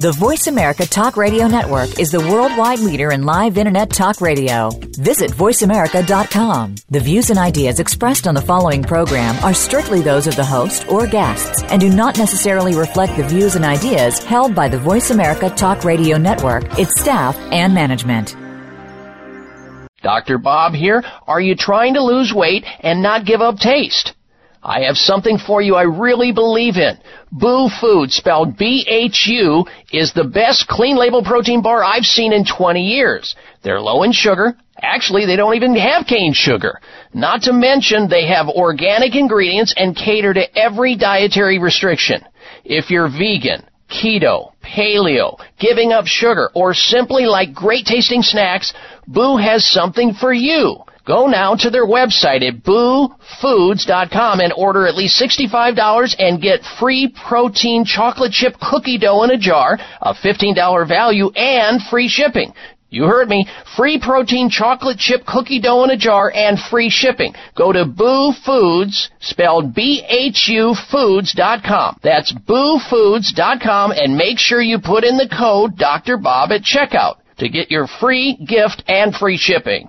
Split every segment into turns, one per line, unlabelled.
The Voice America Talk Radio Network is the worldwide leader in live Internet talk radio. Visit voiceamerica.com. The views and ideas expressed on the following program are strictly those of the host or guests and do not necessarily reflect the views and ideas held by the Voice America Talk Radio Network, its staff, and management.
Dr. Bob here. Are you trying to lose weight and not give up taste? I have something for you I really believe in. Bhu Food, spelled B-H-U, is the best clean label protein bar I've seen in 20 years. They're low in sugar. Actually, they don't even have cane sugar. Not to mention, they have organic ingredients and cater to every dietary restriction. If you're vegan, keto, paleo, giving up sugar, or simply like great tasting snacks, Bhu has something for you. Go now to their website at bhufoods.com and order at least $65 and get free protein chocolate chip cookie dough in a jar, a $15 value, and free shipping. You heard me. Free protein chocolate chip cookie dough in a jar and free shipping. Go to Bhu Foods, spelled B-H-U Foods.com. That's bhufoods.com and make sure you put in the code Dr. Bob at checkout to get your free gift and free shipping.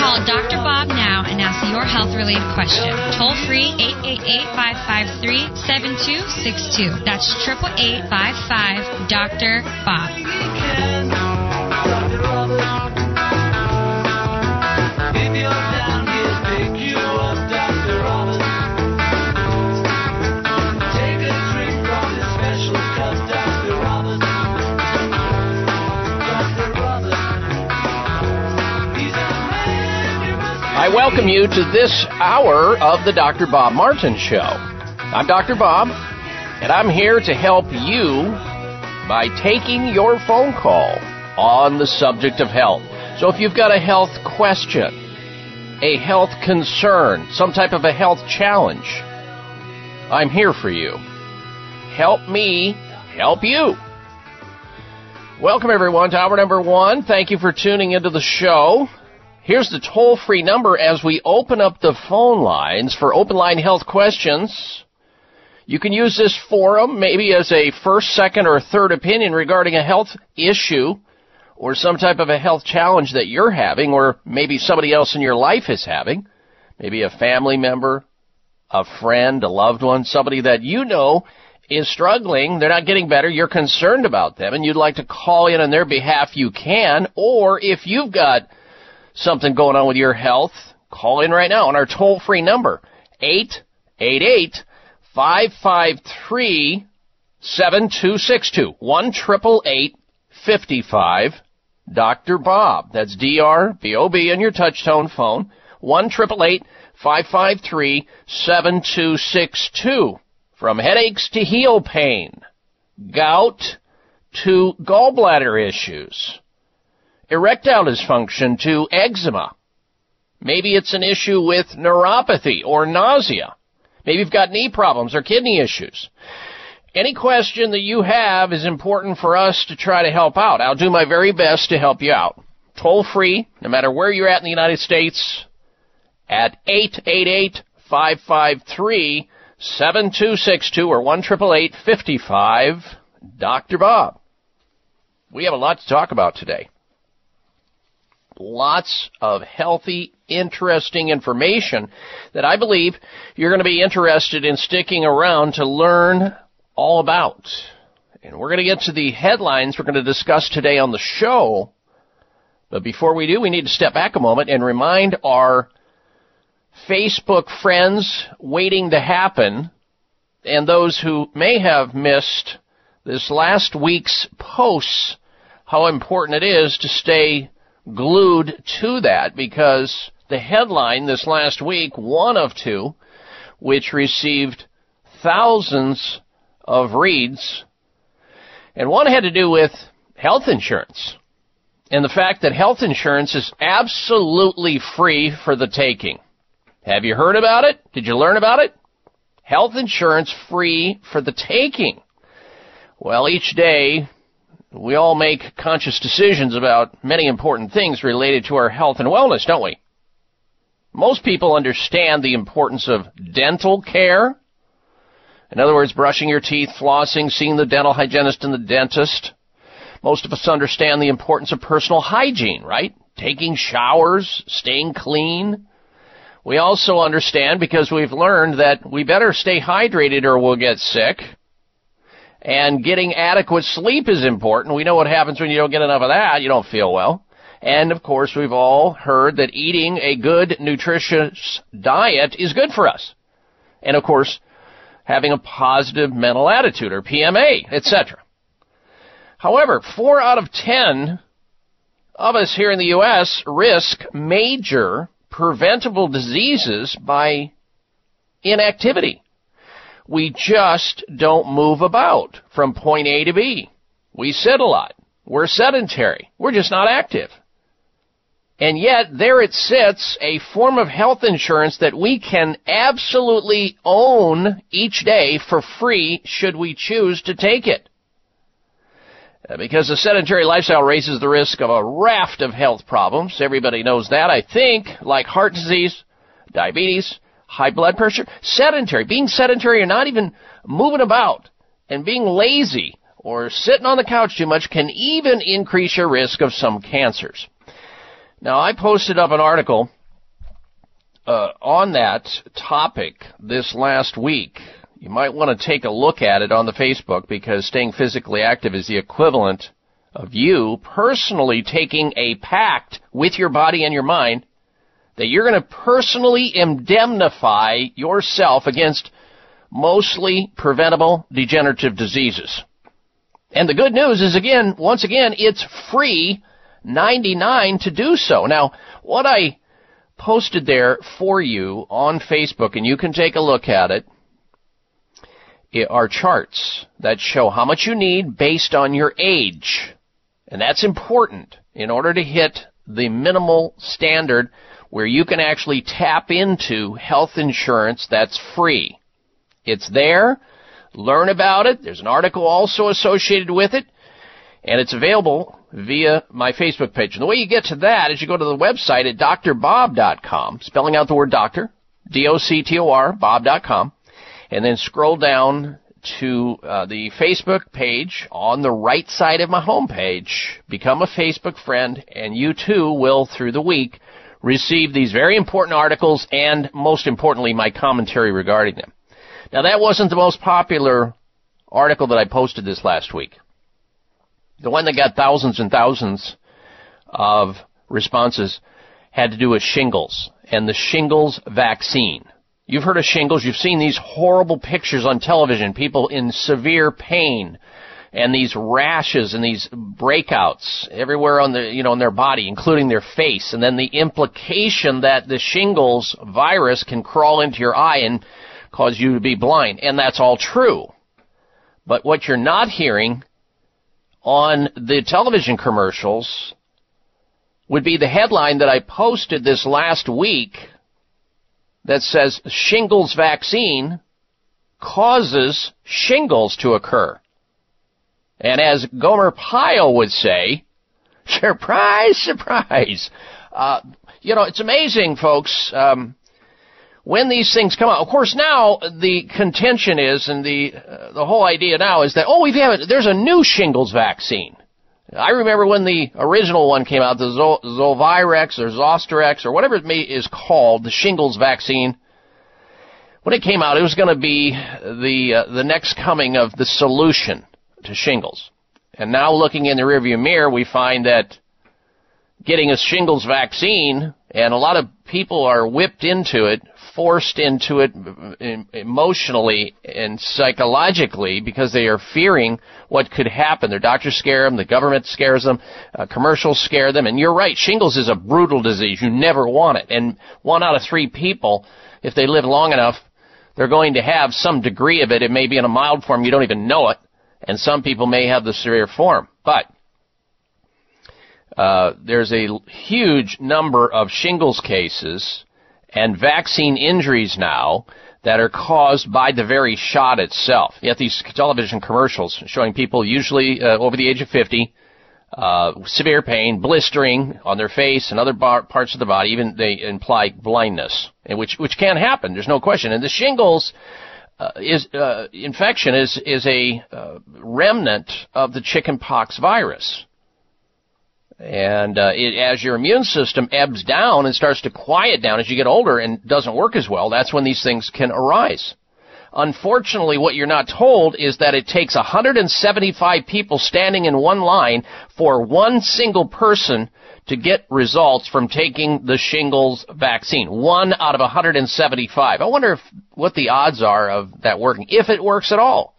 Call Dr. Bob now and ask your health related question. Toll free 888 553 7262. That's 888 55 Dr. Bob.
I welcome you to this hour of the Dr. Bob Martin Show. I'm Dr. Bob, and I'm here to help you by taking your phone call on the subject of health. So if you've got a health question, a health concern, some type of a health challenge, I'm here for you. Help me help you. Welcome everyone to hour number one. Thank you for tuning into the show. Here's the toll free number as we open up the phone lines for open line health questions. You can use this forum maybe as a first, second, or third opinion regarding a health issue or some type of a health challenge that you're having or maybe somebody else in your life is having. Maybe a family member, a friend, a loved one, somebody that you know is struggling, they're not getting better, you're concerned about them and you'd like to call in on their behalf, you can. Or if you've got something going on with your health, call in right now on our toll free number, 888 553 7262. 1 55 Dr. Bob. That's D R B O B on your touchtone phone. 1 553 7262. From headaches to heel pain, gout to gallbladder issues erectile dysfunction to eczema. Maybe it's an issue with neuropathy or nausea. Maybe you've got knee problems or kidney issues. Any question that you have is important for us to try to help out. I'll do my very best to help you out. toll free, no matter where you're at in the United States, at 888 553 7262 or 1 55 Dr. Bob. We have a lot to talk about today. Lots of healthy, interesting information that I believe you're going to be interested in sticking around to learn all about. And we're going to get to the headlines we're going to discuss today on the show. But before we do, we need to step back a moment and remind our Facebook friends waiting to happen and those who may have missed this last week's posts how important it is to stay glued to that because the headline this last week, one of two, which received thousands of reads, and one had to do with health insurance and the fact that health insurance is absolutely free for the taking. Have you heard about it? Did you learn about it? Health insurance free for the taking. Well, each day we all make conscious decisions about many important things related to our health and wellness, don't we? Most people understand the importance of dental care. In other words, brushing your teeth, flossing, seeing the dental hygienist and the dentist. Most of us understand the importance of personal hygiene, right? Taking showers, staying clean. We also understand because we've learned that we better stay hydrated or we'll get sick. And getting adequate sleep is important. We know what happens when you don't get enough of that. You don't feel well. And of course, we've all heard that eating a good, nutritious diet is good for us. And of course, having a positive mental attitude or PMA, etc. However, four out of ten of us here in the U.S. risk major preventable diseases by inactivity. We just don't move about from point A to B. We sit a lot. We're sedentary. We're just not active. And yet, there it sits, a form of health insurance that we can absolutely own each day for free should we choose to take it. Uh, because a sedentary lifestyle raises the risk of a raft of health problems. Everybody knows that, I think, like heart disease, diabetes, high blood pressure. Sedentary, being sedentary or not even moving about and being lazy or sitting on the couch too much can even increase your risk of some cancers. Now, I posted up an article uh, on that topic this last week. You might want to take a look at it on the Facebook because staying physically active is the equivalent of you personally taking a pact with your body and your mind that you're going to personally indemnify yourself against mostly preventable degenerative diseases. And the good news is again, once again, it's free 99 to do so. Now, what I posted there for you on Facebook, and you can take a look at it, are charts that show how much you need based on your age. And that's important in order to hit the minimal standard where you can actually tap into health insurance that's free. It's there. Learn about it. There's an article also associated with it. And it's available via my Facebook page. And the way you get to that is you go to the website at drbob.com, spelling out the word doctor, D-O-C-T-O-R, bob.com, and then scroll down to uh, the Facebook page on the right side of my homepage. Become a Facebook friend, and you too will, through the week, received these very important articles and, most importantly, my commentary regarding them. Now, that wasn't the most popular article that I posted this last week. The one that got thousands and thousands of responses had to do with shingles and the shingles vaccine. You've heard of shingles. You've seen these horrible pictures on television. People in severe pain and these rashes and these breakouts everywhere on the you know on their body, including their face, and then the implication that the shingles virus can crawl into your eye and cause you to be blind, and that's all true. But what you're not hearing on the television commercials would be the headline that I posted this last week that says shingles vaccine causes shingles to occur. And as Gomer Pyle would say, surprise, surprise. Uh, you know, it's amazing, folks. Um, when these things come out, of course, now the contention is, and the uh, the whole idea now is that oh, we have there's a new shingles vaccine. I remember when the original one came out, the Zolvirex or Zosterex or whatever it may, is called, the shingles vaccine. When it came out, it was going to be the uh, the next coming of the solution to shingles. And now, looking in the rearview mirror, we find that getting a shingles vaccine, and a lot of people are whipped into it, forced into it emotionally and psychologically because they are fearing what could happen. Their doctors scare them, the government scares them, uh, commercials scare them, and you're right, shingles is a brutal disease. You never want it. And one out of three people, if they live long enough, they're going to have some degree of it. It may be in a mild form, you don't even know it, and some people may have the severe form. But uh, there's a huge number of shingles cases and vaccine injuries now that are caused by the very shot itself. You have these television commercials showing people usually uh, over the age of 50, uh, severe pain, blistering on their face and other bar- parts of the body. Even they imply blindness, which which can happen. There's no question. And the shingles uh, is uh, infection is is a uh, remnant of the chickenpox virus. And uh, it, as your immune system ebbs down and starts to quiet down as you get older and doesn't work as well, that's when these things can arise. Unfortunately, what you're not told is that it takes 175 people standing in one line for one single person to get results from taking the shingles vaccine. One out of 175. I wonder if, what the odds are of that working, if it works at all.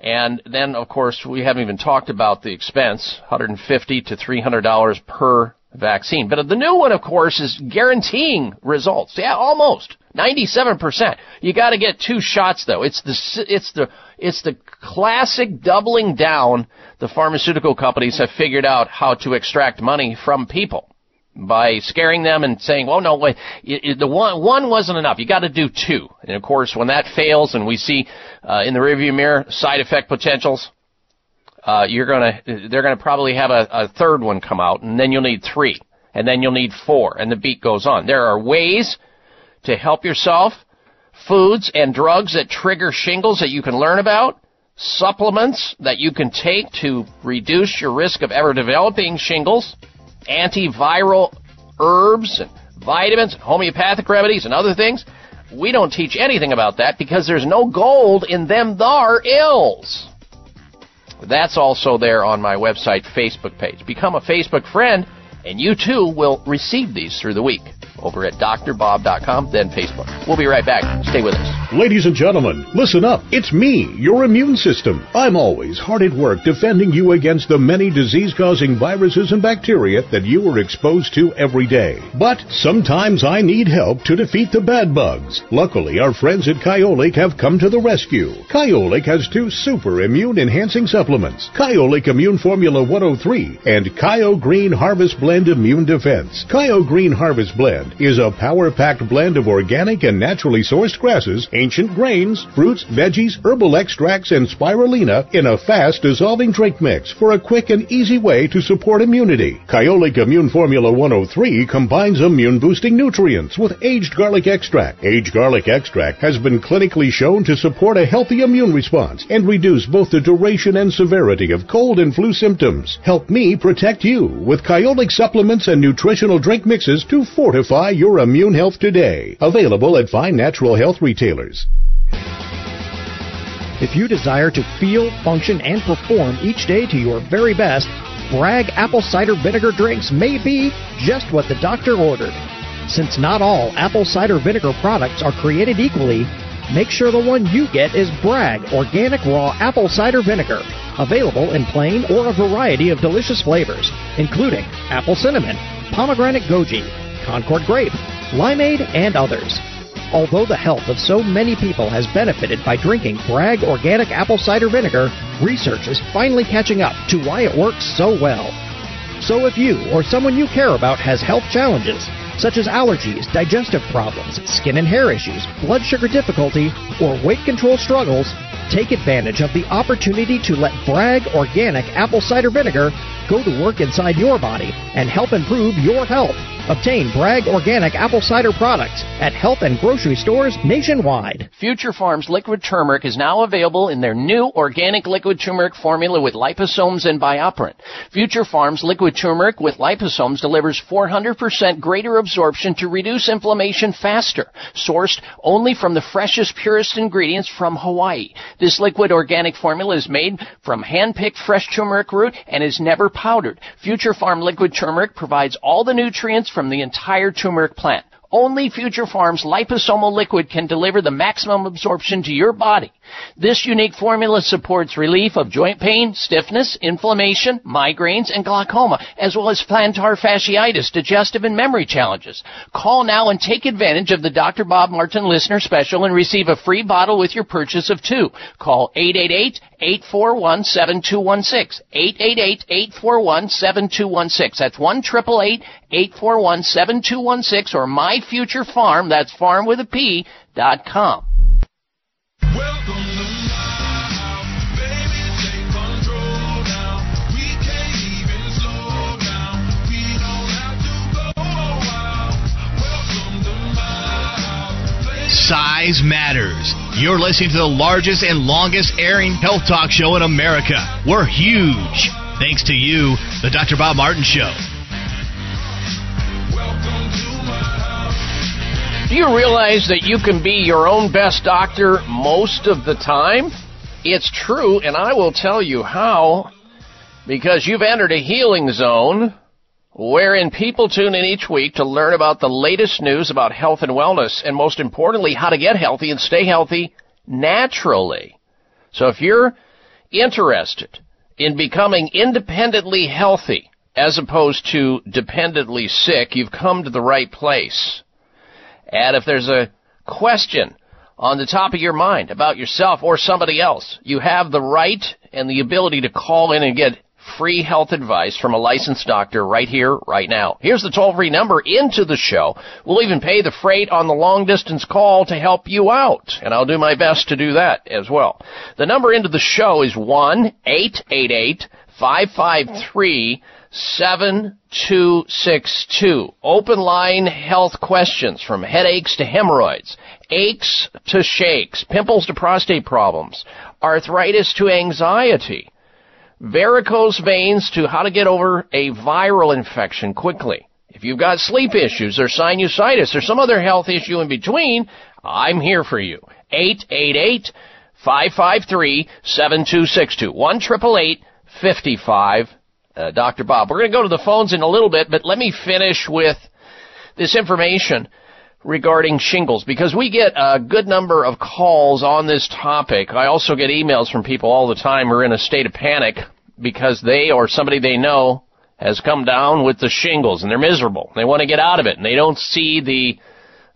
And then, of course, we haven't even talked about the expense, 150 to $300 per vaccine. But the new one, of course, is guaranteeing results. Yeah, almost. 97%. You gotta get two shots though. It's the, it's the, it's the classic doubling down the pharmaceutical companies have figured out how to extract money from people by scaring them and saying, "Well, no, wait, it, it, the one one wasn't enough. You got to do two. And of course, when that fails, and we see uh, in the rearview mirror side effect potentials, uh, you're gonna they're gonna probably have a, a third one come out, and then you'll need three, and then you'll need four, and the beat goes on. There are ways to help yourself, foods and drugs that trigger shingles that you can learn about. Supplements that you can take to reduce your risk of ever developing shingles antiviral herbs and vitamins, homeopathic remedies, and other things. We don't teach anything about that because there's no gold in them thar ills. That's also there on my website Facebook page. Become a Facebook friend, and you too will receive these through the week over at drbob.com, then Facebook. We'll be right back. Stay with us.
Ladies and gentlemen, listen up. It's me, your immune system. I'm always hard at work defending you against the many disease causing viruses and bacteria that you are exposed to every day. But sometimes I need help to defeat the bad bugs. Luckily, our friends at Kyolic have come to the rescue. Kyolic has two super immune enhancing supplements Kyolic Immune Formula 103 and Kyo Green Harvest Blend Immune Defense. Kyo Green Harvest Blend is a power-packed blend of organic and naturally sourced grasses, ancient grains, fruits, veggies, herbal extracts, and spirulina in a fast dissolving drink mix for a quick and easy way to support immunity. Kyolic Immune Formula 103 combines immune boosting nutrients with aged garlic extract. Aged garlic extract has been clinically shown to support a healthy immune response and reduce both the duration and severity of cold and flu symptoms. Help me protect you with Kyolic supplements and nutritional drink mixes to fortify your immune health today. Available at fine natural health retailers.
If you desire to feel, function, and perform each day to your very best, Bragg apple cider vinegar drinks may be just what the doctor ordered. Since not all apple cider vinegar products are created equally, make sure the one you get is Bragg Organic Raw Apple Cider Vinegar, available in plain or a variety of delicious flavors, including apple cinnamon, pomegranate goji, Concord grape, limeade, and others. Although the health of so many people has benefited by drinking Bragg organic apple cider vinegar, research is finally catching up to why it works so well. So if you or someone you care about has health challenges, such as allergies, digestive problems, skin and hair issues, blood sugar difficulty, or weight control struggles, take advantage of the opportunity to let Bragg Organic Apple Cider Vinegar go to work inside your body and help improve your health. Obtain Bragg Organic Apple Cider products at health and grocery stores nationwide.
Future Farms liquid turmeric is now available in their new organic liquid turmeric formula with liposomes and BioPerine. Future Farms liquid turmeric with liposomes delivers 400% greater absorption to reduce inflammation faster. Sourced only from the freshest, purest ingredients from Hawaii. This liquid organic formula is made from hand-picked fresh turmeric root and is never powdered. Future Farm liquid turmeric provides all the nutrients from the entire turmeric plant. Only Future Farms liposomal liquid can deliver the maximum absorption to your body. This unique formula supports relief of joint pain, stiffness, inflammation, migraines, and glaucoma, as well as plantar fasciitis, digestive and memory challenges. Call now and take advantage of the Dr. Bob Martin listener special and receive a free bottle with your purchase of two. Call 888 841 7216. 888 841 7216. That's 1 841 7216 or My Farm, that's farm with a P, dot com.
Size matters. You're listening to the largest and longest airing health talk show in America. We're huge. Thanks to you, the Dr. Bob Martin Show.
Do you realize that you can be your own best doctor most of the time? It's true, and I will tell you how. Because you've entered a healing zone wherein people tune in each week to learn about the latest news about health and wellness, and most importantly, how to get healthy and stay healthy naturally. So if you're interested in becoming independently healthy as opposed to dependently sick, you've come to the right place. And if there's a question on the top of your mind about yourself or somebody else, you have the right and the ability to call in and get free health advice from a licensed doctor right here, right now. Here's the toll free number into the show. We'll even pay the freight on the long distance call to help you out. And I'll do my best to do that as well. The number into the show is 1 888 553 7262. Open line health questions from headaches to hemorrhoids, aches to shakes, pimples to prostate problems, arthritis to anxiety varicose veins to how to get over a viral infection quickly. If you've got sleep issues or sinusitis or some other health issue in between, I'm here for you. 888 553 7262. 1 55 uh, Dr. Bob. We're going to go to the phones in a little bit, but let me finish with this information regarding shingles because we get a good number of calls on this topic. I also get emails from people all the time who are in a state of panic because they or somebody they know has come down with the shingles and they're miserable. They want to get out of it and they don't see the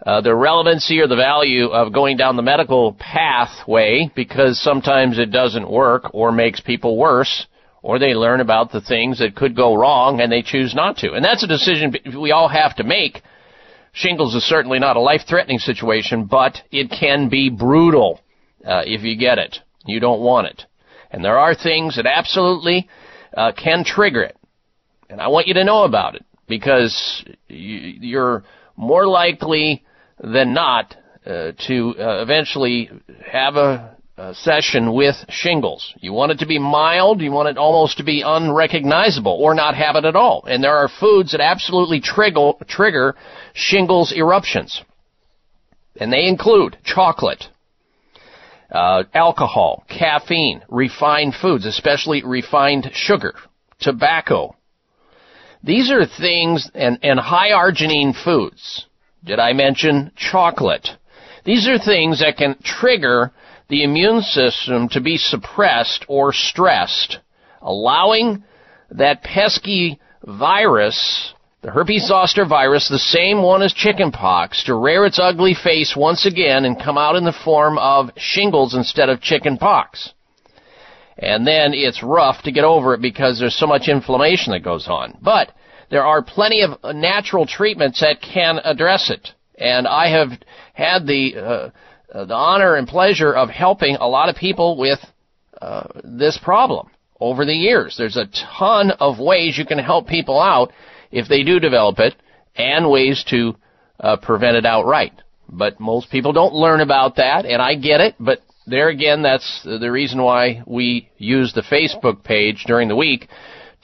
uh, the relevancy or the value of going down the medical pathway because sometimes it doesn't work or makes people worse or they learn about the things that could go wrong and they choose not to. And that's a decision we all have to make Shingles is certainly not a life-threatening situation, but it can be brutal uh, if you get it. You don't want it. And there are things that absolutely uh, can trigger it. And I want you to know about it because you're more likely than not uh, to uh, eventually have a uh, session with shingles. You want it to be mild, you want it almost to be unrecognizable or not have it at all. And there are foods that absolutely trigger, trigger shingles eruptions. And they include chocolate, uh, alcohol, caffeine, refined foods, especially refined sugar, tobacco. These are things, and, and high arginine foods. Did I mention chocolate? These are things that can trigger the immune system to be suppressed or stressed, allowing that pesky virus, the herpes zoster virus, the same one as chickenpox, to rear its ugly face once again and come out in the form of shingles instead of chickenpox. And then it's rough to get over it because there's so much inflammation that goes on. But there are plenty of natural treatments that can address it. And I have had the uh, the honor and pleasure of helping a lot of people with uh, this problem. over the years. There's a ton of ways you can help people out if they do develop it and ways to uh, prevent it outright. But most people don't learn about that, and I get it, but there again, that's the reason why we use the Facebook page during the week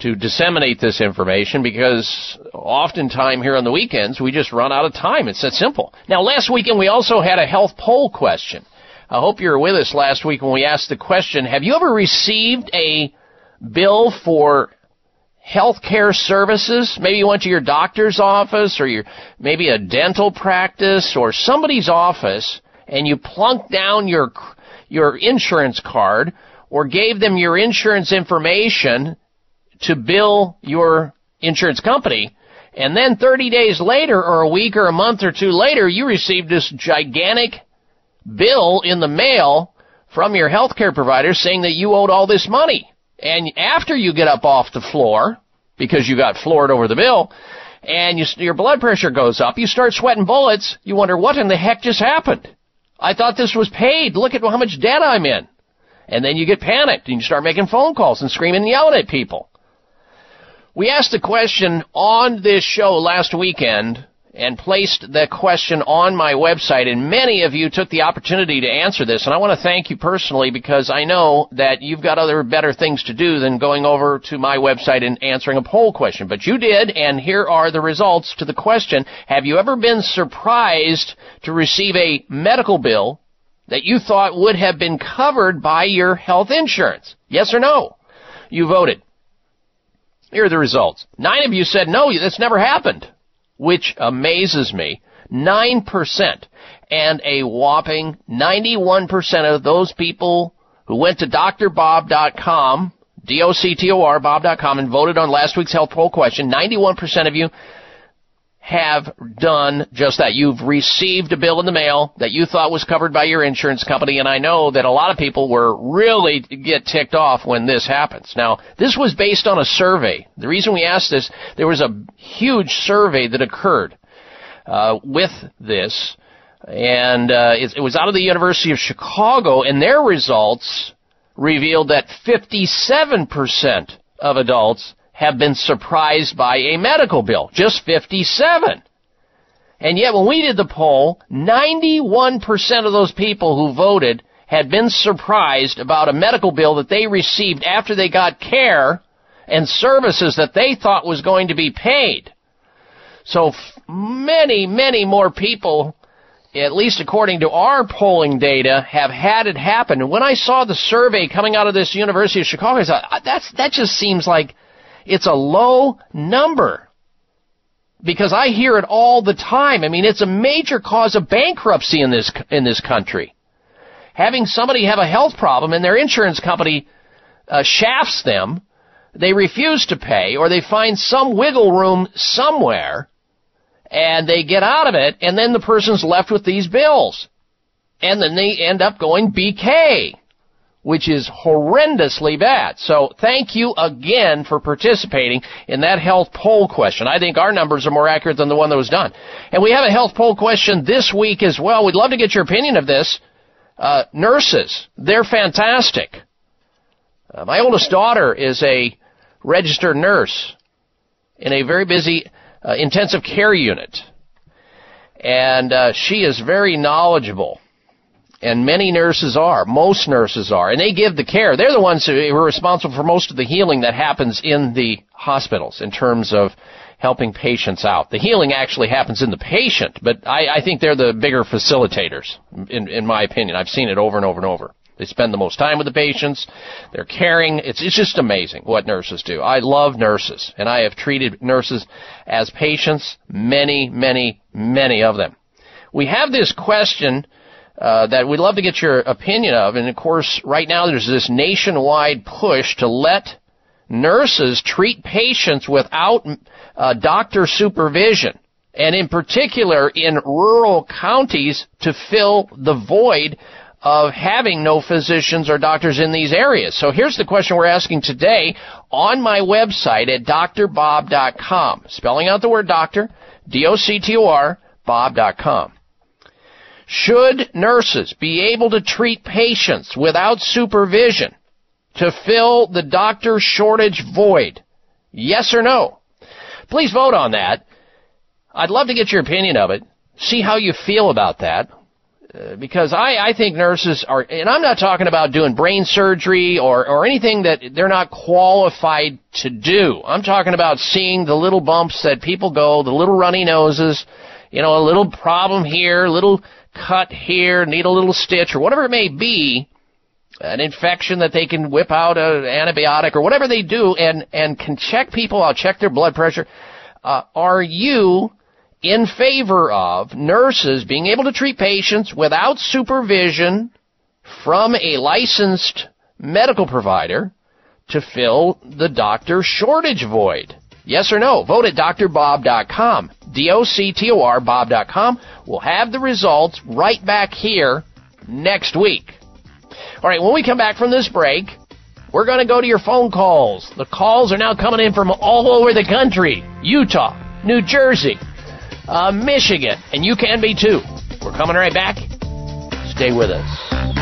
to disseminate this information because oftentimes here on the weekends we just run out of time. It's that simple. Now last weekend we also had a health poll question. I hope you were with us last week when we asked the question, have you ever received a bill for health care services? Maybe you went to your doctor's office or your, maybe a dental practice or somebody's office and you plunked down your, your insurance card or gave them your insurance information to bill your insurance company. And then 30 days later, or a week or a month or two later, you receive this gigantic bill in the mail from your healthcare provider saying that you owed all this money. And after you get up off the floor, because you got floored over the bill, and you, your blood pressure goes up, you start sweating bullets, you wonder what in the heck just happened. I thought this was paid. Look at how much debt I'm in. And then you get panicked and you start making phone calls and screaming and yelling at people. We asked the question on this show last weekend and placed the question on my website and many of you took the opportunity to answer this. And I want to thank you personally because I know that you've got other better things to do than going over to my website and answering a poll question. But you did and here are the results to the question. Have you ever been surprised to receive a medical bill that you thought would have been covered by your health insurance? Yes or no? You voted here are the results. Nine of you said, no, that's never happened, which amazes me. 9%. And a whopping 91% of those people who went to drbob.com, D-O-C-T-O-R, bob.com, and voted on last week's health poll question, 91% of you have done just that. You've received a bill in the mail that you thought was covered by your insurance company, and I know that a lot of people were really get ticked off when this happens. Now, this was based on a survey. The reason we asked this, there was a huge survey that occurred uh, with this, and uh, it, it was out of the University of Chicago, and their results revealed that 57% of adults have been surprised by a medical bill. Just 57. And yet when we did the poll, 91% of those people who voted had been surprised about a medical bill that they received after they got care and services that they thought was going to be paid. So f- many, many more people, at least according to our polling data, have had it happen. And when I saw the survey coming out of this University of Chicago, I thought, uh, that's, that just seems like it's a low number. Because I hear it all the time. I mean, it's a major cause of bankruptcy in this, in this country. Having somebody have a health problem and their insurance company uh, shafts them, they refuse to pay, or they find some wiggle room somewhere, and they get out of it, and then the person's left with these bills. And then they end up going BK which is horrendously bad. So thank you again for participating in that health poll question. I think our numbers are more accurate than the one that was done. And we have a health poll question this week as well. We'd love to get your opinion of this. Uh, nurses, they're fantastic. Uh, my oldest daughter is a registered nurse in a very busy uh, intensive care unit. And uh, she is very knowledgeable and many nurses are. Most nurses are. And they give the care. They're the ones who are responsible for most of the healing that happens in the hospitals in terms of helping patients out. The healing actually happens in the patient, but I, I think they're the bigger facilitators, in, in my opinion. I've seen it over and over and over. They spend the most time with the patients. They're caring. It's, it's just amazing what nurses do. I love nurses, and I have treated nurses as patients, many, many, many of them. We have this question uh, that we'd love to get your opinion of. And of course, right now there's this nationwide push to let nurses treat patients without uh, doctor supervision. And in particular, in rural counties to fill the void of having no physicians or doctors in these areas. So here's the question we're asking today on my website at drbob.com. Spelling out the word doctor, D-O-C-T-O-R, bob.com. Should nurses be able to treat patients without supervision to fill the doctor shortage void? Yes or no? Please vote on that. I'd love to get your opinion of it. See how you feel about that. Uh, because I, I think nurses are, and I'm not talking about doing brain surgery or, or anything that they're not qualified to do. I'm talking about seeing the little bumps that people go, the little runny noses, you know, a little problem here, little cut here, need a little stitch, or whatever it may be, an infection that they can whip out an antibiotic or whatever they do and, and can check people out, check their blood pressure. Uh, are you in favor of nurses being able to treat patients without supervision from a licensed medical provider to fill the doctor shortage void? Yes or no? Vote at drbob.com. D-O-C-T-O-R bob.com. We'll have the results right back here next week. All right, when we come back from this break, we're going to go to your phone calls. The calls are now coming in from all over the country. Utah, New Jersey, uh, Michigan, and you can be too. We're coming right back. Stay with us.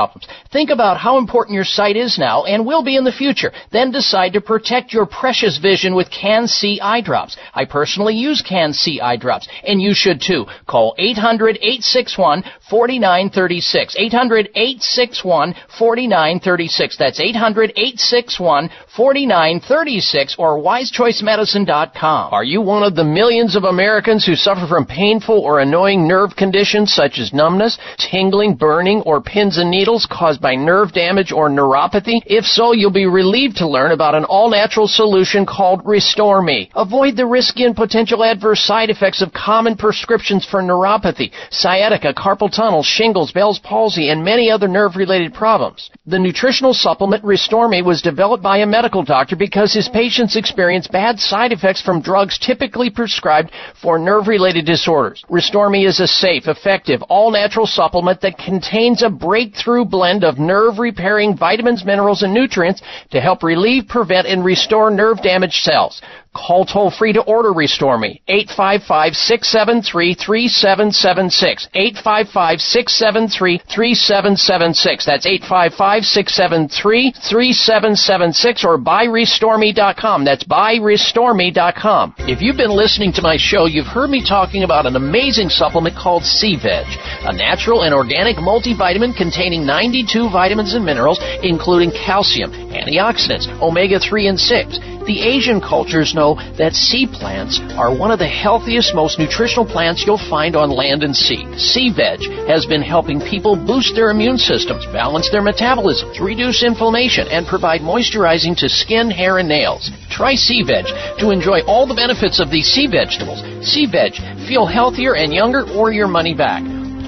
Think about how important your sight is now and will be in the future. Then decide to protect your precious vision with Can-C eye drops. I personally use Can-C eye drops, and you should too. Call 800-861-4936. 800-861-4936. That's 800-861-4936 or wisechoicemedicine.com. Are you one of the millions of Americans who suffer from painful or annoying nerve conditions such as numbness, tingling, burning, or pins and needles caused by nerve damage or neuropathy? If so, you'll be relieved to learn about an all-natural solution called Restore Me. Avoid the risky and potential adverse side effects of common prescriptions for neuropathy, sciatica, carpal tunnel, shingles, Bell's palsy, and many other nerve-related problems. The nutritional supplement Restore Me was developed by a medical doctor because his patients experience bad side effects from drugs typically prescribed for nerve-related disorders. Restore Me is a safe, effective, all-natural supplement that contains a breakthrough blend of nerve repairing vitamins, minerals, and nutrients to help relieve, prevent, and restore nerve damaged cells. Call toll free to order Restore Me. 855-673-3776. 855-673-3776. That's 855-673-3776 or buyrestoreme.com. That's buyrestoreme.com. If you've been listening to my show, you've heard me talking about an amazing supplement called C-Veg, a natural and organic multivitamin containing 92 vitamins and minerals, including calcium, antioxidants, omega-3 and 6. The Asian cultures know that sea plants are one of the healthiest, most nutritional plants you'll find on land and sea. Sea veg has been helping people boost their immune systems, balance their metabolisms, reduce inflammation, and provide moisturizing to skin, hair, and nails. Try sea veg to enjoy all the benefits of these sea vegetables. Sea veg, feel healthier and younger or your money back.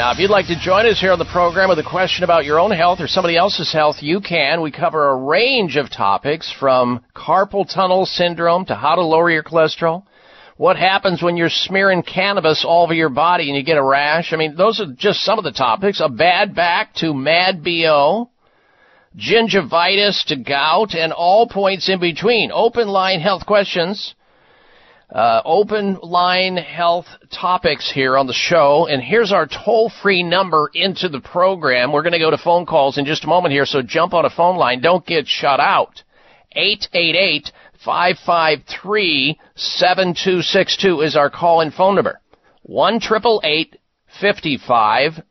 Now, if you'd like to join us here on the program with a question about your own health or somebody else's health, you can. We cover a range of topics from carpal tunnel syndrome to how to lower your cholesterol. What happens when you're smearing cannabis all over your body and you get a rash? I mean, those are just some of the topics. A bad back to mad BO, gingivitis to gout, and all points in between. Open line health questions uh, open line health topics here on the show. And here's our toll free number into the program. We're going to go to phone calls in just a moment here, so jump on a phone line. Don't get shut out. 888 553 7262 is our call in phone number. 1 55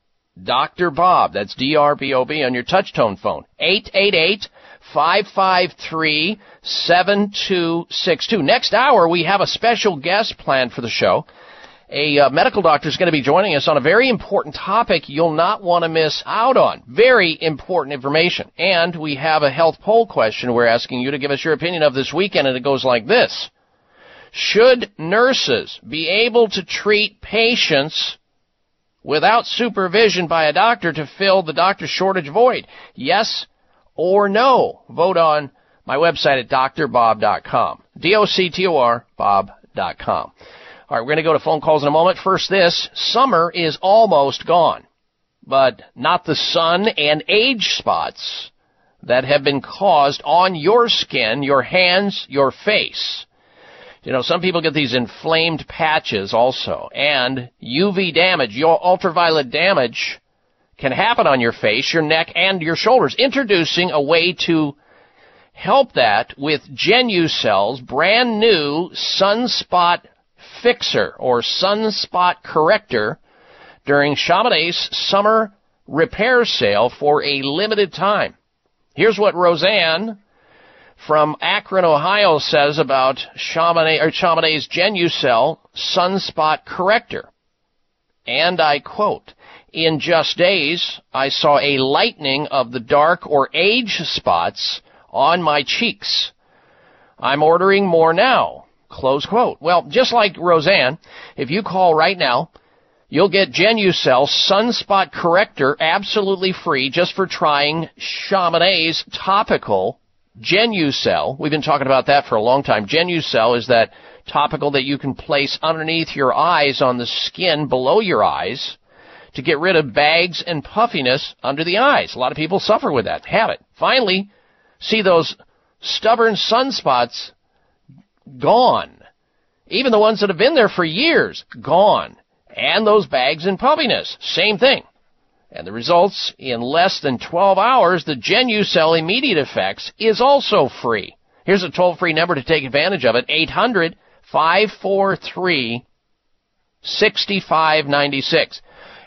Dr. Bob. That's D R B O B on your touchtone phone. 888 553 7262. Next hour, we have a special guest planned for the show. A uh, medical doctor is going to be joining us on a very important topic you'll not want to miss out on. Very important information. And we have a health poll question we're asking you to give us your opinion of this weekend, and it goes like this. Should nurses be able to treat patients without supervision by a doctor to fill the doctor shortage void? Yes or no. Vote on my website at drbob.com. D-O-C-T-O-R, bob.com. All right, we're going to go to phone calls in a moment. First, this summer is almost gone, but not the sun and age spots that have been caused on your skin, your hands, your face. You know, some people get these inflamed patches also, and UV damage, your ultraviolet damage can happen on your face, your neck, and your shoulders. Introducing a way to help that with Genucel's brand new sunspot fixer or sunspot corrector during Chamonix's summer repair sale for a limited time. Here's what Roseanne from Akron, Ohio says about Chamonix, or Chamonix's Genucel sunspot corrector. And I quote, in just days, I saw a lightening of the dark or age spots on my cheeks. I'm ordering more now. Close quote. Well, just like Roseanne, if you call right now, you'll get Genucel Sunspot Corrector absolutely free just for trying Chamonix's topical Genucel. We've been talking about that for a long time. Genucel is that topical that you can place underneath your eyes on the skin below your eyes to get rid of bags and puffiness under the eyes. A lot of people suffer with that, have it. Finally, see those stubborn sunspots gone. Even the ones that have been there for years, gone. And those bags and puffiness, same thing. And the results in less than 12 hours, the Genucel Immediate Effects is also free. Here's a toll-free number to take advantage of it, 800 543 6596.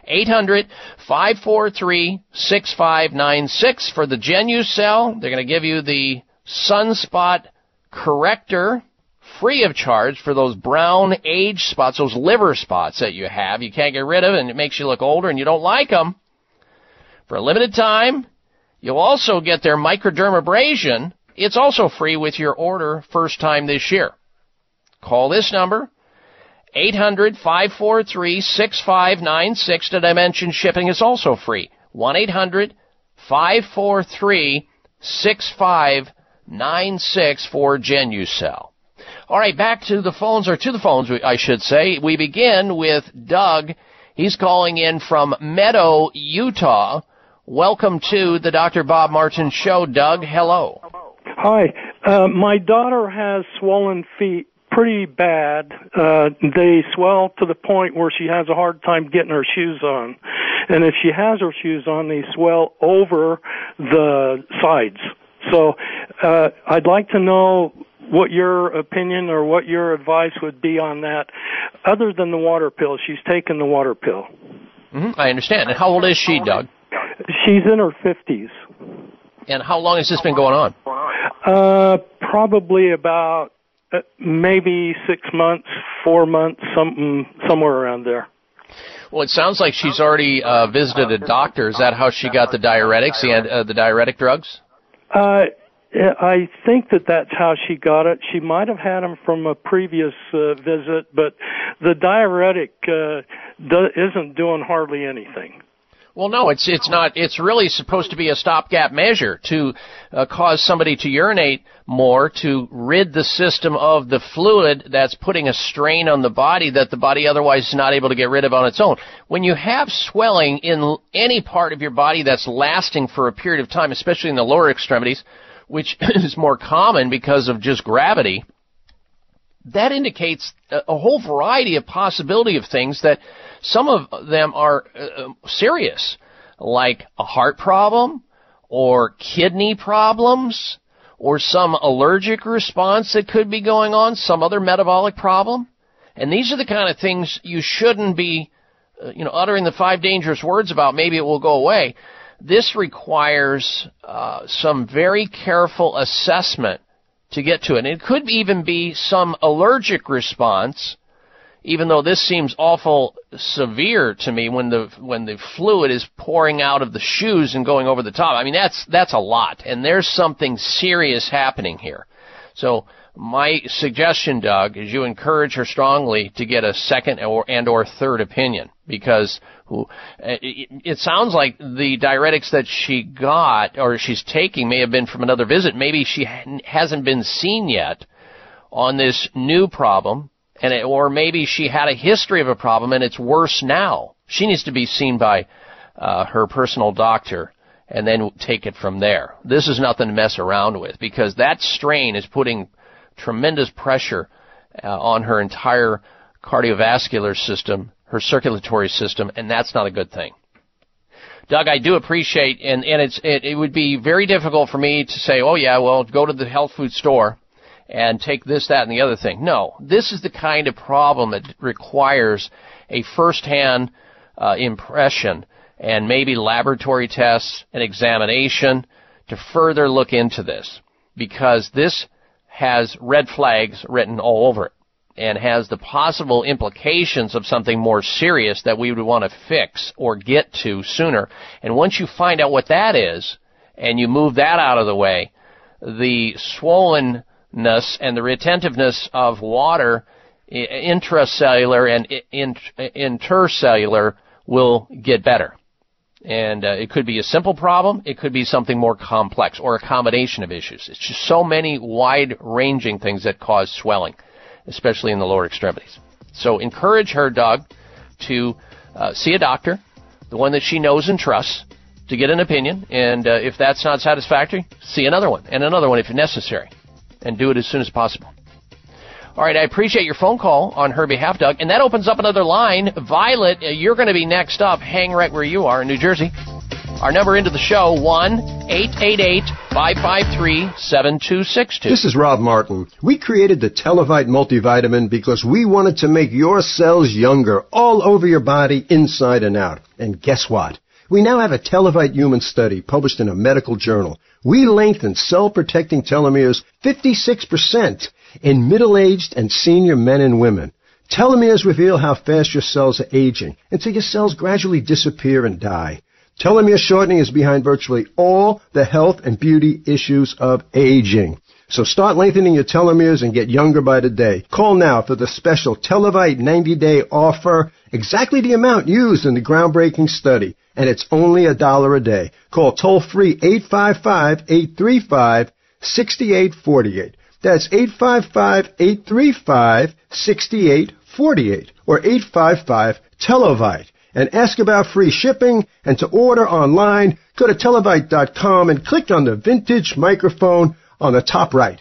800 543 6596 for the Genucel. They're going to give you the sunspot corrector free of charge for those brown age spots, those liver spots that you have. You can't get rid of, and it makes you look older and you don't like them. For a limited time, you'll also get their microdermabrasion. It's also free with your order first time this year. Call this number, 800 543 6596. Did I mention shipping is also free? 1 800 543 6596 for Genucel. All right, back to the phones, or to the phones, I should say. We begin with Doug. He's calling in from Meadow, Utah. Welcome to the Dr. Bob Martin Show, Doug. Hello.
Hi. Uh, my daughter has swollen feet pretty bad. Uh, they swell to the point where she has a hard time getting her shoes on. And if she has her shoes on, they swell over the sides. So uh, I'd like to know what your opinion or what your advice would be on that, other than the water pill. She's taken the water pill.
Mm-hmm. I understand. And how old is she, Doug?
She's in her 50s.
And how long has this been going on?
Uh, probably about uh, maybe six months, four months, something somewhere around there.
Well, it sounds like she's already uh, visited a doctor. Is that how she got the diuretics, the, uh, the diuretic drugs?
Uh, I think that that's how she got it. She might have had them from a previous uh, visit, but the diuretic uh, do- isn't doing hardly anything.
Well, no, it's it's not. It's really supposed to be a stopgap measure to uh, cause somebody to urinate more to rid the system of the fluid that's putting a strain on the body that the body otherwise is not able to get rid of on its own. When you have swelling in any part of your body that's lasting for a period of time, especially in the lower extremities, which is more common because of just gravity, that indicates a whole variety of possibility of things that some of them are uh, serious, like a heart problem or kidney problems or some allergic response that could be going on, some other metabolic problem. And these are the kind of things you shouldn't be, uh, you know, uttering the five dangerous words about. Maybe it will go away. This requires uh, some very careful assessment to get to it. And it could even be some allergic response even though this seems awful severe to me when the when the fluid is pouring out of the shoes and going over the top. I mean that's that's a lot and there's something serious happening here. So my suggestion, Doug, is you encourage her strongly to get a second or and or third opinion because eh, it sounds like the diuretics that she got or she's taking may have been from another visit. Maybe she hasn't been seen yet on this new problem and it, or maybe she had a history of a problem and it's worse now. She needs to be seen by uh, her personal doctor and then take it from there. This is nothing to mess around with because that strain is putting tremendous pressure uh, on her entire cardiovascular system, her circulatory system, and that's not a good thing. Doug, I do appreciate, and, and it's, it, it would be very difficult for me to say, oh yeah, well, go to the health food store and take this, that, and the other thing. No, this is the kind of problem that requires a first-hand uh, impression and maybe laboratory tests and examination to further look into this because this has red flags written all over it and has the possible implications of something more serious that we would want to fix or get to sooner. And once you find out what that is and you move that out of the way, the swollen and the retentiveness of water intracellular and intercellular will get better. And uh, it could be a simple problem, it could be something more complex, or a combination of issues. It's just so many wide-ranging things that cause swelling, especially in the lower extremities. So encourage her, Doug, to uh, see a doctor, the one that she knows and trusts, to get an opinion. And uh, if that's not satisfactory, see another one, and another one if necessary and do it as soon as possible. All right, I appreciate your phone call on her behalf, Doug. And that opens up another line. Violet, uh, you're going to be next up. Hang right where you are in New Jersey. Our number into the show, 1 888 553 7262.
This is Rob Martin. We created the Televite multivitamin because we wanted to make your cells younger all over your body, inside and out. And guess what? We now have a Televite human study published in a medical journal we lengthen cell-protecting telomeres 56% in middle-aged and senior men and women. Telomeres reveal how fast your cells are aging until your cells gradually disappear and die. Telomere shortening is behind virtually all the health and beauty issues of aging. So start lengthening your telomeres and get younger by the day. Call now for the special Televite 90 day offer, exactly the amount used in the groundbreaking study and it's only a dollar a day. Call toll free 855-835-6848. That's 855-835-6848 or 855-TELEVITE and ask about free shipping and to order online, go to televite.com and click on the vintage microphone on the top right.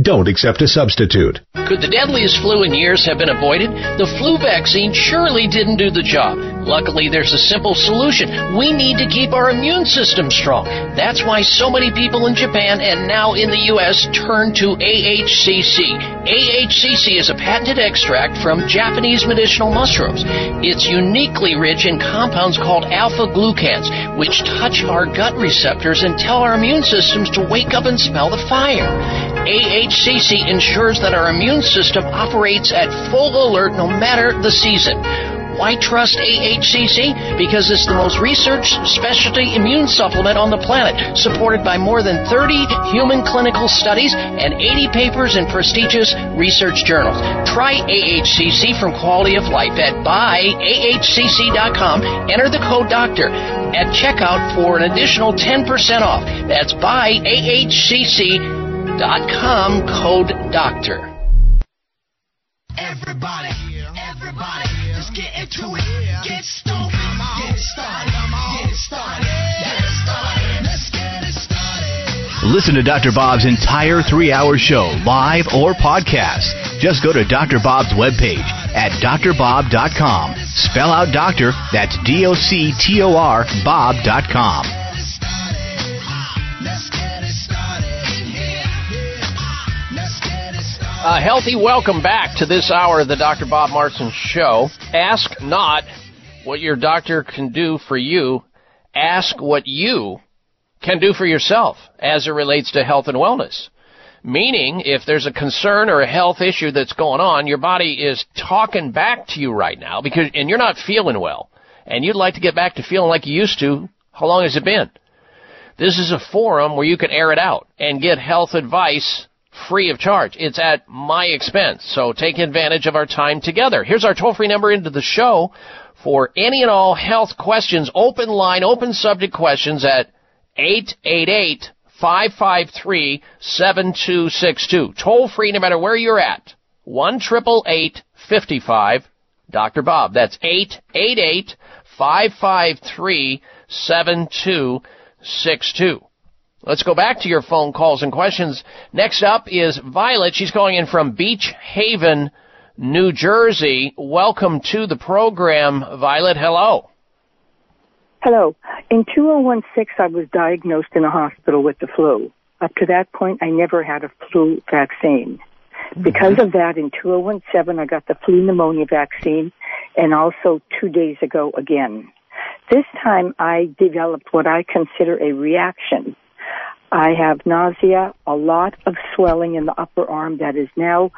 Don't accept a substitute.
Could the deadliest flu in years have been avoided? The flu vaccine surely didn't do the job. Luckily, there's a simple solution. We need to keep our immune system strong. That's why so many people in Japan and now in the U.S. turn to AHCC. AHCC is a patented extract from Japanese medicinal mushrooms. It's uniquely rich in compounds called alpha glucans, which touch our gut receptors and tell our immune systems to wake up and smell the fire. AHCC ensures that our immune system operates at full alert no matter the season. Why trust AHCC? Because it's the most researched specialty immune supplement on the planet, supported by more than 30 human clinical studies and 80 papers in prestigious research journals. Try AHCC from Quality of Life at buyahcc.com. Enter the code DOCTOR at checkout for an additional 10% off. That's buyahcc.com dot com code doctor.
Everybody, everybody, let's get into it. Get stoked, get it started, get it started, get it started. Let's get it started.
Listen to Dr. Bob's entire three hour show, live or podcast. Just go to Dr. Bob's webpage at drbob.com. Spell out doctor, that's D O C T O R, Bob.com.
A healthy welcome back to this hour of the Dr. Bob Martin Show. Ask not what your doctor can do for you. Ask what you can do for yourself as it relates to health and wellness. Meaning, if there's a concern or a health issue that's going on, your body is talking back to you right now because, and you're not feeling well, and you'd like to get back to feeling like you used to. How long has it been? This is a forum where you can air it out and get health advice free of charge. It's at my expense. So take advantage of our time together. Here's our toll free number into the show for any and all health questions, open line, open subject questions at 888 553 7262. Toll free no matter where you're at. 1 55 Dr. Bob. That's 888 553 7262. Let's go back to your phone calls and questions. Next up is Violet. She's calling in from Beach Haven, New Jersey. Welcome to the program, Violet. Hello.
Hello. In 2016, I was diagnosed in a hospital with the flu. Up to that point, I never had a flu vaccine. Mm-hmm. Because of that, in 2017, I got the flu pneumonia vaccine and also two days ago again. This time, I developed what I consider a reaction I have nausea, a lot of swelling in the upper arm that is now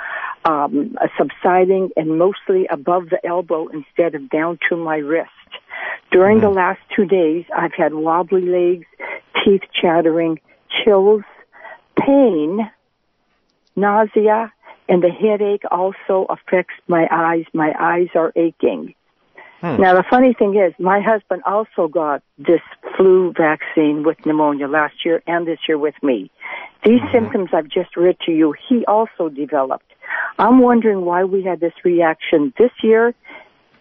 um, subsiding and mostly above the elbow instead of down to my wrist. During mm-hmm. the last two days, I've had wobbly legs, teeth chattering, chills, pain, nausea, and the headache also affects my eyes. My eyes are aching. Hmm. Now, the funny thing is, my husband also got this flu vaccine with pneumonia last year and this year with me. These mm-hmm. symptoms I've just read to you, he also developed. I'm wondering why we had this reaction this year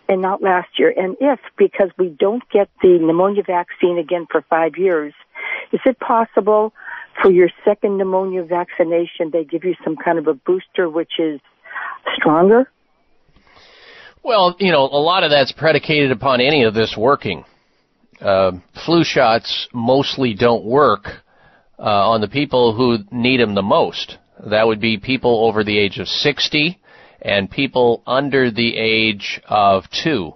and not last year. And if, because we don't get the pneumonia vaccine again for five years, is it possible for your second pneumonia vaccination they give you some kind of a booster which is stronger?
Well, you know, a lot of that's predicated upon any of this working. Uh, flu shots mostly don't work uh, on the people who need them the most. That would be people over the age of 60 and people under the age of 2.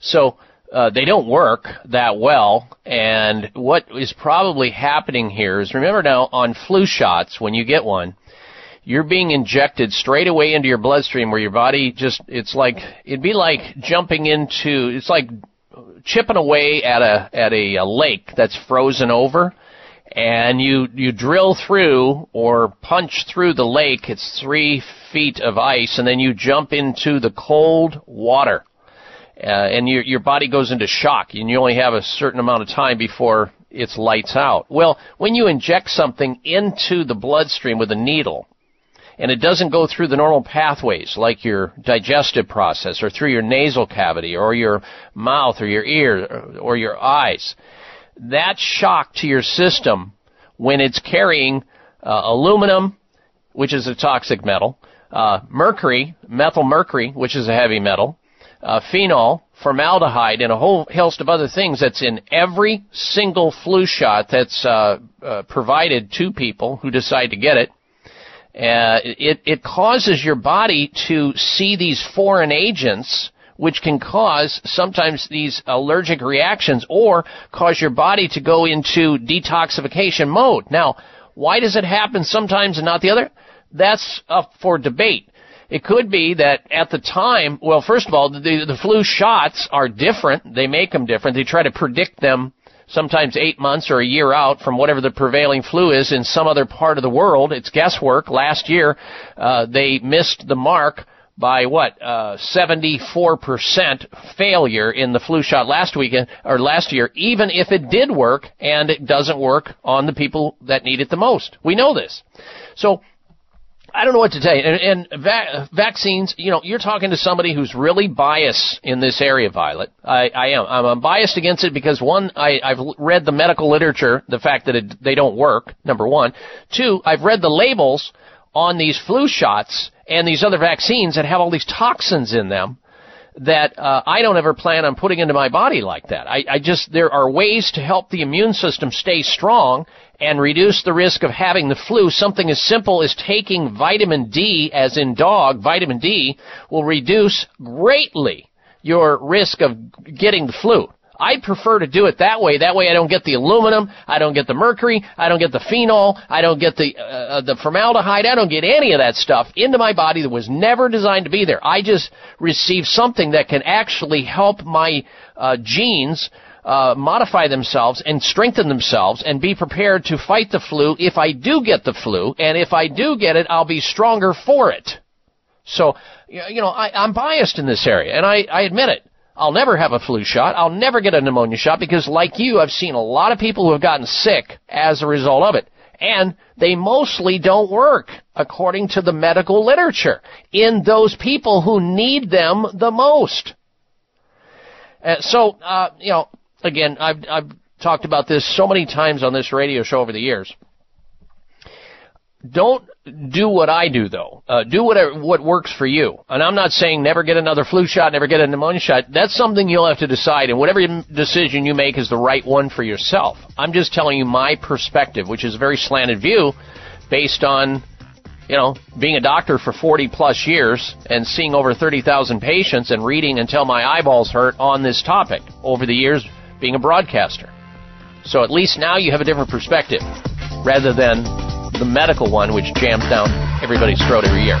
So uh, they don't work that well. And what is probably happening here is remember now on flu shots, when you get one, you're being injected straight away into your bloodstream where your body just, it's like, it'd be like jumping into, it's like chipping away at a, at a, a lake that's frozen over and you you drill through or punch through the lake. It's three feet of ice, and then you jump into the cold water, uh, and your your body goes into shock, and you only have a certain amount of time before it's lights out. Well, when you inject something into the bloodstream with a needle, and it doesn't go through the normal pathways like your digestive process or through your nasal cavity or your mouth or your ear or your eyes that shock to your system when it's carrying uh, aluminum, which is a toxic metal, uh, mercury, methyl mercury, which is a heavy metal, uh, phenol, formaldehyde, and a whole host of other things that's in every single flu shot that's uh, uh, provided to people who decide to get it. Uh, it, it causes your body to see these foreign agents which can cause sometimes these allergic reactions or cause your body to go into detoxification mode. Now, why does it happen sometimes and not the other? That's up for debate. It could be that at the time, well, first of all, the, the flu shots are different. They make them different. They try to predict them sometimes eight months or a year out from whatever the prevailing flu is in some other part of the world. It's guesswork. Last year, uh, they missed the mark by what uh, 74% failure in the flu shot last weekend or last year, even if it did work and it doesn't work on the people that need it the most. We know this. So I don't know what to tell you. And, and va- vaccines, you know, you're talking to somebody who's really biased in this area, Violet. I, I am. I'm, I'm biased against it because one, I, I've read the medical literature, the fact that it, they don't work. Number one. Two, I've read the labels on these flu shots and these other vaccines that have all these toxins in them that uh, I don't ever plan on putting into my body like that. I, I just there are ways to help the immune system stay strong and reduce the risk of having the flu. Something as simple as taking vitamin D, as in dog, vitamin D will reduce greatly your risk of getting the flu. I prefer to do it that way. That way I don't get the aluminum, I don't get the mercury, I don't get the phenol, I don't get the, uh, uh, the formaldehyde, I don't get any of that stuff into my body that was never designed to be there. I just receive something that can actually help my uh, genes uh, modify themselves and strengthen themselves and be prepared to fight the flu if I do get the flu. And if I do get it, I'll be stronger for it. So, you know, I, I'm biased in this area, and I, I admit it. I'll never have a flu shot. I'll never get a pneumonia shot because, like you, I've seen a lot of people who have gotten sick as a result of it. And they mostly don't work, according to the medical literature, in those people who need them the most. Uh, so, uh, you know, again, I've, I've talked about this so many times on this radio show over the years. Don't do what I do though. Uh, do whatever what works for you. And I'm not saying never get another flu shot, never get a pneumonia shot. That's something you'll have to decide, and whatever decision you make is the right one for yourself. I'm just telling you my perspective, which is a very slanted view, based on you know being a doctor for 40 plus years and seeing over 30,000 patients and reading until my eyeballs hurt on this topic over the years being a broadcaster. So at least now you have a different perspective rather than the medical one, which jams down everybody's throat every year.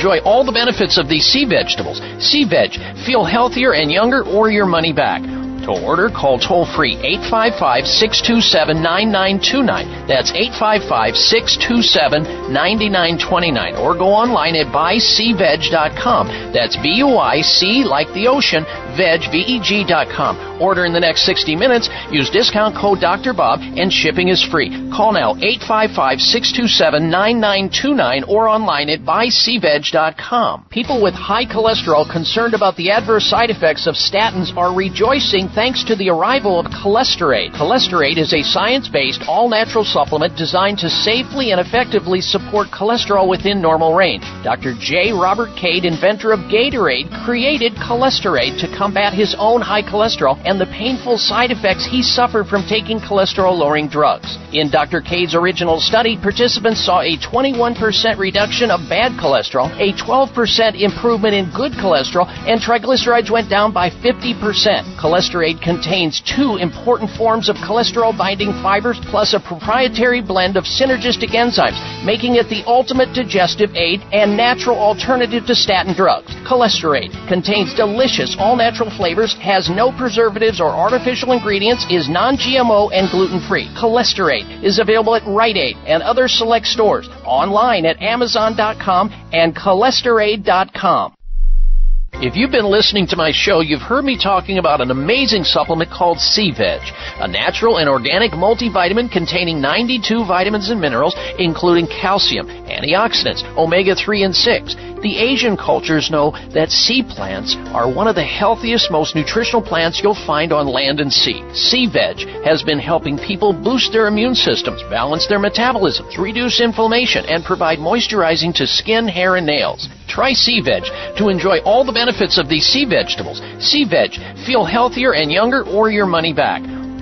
all the benefits of these sea vegetables. Sea Veg. feel healthier and younger or your money back. To order, call toll free 855 627 9929. That's 855 627 9929. Or go online at buyseaveg.com. That's B U I C like the ocean, veg, V-E-G.com. Order in the next 60 minutes. Use discount code Dr. Bob and shipping is free. Call now 855-627-9929 or online at buyseaveg.com. People with high cholesterol concerned about the adverse side effects of statins are rejoicing thanks to the arrival of Cholesterate. Cholesterate is a science-based, all-natural supplement designed to safely and effectively support cholesterol within normal range. Dr. J. Robert Cade, inventor of Gatorade, created Cholesterate to combat his own high cholesterol and the painful side effects he suffered from taking cholesterol-lowering drugs. In Dr. Cade's original study, participants saw a 21% reduction of bad cholesterol, a 12% improvement in good cholesterol, and triglycerides went down by 50%. Cholesterate contains two important forms of cholesterol binding fibers plus a proprietary blend of synergistic enzymes, making it the ultimate digestive aid and natural alternative to statin drugs. Cholesterate contains delicious all natural flavors, has no preservatives or artificial ingredients, is non GMO and gluten free. Cholesterate is available at Rite Aid and other select stores, online at Amazon.com and cholesterate.com. If you've been listening to my show, you've heard me talking about an amazing supplement called Sea Veg, a natural and organic multivitamin containing 92 vitamins and minerals, including calcium, antioxidants, omega-3 and 6. The Asian cultures know that sea plants are one of the healthiest, most nutritional plants you'll find on land and sea. Sea veg has been helping people boost their immune systems, balance their metabolisms, reduce inflammation, and provide moisturizing to skin, hair, and nails. Try sea veg to enjoy all the benefits of these sea vegetables. Sea veg, feel healthier and younger or your money back.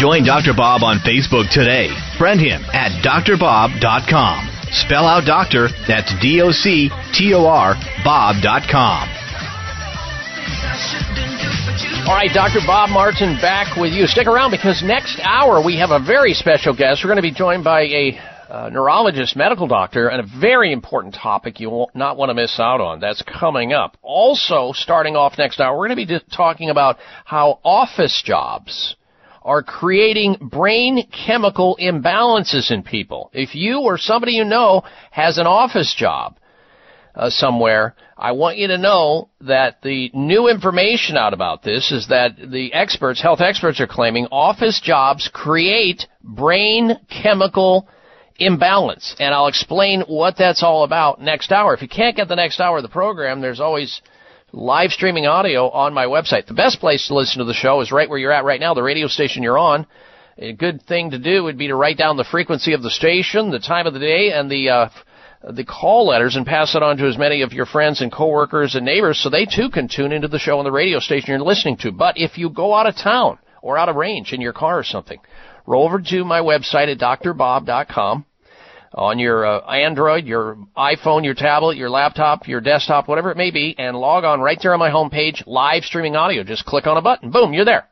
Join Dr. Bob on Facebook today. Friend him at drbob.com. Spell out doctor, that's D O C T O R, Bob.com.
All right, Dr. Bob Martin back with you. Stick around because next hour we have a very special guest. We're going to be joined by a uh, neurologist, medical doctor, and a very important topic you will not want to miss out on. That's coming up. Also, starting off next hour, we're going to be talking about how office jobs are creating brain chemical imbalances in people. If you or somebody you know has an office job uh, somewhere, I want you to know that the new information out about this is that the experts, health experts are claiming office jobs create brain chemical imbalance. And I'll explain what that's all about next hour. If you can't get the next hour of the program, there's always live streaming audio on my website. The best place to listen to the show is right where you're at right now, the radio station you're on. A good thing to do would be to write down the frequency of the station, the time of the day, and the uh, the call letters and pass it on to as many of your friends and coworkers and neighbors so they too can tune into the show on the radio station you're listening to. But if you go out of town or out of range in your car or something, roll over to my website at drbob.com on your uh, Android, your iPhone, your tablet, your laptop, your desktop, whatever it may be, and log on right there on my homepage, live streaming audio. Just click on a button. Boom, you're there.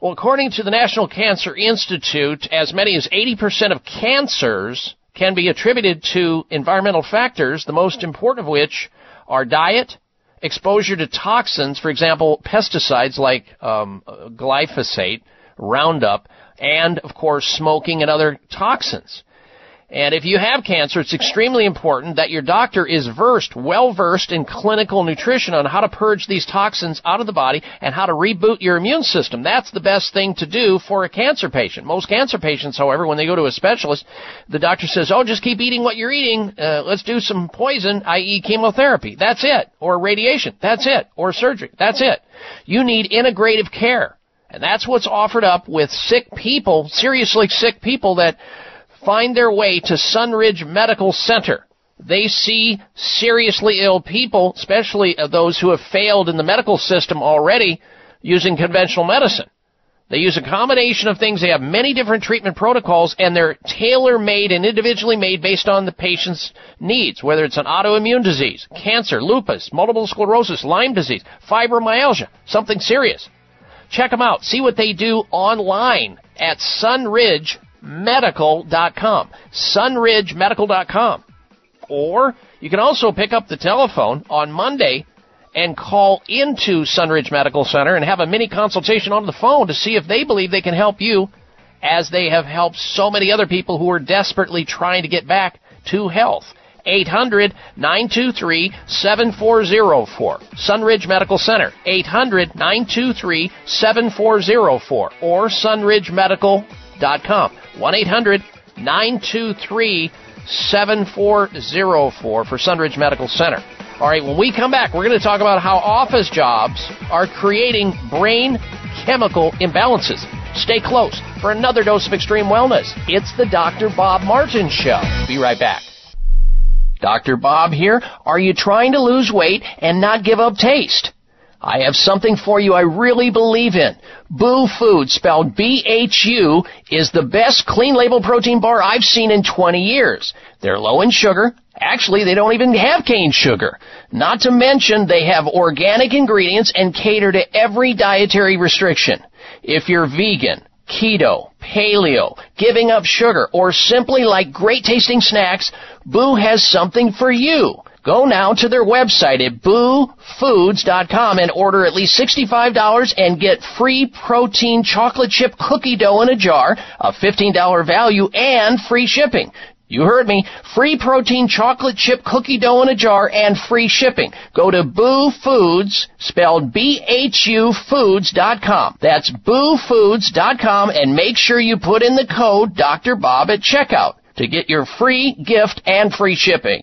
Well, according to the National Cancer Institute, as many as 80% of cancers can be attributed to environmental factors, the most important of which are diet, exposure to toxins, for example, pesticides like um, glyphosate, Roundup, and, of course, smoking and other toxins. And if you have cancer, it's extremely important that your doctor is versed, well versed in clinical nutrition on how to purge these toxins out of the body and how to reboot your immune system. That's the best thing to do for a cancer patient. Most cancer patients, however, when they go to a specialist, the doctor says, oh, just keep eating what you're eating. Uh, let's do some poison, i.e. chemotherapy. That's it. Or radiation. That's it. Or surgery. That's it. You need integrative care. And that's what's offered up with sick people, seriously sick people that find their way to Sunridge Medical Center. They see seriously ill people, especially uh, those who have failed in the medical system already using conventional medicine. They use a combination of things. They have many different treatment protocols and they're tailor made and individually made based on the patient's needs, whether it's an autoimmune disease, cancer, lupus, multiple sclerosis, Lyme disease, fibromyalgia, something serious. Check them out. See what they do online at sunridge.com medical.com. sunridgemedical.com. Or You can also pick up the telephone on Monday and call into Sunridge Medical Center and have a mini consultation on the phone to see if they believe they can help you as they have helped so many other people who are desperately trying to get back to health. 800 923 7404. Sunridge Medical Center. 800 923 7404 or sunridgemedical.com. 1 800 923 7404 for Sunridge Medical Center. All right, when we come back, we're going to talk about how office jobs are creating brain chemical imbalances. Stay close for another dose of extreme wellness. It's the Dr. Bob Martin Show. Be right back. Dr. Bob here. Are you trying to lose weight and not give up taste? I have something for you I really believe in. Bhu Food, spelled B-H-U, is the best clean label protein bar I've seen in 20 years. They're low in sugar. Actually, they don't even have cane sugar. Not to mention they have organic ingredients and cater to every dietary restriction. If you're vegan, keto, paleo, giving up sugar, or simply like great tasting snacks, Bhu has something for you. Go now to their website at bhufoods.com and order at least $65 and get free protein chocolate chip cookie dough in a jar, a $15 value, and free shipping. You heard me. Free protein chocolate chip cookie dough in a jar and free shipping. Go to Bhu Foods, spelled B-H-U Foods.com. That's bhufoods.com and make sure you put in the code Dr. Bob at checkout to get your free gift and free shipping.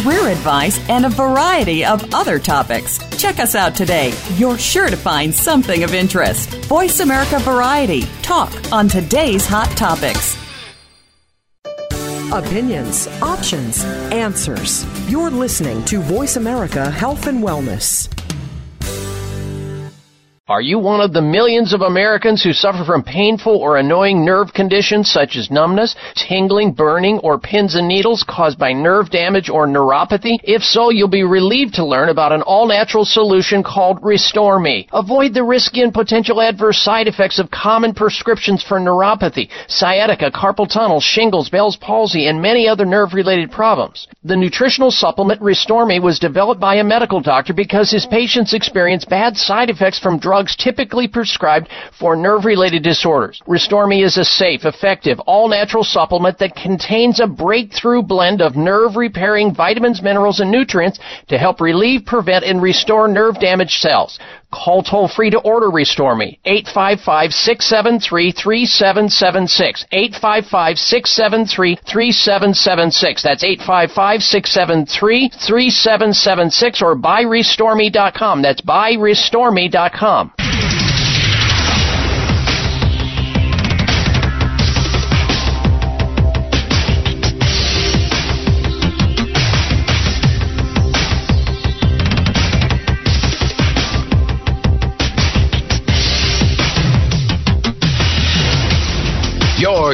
career advice, and a variety of other topics. Check us out today. You're sure to find something of interest. Voice America Variety. Talk on today's hot topics.
Opinions, options, answers. You're listening to Voice America Health and Wellness.
Are you one of the millions of Americans who suffer from painful or annoying nerve conditions such as numbness, tingling, burning, or pins and needles caused by nerve damage or neuropathy? If so, you'll be relieved to learn about an all-natural solution called Restore Me. Avoid the risky and potential adverse side effects of common prescriptions for neuropathy, sciatica, carpal tunnel, shingles, Bell's palsy, and many other nerve-related problems. The nutritional supplement Restore Me was developed by a medical doctor because his patients experience bad side effects from drugs typically prescribed for nerve-related disorders. Restore Me is a safe, effective, all-natural supplement that contains a breakthrough blend of nerve-repairing vitamins, minerals, and nutrients to help relieve, prevent, and restore nerve damaged cells. Call toll free to order Restore Me. 855-673-3776. 855-673-3776. That's 855-673-3776 or buyrestoreme.com. That's buyrestoreme.com.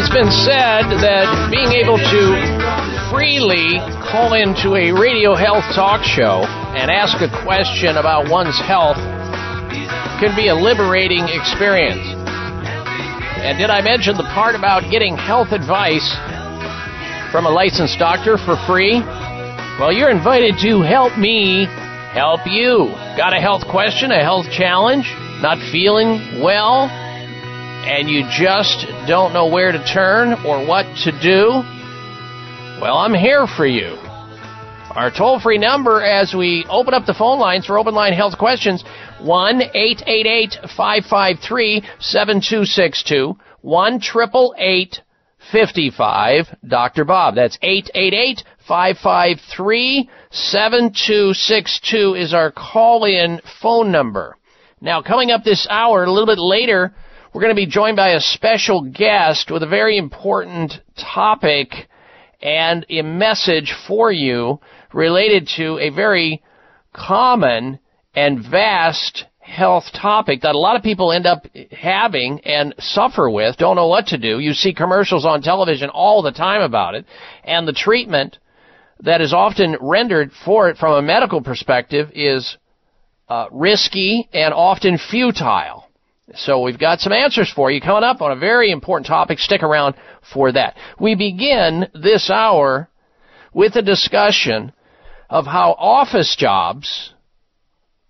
It's been said that being able to freely call into a radio health talk show and ask a question about one's health can be a liberating experience. And did I mention the part about getting health advice from a licensed doctor for free? Well, you're invited to help me help you. Got a health question, a health challenge, not feeling well, and you just don't know where to turn or what to do? Well, I'm here for you. Our toll free number as we open up the phone lines for open line health questions 1 888 553 7262 1 888 55 Dr. Bob. That's 888 553 7262 is our call in phone number. Now, coming up this hour, a little bit later, we're going to be joined by a special guest with a very important topic and a message for you related to a very common and vast health topic that a lot of people end up having and suffer with, don't know what to do. You see commercials on television all the time about it, and the treatment that is often rendered for it from a medical perspective is uh, risky and often futile. So we've got some answers for you coming up on a very important topic. Stick around for that. We begin this hour with a discussion of how office jobs,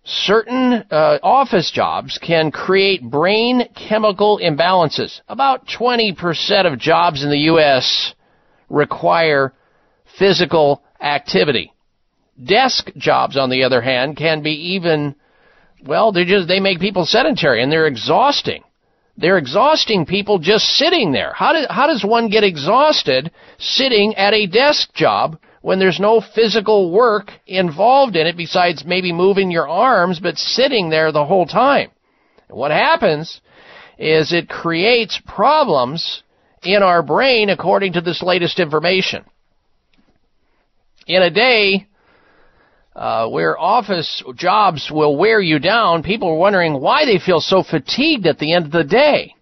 certain uh, office jobs can create brain chemical imbalances. About 20% of jobs in the U.S. require physical activity. Desk jobs, on the other hand, can be even well, they just they make people sedentary and they're exhausting. They're exhausting people just sitting there. How, do, how does one get exhausted sitting at a desk job when there's no physical work involved in it besides maybe moving your arms, but sitting there the whole time? What happens is it creates problems in our brain according to this latest information. In a day uh, where office jobs will wear you down, people are wondering why they feel so fatigued at the end of the day.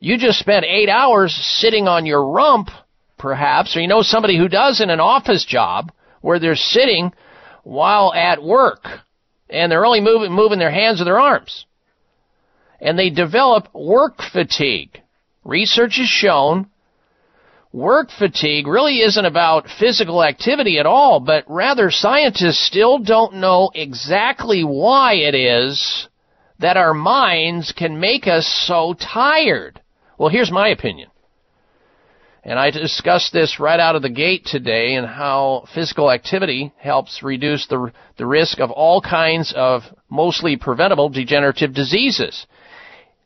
You just spent eight hours sitting on your rump, perhaps, or you know somebody who does in an office job where they're sitting while at work and they're only moving, moving their hands or their arms. And they develop work fatigue. Research has shown work fatigue really isn't about physical activity at all, but rather scientists still don't know exactly why it is that our minds can make us so tired. Well, here's my opinion. And I discussed this right out of the gate today and how physical activity helps reduce the, the risk of all kinds of mostly preventable degenerative diseases.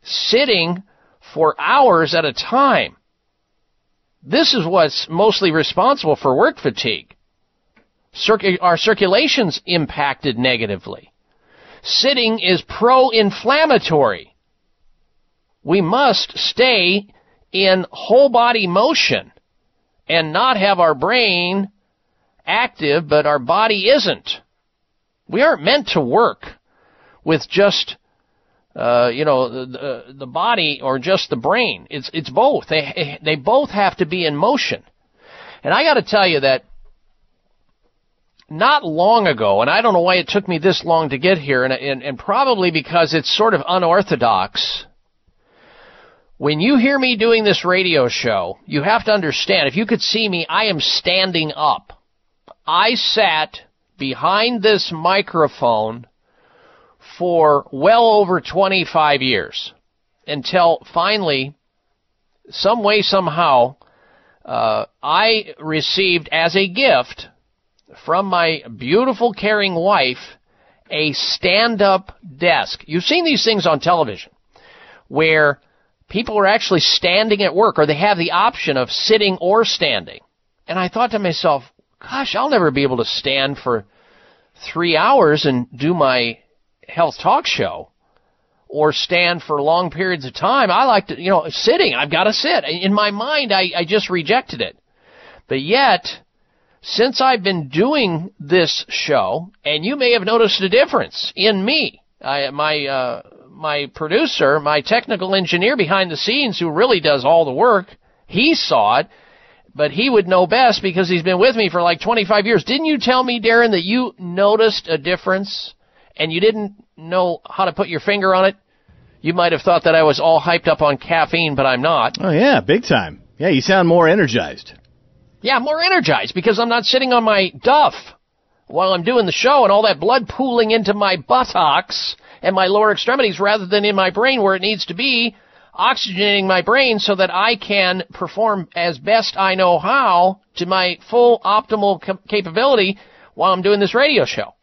Sitting for hours at a time this is what's mostly responsible for work fatigue. Our circulation's impacted negatively. Sitting is pro-inflammatory. We must stay in whole body motion and not have our brain active, but our body isn't. We aren't meant to work with just uh, you know, the, the body or just the brain. It's it's both. They they both have to be in motion. And I got to tell you that not long ago, and I don't know why it took me this long to get here, and, and, and probably because it's sort of unorthodox. When you hear me doing this radio show, you have to understand, if you could see me, I am standing up. I sat behind this microphone for well over 25 years until finally, some way, somehow, uh, I received as a gift from my beautiful, caring wife a stand up desk. You've seen these things on television where people are actually standing at work or they have the option of sitting or standing. And I thought to myself, gosh, I'll never be able to stand for three hours and do my health talk show or stand for long periods of time. I like to, you know, sitting. I've got to sit. In my mind, I, I just rejected it. But yet, since I've been doing this show, and you may have noticed a difference in me, I, my uh, my producer, my technical engineer behind the scenes, who really does all the work, He saw it, but he would know best because he's been with me for like 25 years. Didn't you tell me, Darren, that you noticed a difference and you didn't know how to put your finger on it? You might have thought that I was all hyped up on caffeine, but I'm not.
Oh, yeah, big time. Yeah, you sound more energized.
Yeah, more energized because I'm not sitting on my duff while I'm doing the show and all that blood pooling into my buttocks and my lower extremities rather than in my brain where it needs to be, oxygenating my brain so that I can perform as best I know how to my full optimal capability while I'm doing this radio show.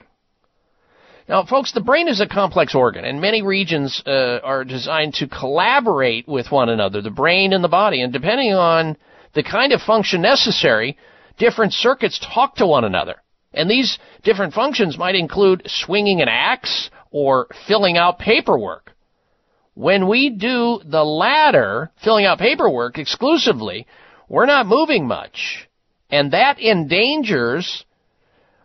Now, folks, the brain is a complex organ, and many regions uh, are designed to collaborate with one another, the brain and the body. And depending on the kind of function necessary, different circuits talk to one another. And these different functions might include swinging an axe or filling out paperwork. When we do the latter, filling out paperwork exclusively, we're not moving much. And that endangers,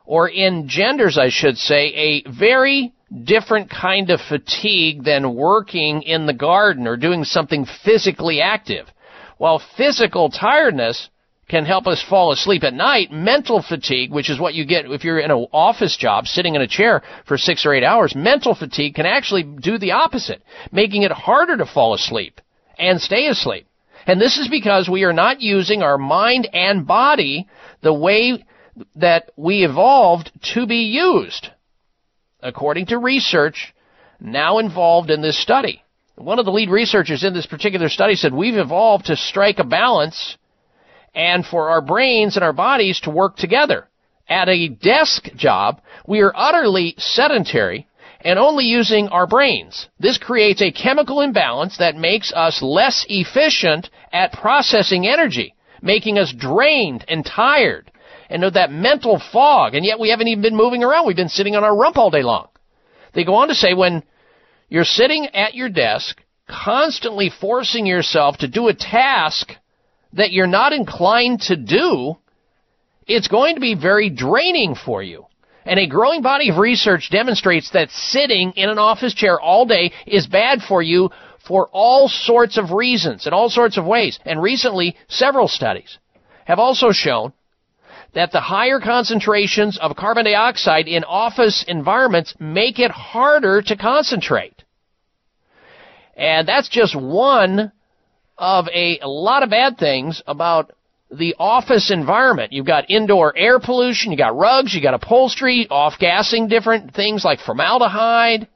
or engenders, I should say, a very different kind of fatigue than working in the garden or doing something physically active. While physical tiredness can help us fall asleep at night. Mental fatigue, which is what you get if you're in an office job sitting in a chair for six or eight hours, mental fatigue can actually do the opposite, making it harder to fall asleep and stay asleep. And this is because we are not using our mind and body the way that we evolved to be used, according to research now involved in this study. One of the lead researchers in this particular study said we've evolved to strike a balance and for our brains and our bodies to work together. At a desk job, we are utterly sedentary and only using our brains. This creates a chemical imbalance that makes us less efficient at processing energy, making us drained and tired and that mental fog. And yet we haven't even been moving around. We've been sitting on our rump all day long. They go on to say when you're sitting at your desk, constantly forcing yourself to do a task that you're not inclined to do, it's going to be very draining for you. And a growing body of research demonstrates that sitting in an office chair all day is bad for you for all sorts of reasons in all sorts of ways. And recently, several studies have also shown that the higher concentrations of carbon dioxide in office environments make it harder to concentrate. And that's just one of a, a lot of bad things about the office environment. You've got indoor air pollution, you've got rugs, you've got upholstery, off-gassing different things like formaldehyde,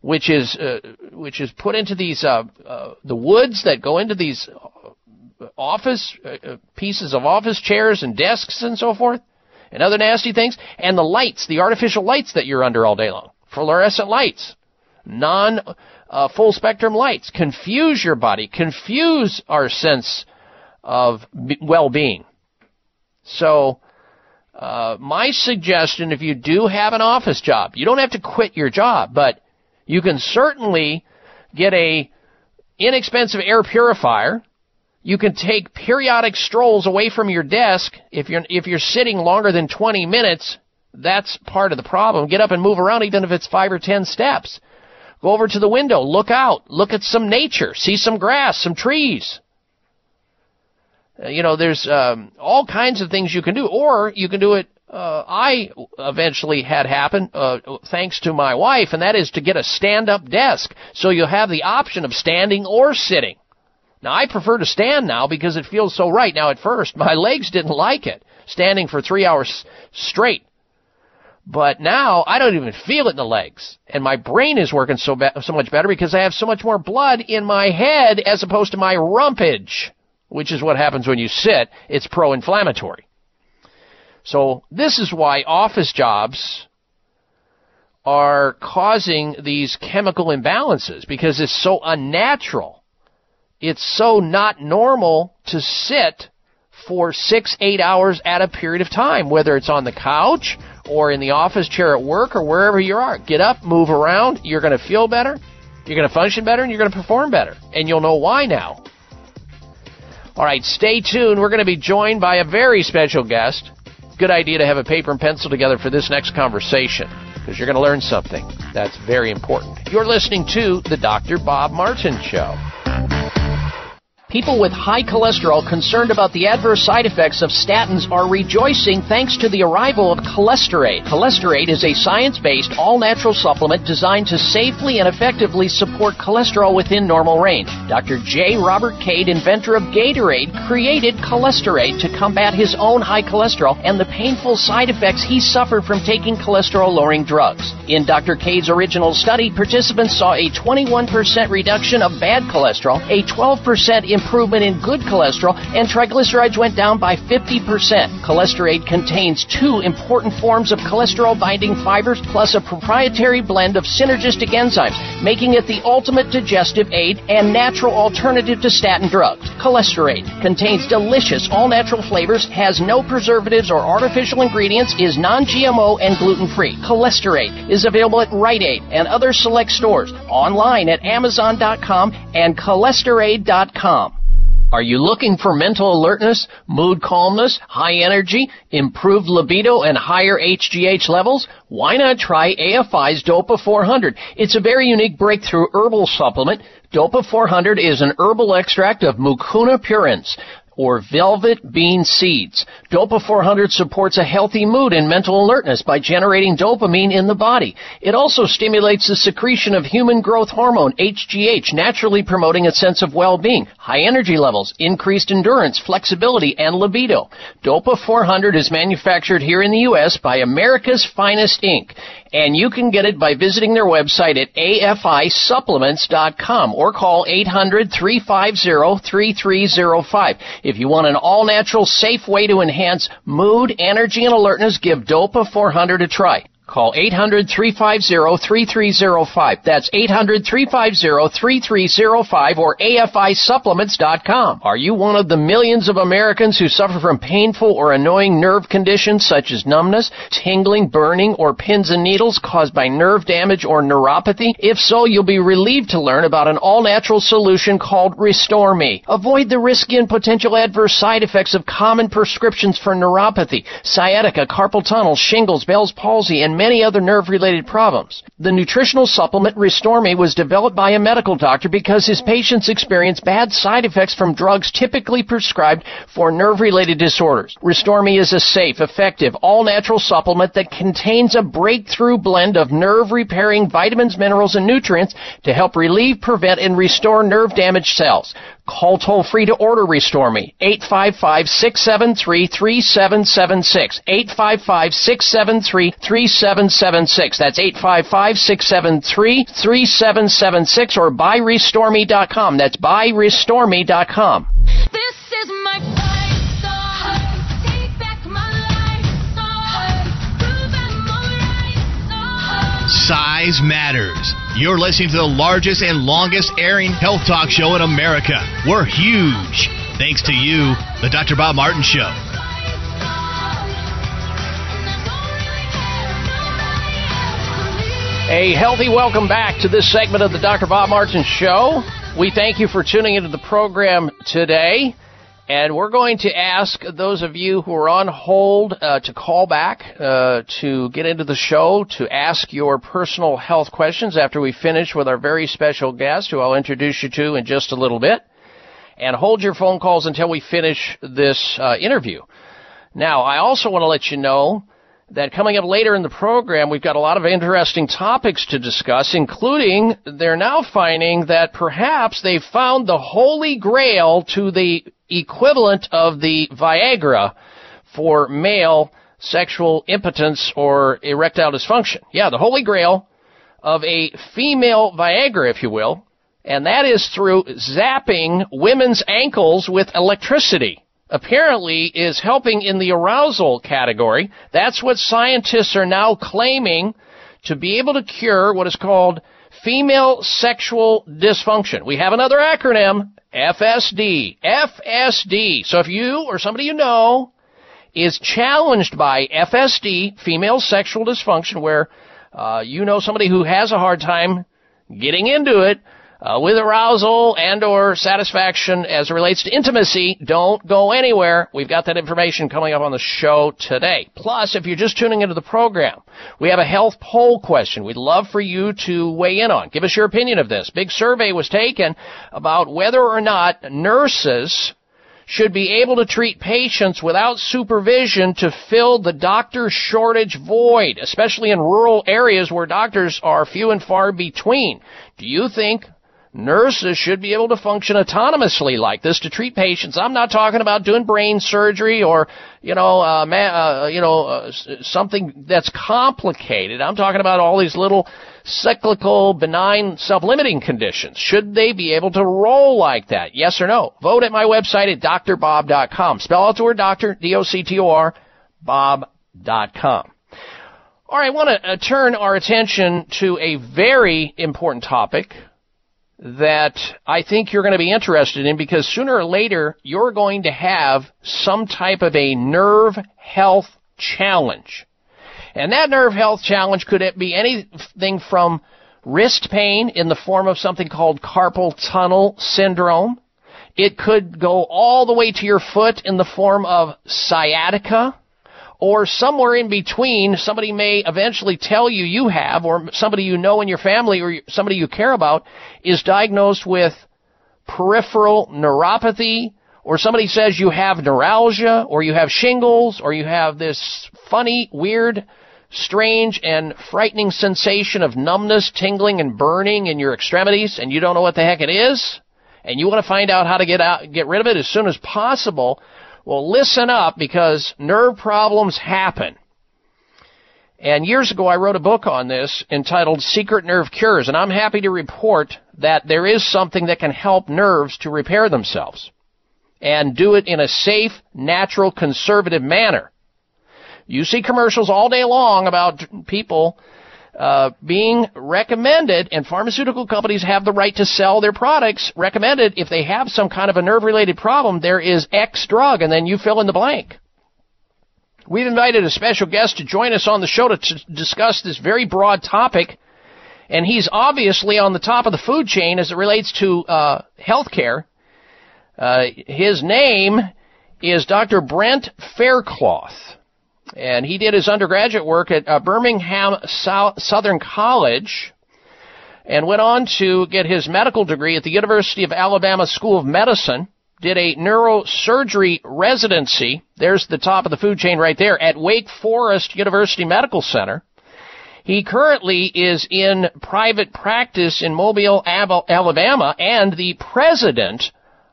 which is uh, which is put into these uh, uh, the woods that go into these office uh, uh, pieces of office chairs and desks and so forth, and other nasty things, and the lights, the artificial lights that you're under all day long, fluorescent lights, non uh, full spectrum lights, confuse your body, confuse our sense of well being. So, uh, my suggestion if you do have an office job, you don't have to quit your job, but you can certainly get a inexpensive air purifier. You can take periodic strolls away from your desk. If you're, if you're sitting longer than 20 minutes, that's part of the problem. Get up and move around even if it's five or 10 steps. Go over to the window, look out, look at some nature, see some grass, some trees. Uh, you know, there's um, all kinds of things you can do, or you can do it. Uh, I eventually had happen uh, thanks to my wife, and that is to get a stand-up desk, so you'll have the option of standing or sitting. Now, I prefer to stand now because it feels so right. Now, at first, my legs didn't like it, standing for three hours straight. But now I don't even feel it in the legs, and my brain is working so be- so much better because I have so much more blood in my head as opposed to my rumpage, which is what happens when you sit. It's pro-inflammatory. So this is why office jobs are causing these chemical imbalances because it's so unnatural. It's so not normal to sit for six, eight hours at a period of time, whether it's on the couch or in the office chair at work or wherever you are. Get up, move around. You're going to feel better. You're going to function better and you're going to perform better. And you'll know why now. All right, stay tuned. We're going to be joined by a very special guest. Good idea to have a paper and pencil together for this next conversation because you're going to learn something that's very important. You're listening to The Dr. Bob Martin Show. People with high cholesterol concerned about the adverse side effects of statins are rejoicing thanks to the arrival of Cholesterate. Cholesterate is a science-based, all-natural supplement designed to safely and effectively support cholesterol within normal range. Dr. J. Robert Cade, inventor of Gatorade, created Cholesterate to combat his own high cholesterol and the painful side effects he suffered from taking cholesterol-lowering drugs. In Dr. Cade's original study, participants saw a 21% reduction of bad cholesterol, a 12% improvement in good cholesterol, and triglycerides went down by 50%. Cholesterate contains two important forms of cholesterol binding fibers plus a proprietary blend of synergistic enzymes, making it the ultimate digestive aid and natural alternative to statin drugs. Cholesterate contains delicious all natural flavors, has no preservatives or artificial ingredients, is non GMO and gluten free. Cholesterate is available at Rite Aid and other select stores, online at Amazon.com and cholesterate.com. Are you looking for mental alertness, mood calmness, high energy, improved libido, and higher HGH levels? Why not try AFI's Dopa 400? It's a very unique breakthrough herbal supplement. Dopa 400 is an herbal extract of Mucuna pruriens or velvet bean seeds. Dopa 400 supports a healthy mood and mental alertness by generating dopamine in the body. It also stimulates the secretion of human growth hormone, HGH, naturally promoting a sense of well-being, high energy levels, increased endurance, flexibility, and libido. Dopa 400 is manufactured here in the U.S. by America's Finest Inc and you can get it by visiting their website at afisupplements.com or call 800-350-3305. If you want an all-natural, safe way to enhance mood, energy, and alertness, give Dopa 400 a try. Call 800-350-3305. That's 800-350-3305 or AFISupplements.com. Are you one of the millions of Americans who suffer from painful or annoying nerve conditions such as numbness, tingling, burning, or pins and needles caused by nerve damage or neuropathy? If so, you'll be relieved to learn about an all-natural solution called Restore Me. Avoid the risky and potential adverse side effects of common prescriptions for neuropathy, sciatica, carpal tunnel, shingles, Bell's palsy, and many other nerve related problems. The nutritional supplement Restore Me was developed by a medical doctor because his patients experience bad side effects from drugs typically prescribed for nerve related disorders. Restore Me is a safe, effective, all natural supplement that contains a breakthrough blend of nerve repairing vitamins, minerals, and nutrients to help relieve, prevent, and restore nerve damaged cells. Call toll free to order Restore Me. 855-673-3776. 855-673-3776. That's 855-673-3776 or buyrestoreme.com. That's buyrestoreme.com.
This is my
Size matters. You're listening to the largest and longest airing health talk show in America. We're huge. Thanks to you, the Dr. Bob Martin Show.
A healthy welcome back to this segment of the Dr. Bob Martin Show. We thank you for tuning into the program today. And we're going to ask those of you who are on hold uh, to call back uh, to get into the show to ask your personal health questions after we finish with our very special guest, who I'll introduce you to in just a little bit. And hold your phone calls until we finish this uh, interview. Now, I also want to let you know that coming up later in the program, we've got a lot of interesting topics to discuss, including they're now finding that perhaps they found the holy grail to the equivalent of the Viagra for male sexual impotence or erectile dysfunction. Yeah, the holy grail of a female Viagra, if you will, and that is through zapping women's ankles with electricity apparently is helping in the arousal category. That's what scientists are now claiming to be able to cure what is called female sexual dysfunction. We have another acronym, FSD. FSD. So if you or somebody you know is challenged by FSD, female sexual dysfunction, where uh, you know somebody who has a hard time getting into it, uh, with arousal and or satisfaction as it relates to intimacy, don't go anywhere. We've got that information coming up on the show today. Plus, if you're just tuning into the program, we have a health poll question we'd love for you to weigh in on. Give us your opinion of this. Big survey was taken about whether or not nurses should be able to treat patients without supervision to fill the doctor shortage void, especially in rural areas where doctors are few and far between. Do you think Nurses should be able to function autonomously like this to treat patients. I'm not talking about doing brain surgery or, you know, uh, ma- uh, you know, uh, something that's complicated. I'm talking about all these little cyclical, benign, self-limiting conditions. Should they be able to roll like that? Yes or no? Vote at my website at doctorbob.com. Spell out the word doctor, D-O-C-T-O-R, bob.com. All right, I want to uh, turn our attention to a very important topic that I think you're going to be interested in because sooner or later you're going to have some type of a nerve health challenge. And that nerve health challenge could be anything from wrist pain in the form of something called carpal tunnel syndrome. It could go all the way to your foot in the form of sciatica or somewhere in between, somebody may eventually tell you you have, or somebody you know in your family or somebody you care about is diagnosed with peripheral neuropathy, or somebody says you have neuralgia, or you have shingles, or you have this funny, weird, strange, and frightening sensation of numbness, tingling, and burning in your extremities, and you don't know what the heck it is, and you want to find out how to get out, get rid of it as soon as possible, well, listen up because nerve problems happen. And years ago, I wrote a book on this entitled Secret Nerve Cures, and I'm happy to report that there is something that can help nerves to repair themselves and do it in a safe, natural, conservative manner. You see commercials all day long about people uh, being recommended, and pharmaceutical companies have the right to sell their products recommended if they have some kind of a nerve related problem, there is X drug, and then you fill in the blank. We've invited a special guest to join us on the show to t- discuss this very broad topic, and he's obviously on the top of the food chain as it relates to uh, healthcare. Uh, his name is Dr. Brent Faircloth and he did his undergraduate work at uh, Birmingham South, Southern College and went on to get his medical degree at the University of Alabama School of Medicine, did a neurosurgery residency, there's the top of the food chain right there, at Wake Forest University Medical Center. He currently is in private practice in Mobile, Alabama, and the president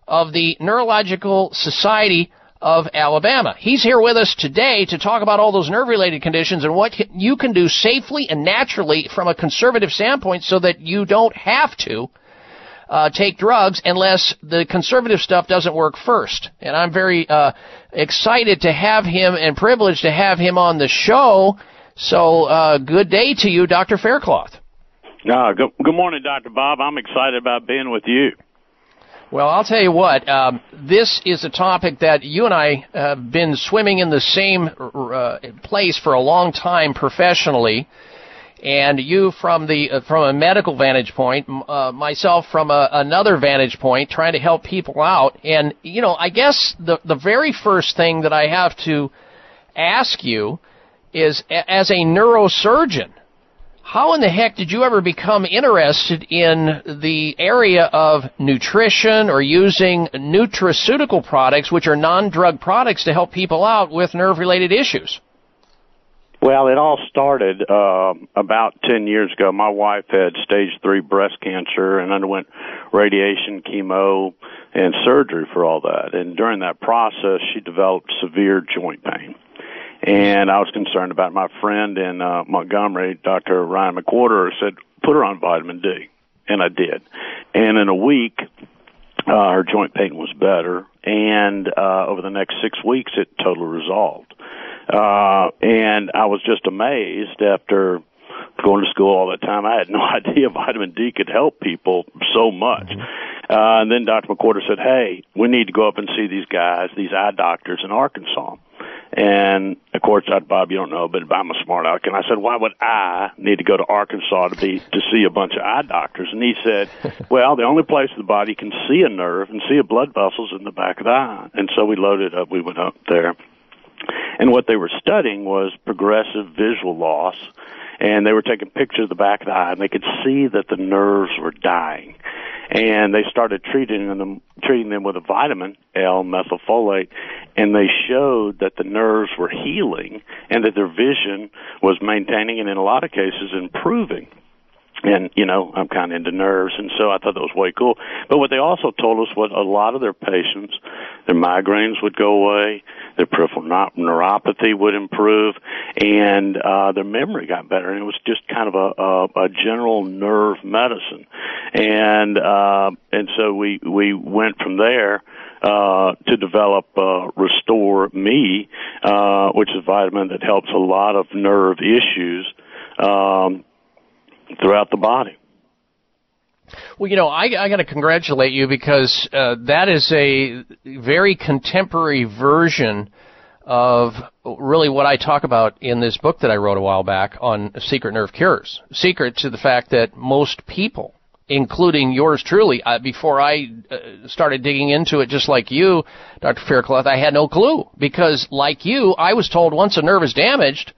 of the Neurological Society of Alabama. He's here with us today to talk about all those nerve related conditions and what you can do safely and naturally from a conservative standpoint so that you don't have to uh, take drugs unless the conservative stuff doesn't work first. And I'm very uh, excited to have him and privileged to have him on the show. So, uh, good day to you, Dr. Faircloth.
Uh, good, good morning, Dr. Bob. I'm excited about being with you.
Well, I'll tell you what. Um, this is a topic that you and I have been swimming in the same uh, place for a long time professionally, and you from the uh, from a medical vantage point, uh, myself from a, another vantage point, trying to help people out. And you know, I guess the the very first thing that I have to ask you is, as a neurosurgeon, how in the heck did you ever become interested in the area of nutrition or using nutraceutical products, which are non-drug products, to help people out with nerve-related issues?
Well, it all started uh, about 10 years ago. My wife had stage 3 breast cancer and underwent radiation, chemo, and surgery for all that. And during that process, she developed severe joint pain and I was concerned about my friend in uh, Montgomery, Dr. Ryan McWhorter, said, put her on vitamin D. And I did. And in a week, uh, her joint pain was better. And uh, over the next six weeks, it totally resolved. Uh, and I was just amazed after going to school all that time. I had no idea vitamin D could help people so much. Mm-hmm. Uh, and then Dr. McWhorter said, "Hey, we need to go up and see these guys, these eye doctors in Arkansas." And of course, I, Bob, you don't know, but I'm a smart aleck. And I said, why would I need to go to Arkansas to be to see a bunch of eye doctors? And he said, well, the only place the body can see a nerve and see a blood vessel is in the back of the eye. And so we loaded up. We went up there, and what they were studying was progressive visual loss. And they were taking pictures of the back of the eye, and they could see that the nerves were dying and they started treating them treating them with a vitamin L methylfolate and they showed that the nerves were healing and that their vision was maintaining and in a lot of cases improving and you know I'm kind of into nerves, and so I thought that was way cool. But what they also told us was a lot of their patients, their migraines would go away, their peripheral neuropathy would improve, and uh, their memory got better. And it was just kind of a, a, a general nerve medicine, and uh, and so we we went from there. Uh, to develop uh, Restore Me, uh, which is a vitamin that helps a lot of nerve issues. Um, throughout the body.
Well, you know, I, I got to congratulate you because uh, that is a very contemporary version of really what I talk about in this book that I wrote a while back on secret nerve cures. Secret to the fact that most people, including yours truly, uh, before I uh, started digging into it, just like you, Dr. Faircloth, I had no clue because, like you, I was told once a nerve is damaged,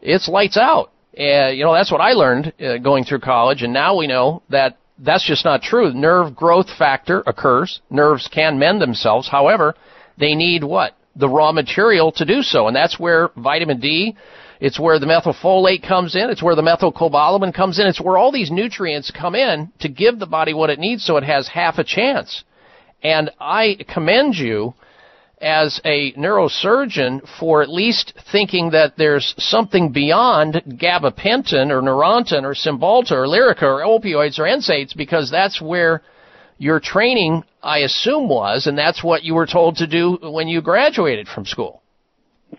it's lights out. And, you know, that's what I learned uh, going through college, and now we know that that's just not true. Nerve growth factor occurs. Nerves can mend themselves. However, they need what? The raw material to do so, and that's where vitamin D, it's where the methylfolate comes in, it's where the methylcobalamin comes in, it's where all these nutrients come in to give the body what it needs so it has half a chance. And I commend you as a neurosurgeon for at least thinking that there's something beyond gabapentin or Neurontin or Cymbalta or Lyrica or opioids or NSAIDs because that's where your training, I assume, was, and that's what you were told to do when you graduated from school.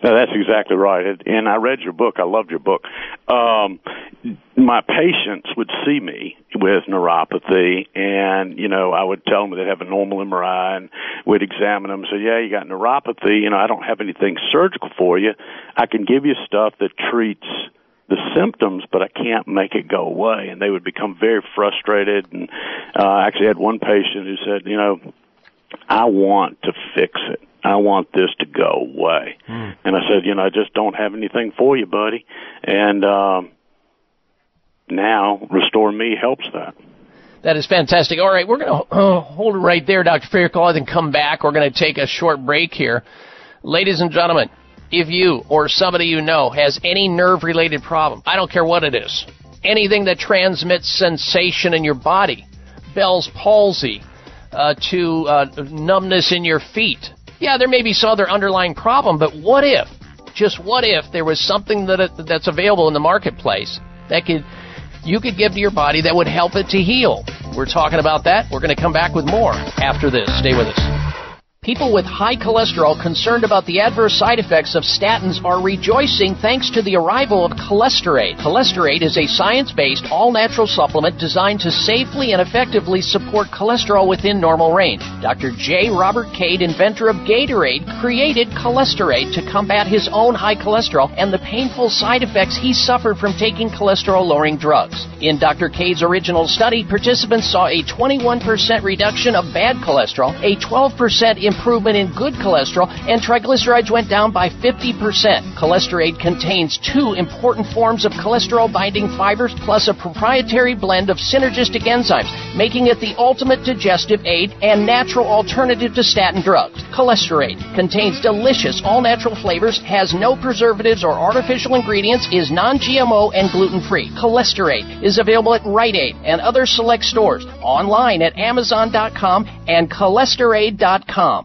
No, that's exactly right. And I read your book. I loved your book. Um, my patients would see me with neuropathy, and you know, I would tell them they'd have a normal MRI, and we'd examine them. say, "Yeah, you got neuropathy. You know, I don't have anything surgical for you. I can give you stuff that treats." the symptoms, but I can't make it go away. And they would become very frustrated. And uh, I actually had one patient who said, you know, I want to fix it. I want this to go away. Mm. And I said, you know, I just don't have anything for you, buddy. And um, now Restore Me helps that.
That is fantastic. All right, we're going to uh, hold it right there, Dr. Faircloth, and then come back. We're going to take a short break here. Ladies and gentlemen, if you or somebody you know has any nerve related problem, I don't care what it is, anything that transmits sensation in your body, Bell's palsy, uh, to uh, numbness in your feet, yeah, there may be some other underlying problem, but what if, just what if there was something that uh, that's available in the marketplace that could you could give to your body that would help it to heal? We're talking about that. We're going to come back with more after this. Stay with us. People with high cholesterol concerned about the adverse side effects of statins are rejoicing thanks to the arrival of Cholesterate. Cholesterate is a science-based, all-natural supplement designed to safely and effectively support cholesterol within normal range. Dr. J. Robert Cade, inventor of Gatorade, created Cholesterate to combat his own high cholesterol and the painful side effects he suffered from taking cholesterol-lowering drugs. In Dr. Cade's original study, participants saw a 21% reduction of bad cholesterol, a 12% improvement in good cholesterol, and triglycerides went down by 50%. Cholesterate contains two important forms of cholesterol binding fibers plus a proprietary blend of synergistic enzymes, making it the ultimate digestive aid and natural alternative to statin drugs. Cholesterate contains delicious all natural flavors, has no preservatives or artificial ingredients, is non GMO and gluten free. Cholesterate is available at Rite Aid and other select stores, online at Amazon.com and cholesterate.com.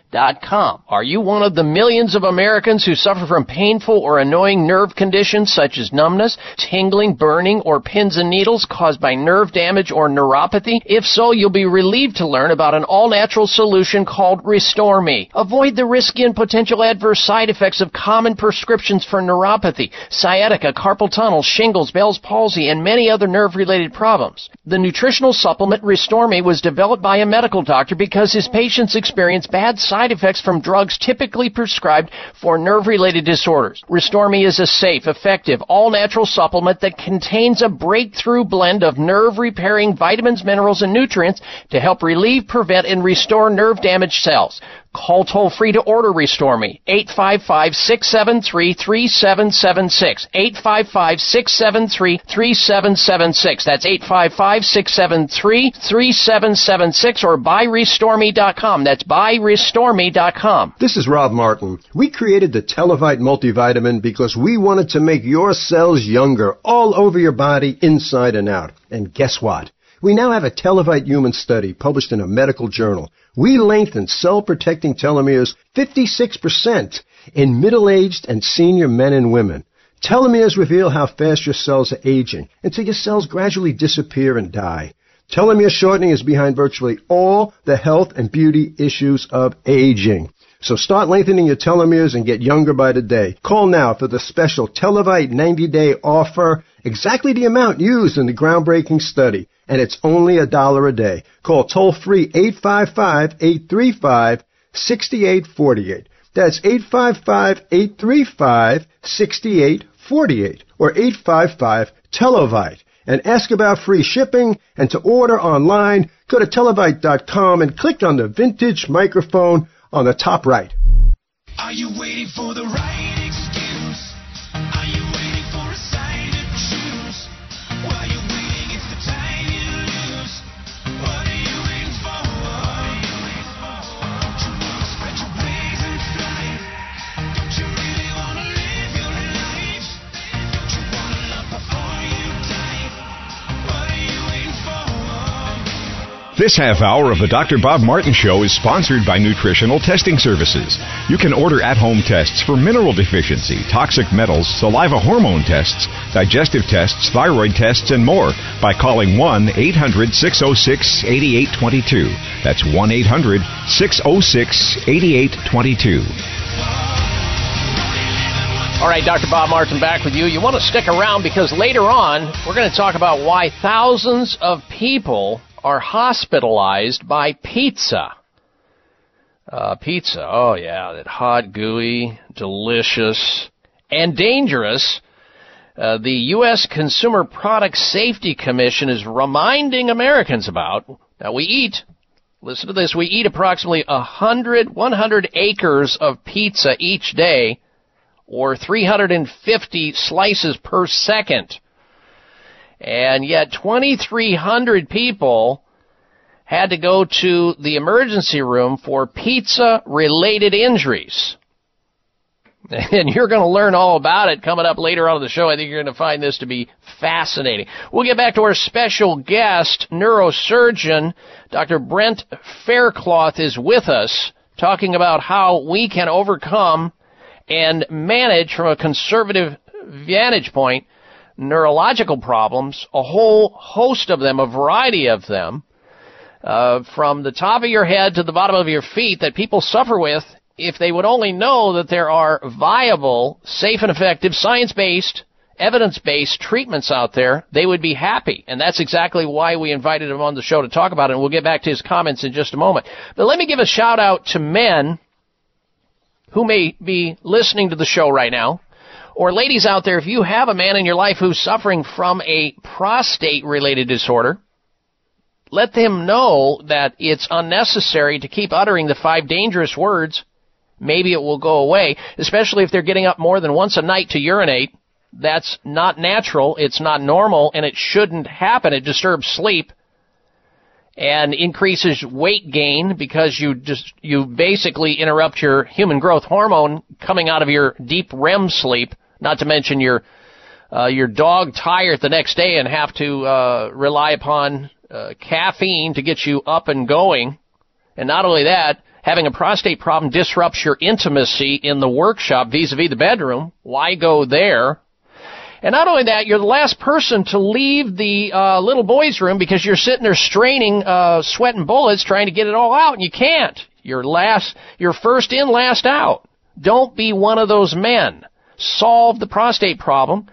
Com. Are you one of the millions of Americans who suffer from painful or annoying nerve conditions such as numbness, tingling, burning, or pins and needles caused by nerve damage or neuropathy? If so, you'll be relieved to learn about an all-natural solution called Restore Me. Avoid the risky and potential adverse side effects of common prescriptions for neuropathy, sciatica, carpal tunnel, shingles, Bell's palsy, and many other nerve-related problems. The nutritional supplement Restore Me was developed by a medical doctor because his patients experience bad side side effects from drugs typically prescribed for nerve-related disorders. Restore is a safe, effective, all-natural supplement that contains a breakthrough blend of nerve-repairing vitamins, minerals, and nutrients to help relieve, prevent, and restore nerve damaged cells. Call toll free to order Restore Me. 855-673-3776. 855-673-3776. That's 855-673-3776 or buyrestoreme.com. That's buyrestoreme.com.
This is Rob Martin. We created the Televite multivitamin because we wanted to make your cells younger all over your body, inside and out. And guess what? We now have a Televite human study published in a medical journal. We lengthen cell protecting telomeres 56% in middle-aged and senior men and women. Telomeres reveal how fast your cells are aging until your cells gradually disappear and die. Telomere shortening is behind virtually all the health and beauty issues of aging. So start lengthening your telomeres and get younger by the day. Call now for the special Televite 90 day offer, exactly the amount used in the groundbreaking study, and it's only a dollar a day. Call toll free 855-835-6848. That's 855-835-6848 or 855 Televite and ask about free shipping and to order online, go to televite.com and click on the vintage microphone on the top right.
This half hour of the Dr. Bob Martin Show is sponsored by Nutritional Testing Services. You can order at home tests for mineral deficiency, toxic metals, saliva hormone tests, digestive tests, thyroid tests, and more by calling 1 800 606 8822. That's 1 800 606 8822.
All right, Dr. Bob Martin back with you. You want to stick around because later on we're going to talk about why thousands of people are hospitalized by pizza. Uh, pizza, oh yeah, that hot, gooey, delicious, and dangerous. Uh, the U.S. Consumer Product Safety Commission is reminding Americans about that we eat. Listen to this: we eat approximately 100, 100 acres of pizza each day, or 350 slices per second. And yet 2,300 people had to go to the emergency room for pizza related injuries. And you're going to learn all about it coming up later on in the show. I think you're going to find this to be fascinating. We'll get back to our special guest, neurosurgeon Dr. Brent Faircloth is with us talking about how we can overcome and manage from a conservative vantage point neurological problems, a whole host of them, a variety of them, uh, from the top of your head to the bottom of your feet that people suffer with if they would only know that there are viable, safe and effective, science-based, evidence-based treatments out there, they would be happy. And that's exactly why we invited him on the show to talk about it. And we'll get back to his comments in just a moment. But let me give a shout out to men who may be listening to the show right now or ladies out there, if you have a man in your life who's suffering from a prostate related disorder, let them know that it's unnecessary to keep uttering the five dangerous words. Maybe it will go away, especially if they're getting up more than once a night to urinate. That's not natural, it's not normal, and it shouldn't happen. It disturbs sleep and increases weight gain because you just you basically interrupt your human growth hormone coming out of your deep REM sleep not to mention your uh, your dog tired the next day and have to uh, rely upon uh, caffeine to get you up and going. And not only that, having a prostate problem disrupts your intimacy in the workshop vis-a-vis the bedroom. Why go there? And not only that, you're the last person to leave the uh, little boy's room because you're sitting there straining, uh, sweating bullets, trying to get it all out, and you can't. You're last, you're first in, last out. Don't be one of those men solve the prostate problem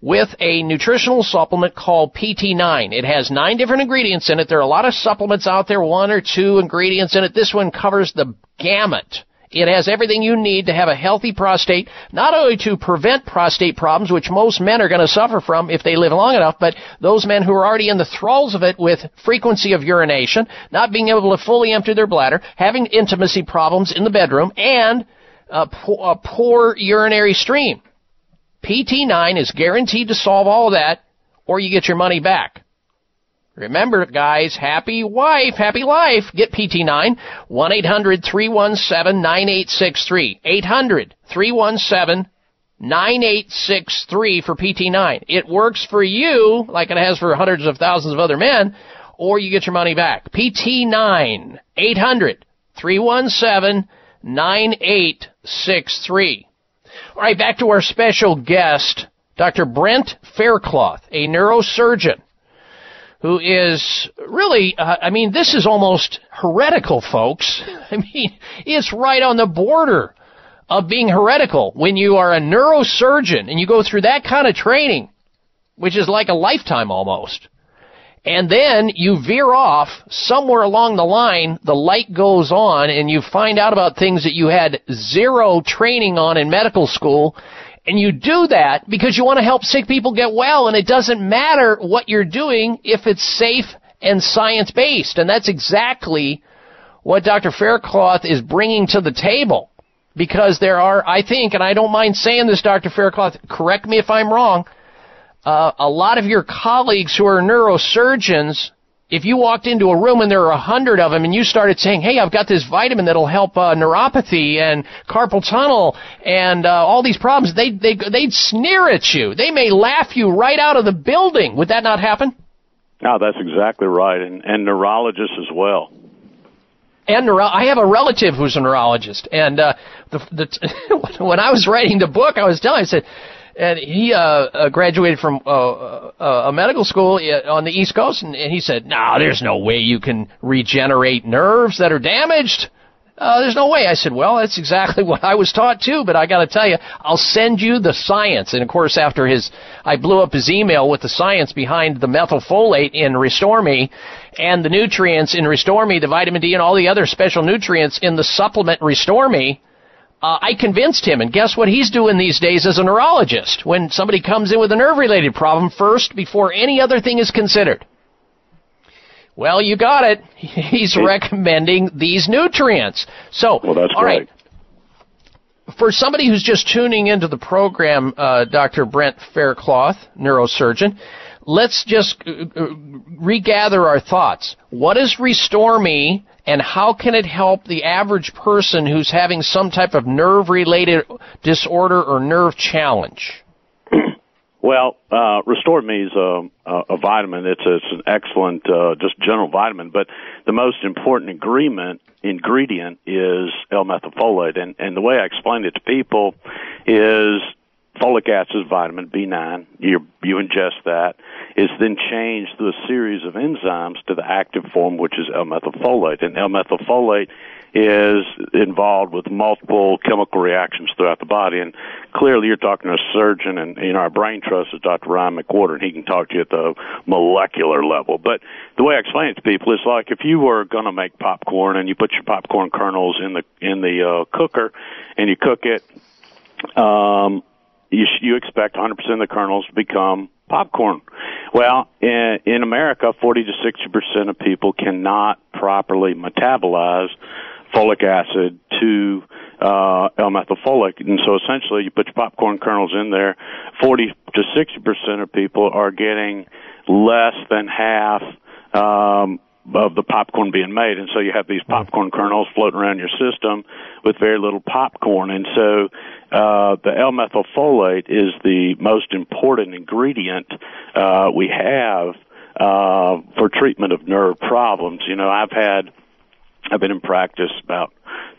with a nutritional supplement called PT9. It has nine different ingredients in it. There are a lot of supplements out there, one or two ingredients in it. This one covers the gamut. It has everything you need to have a healthy prostate, not only to prevent prostate problems, which most men are going to suffer from if they live long enough, but those men who are already in the thralls of it with frequency of urination, not being able to fully empty their bladder, having intimacy problems in the bedroom, and a poor, a poor urinary stream. PT9 is guaranteed to solve all that, or you get your money back. Remember, guys, happy wife, happy life. Get PT9, 1-800-317-9863. 800-317-9863 for PT9. It works for you, like it has for hundreds of thousands of other men, or you get your money back. PT9, 800-317-9863. All right, back to our special guest, Dr. Brent Faircloth, a neurosurgeon who is really, uh, I mean, this is almost heretical, folks. I mean, it's right on the border of being heretical when you are a neurosurgeon and you go through that kind of training, which is like a lifetime almost. And then you veer off somewhere along the line, the light goes on and you find out about things that you had zero training on in medical school and you do that because you want to help sick people get well, and it doesn't matter what you're doing if it's safe and science based. And that's exactly what Dr. Faircloth is bringing to the table. Because there are, I think, and I don't mind saying this, Dr. Faircloth, correct me if I'm wrong, uh, a lot of your colleagues who are neurosurgeons if you walked into a room and there were a hundred of them and you started saying, hey, I've got this vitamin that'll help uh, neuropathy and carpal tunnel and uh, all these problems, they, they, they'd sneer at you. They may laugh you right out of the building. Would that not happen?
No, that's exactly right, and, and neurologists as well.
And neuro- I have a relative who's a neurologist, and uh, the, the when I was writing the book, I was telling, him, I said, and he uh, uh, graduated from uh, uh, a medical school uh, on the East Coast, and, he said, "No, nah, there's no way you can regenerate nerves that are damaged. Uh, there's no way." I said, "Well, that's exactly what I was taught too, but I got to tell you, I'll send you the science." And of course, after his, I blew up his email with the science behind the methylfolate in Restore Me, and the nutrients in Restore Me, the vitamin D, and all the other special nutrients in the supplement Restore Me uh, I convinced him, and guess what he's doing these days as a neurologist? When somebody comes in with a nerve-related problem, first before any other thing is considered. Well, you got it. He's recommending these nutrients. So,
well, that's
all
right.
right. For somebody who's just tuning into the program, uh, Dr. Brent Faircloth, neurosurgeon, let's just uh, regather our thoughts. What is Restore Me? And how can it help the average person who's having some type of nerve related disorder or nerve challenge?
Well, uh, Restore Me is a, a, a vitamin. It's, a, it's an excellent, uh, just general vitamin, but the most important ingredient ingredient is L-methylfolate, and and the way I explain it to people is folic acid vitamin B9. You you ingest it's then changed through a series of enzymes to the active form, which is L-methylfolate. And L-methylfolate is involved with multiple chemical reactions throughout the body. And clearly, you're talking to a surgeon, and you know our brain trust is Dr. Ryan McWhorter, and he can talk to you at the molecular level. But the way I explain it to people is like if you were going to make popcorn and you put your popcorn kernels in the in the uh, cooker and you cook it. Um, you, you expect 100% of the kernels to become popcorn. Well, in, in America, 40 to 60 percent of people cannot properly metabolize folic acid to uh, L-methylfolate, and so essentially, you put your popcorn kernels in there. 40 to 60 percent of people are getting less than half. Um, of the popcorn being made, and so you have these popcorn kernels floating around your system with very little popcorn, and so uh, the L-methylfolate is the most important ingredient uh, we have uh, for treatment of nerve problems. You know, I've had I've been in practice about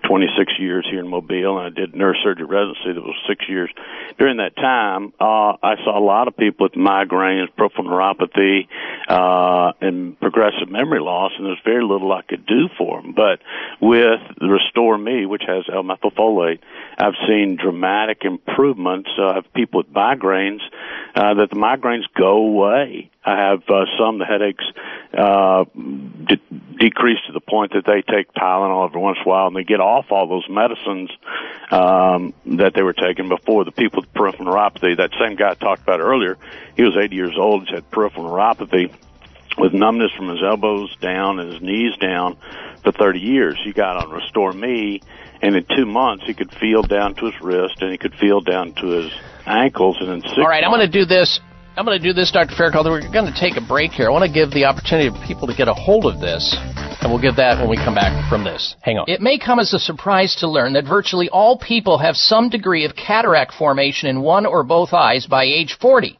26 years here in Mobile, and I did neurosurgery residency that was six years. During that time, uh, I saw a lot of people with migraines, peripheral neuropathy, uh, and progressive memory loss, and there's very little I could do for them. But with Restore Me, which has L-methylfolate, I've seen dramatic improvements uh, of people with migraines uh, that the migraines go away. I have uh, some the headaches uh, de- decrease to the point that they take Tylenol every once in a while and they get off all those medicines um, that they were taking before. The people with peripheral neuropathy, that same guy I talked about earlier, he was 80 years old. He's had peripheral neuropathy with numbness from his elbows down and his knees down for 30 years. He got on Restore Me, and in two months he could feel down to his wrist and he could feel down to his ankles, and in six
All right, I'm going to do this. I'm going to do this, Dr. Faircloth. We're going to take a break here. I want to give the opportunity for people to get a hold of this, and we'll give that when we come back from this. Hang on. It may come as a surprise to learn that virtually all people have some degree of cataract formation in one or both eyes by age 40.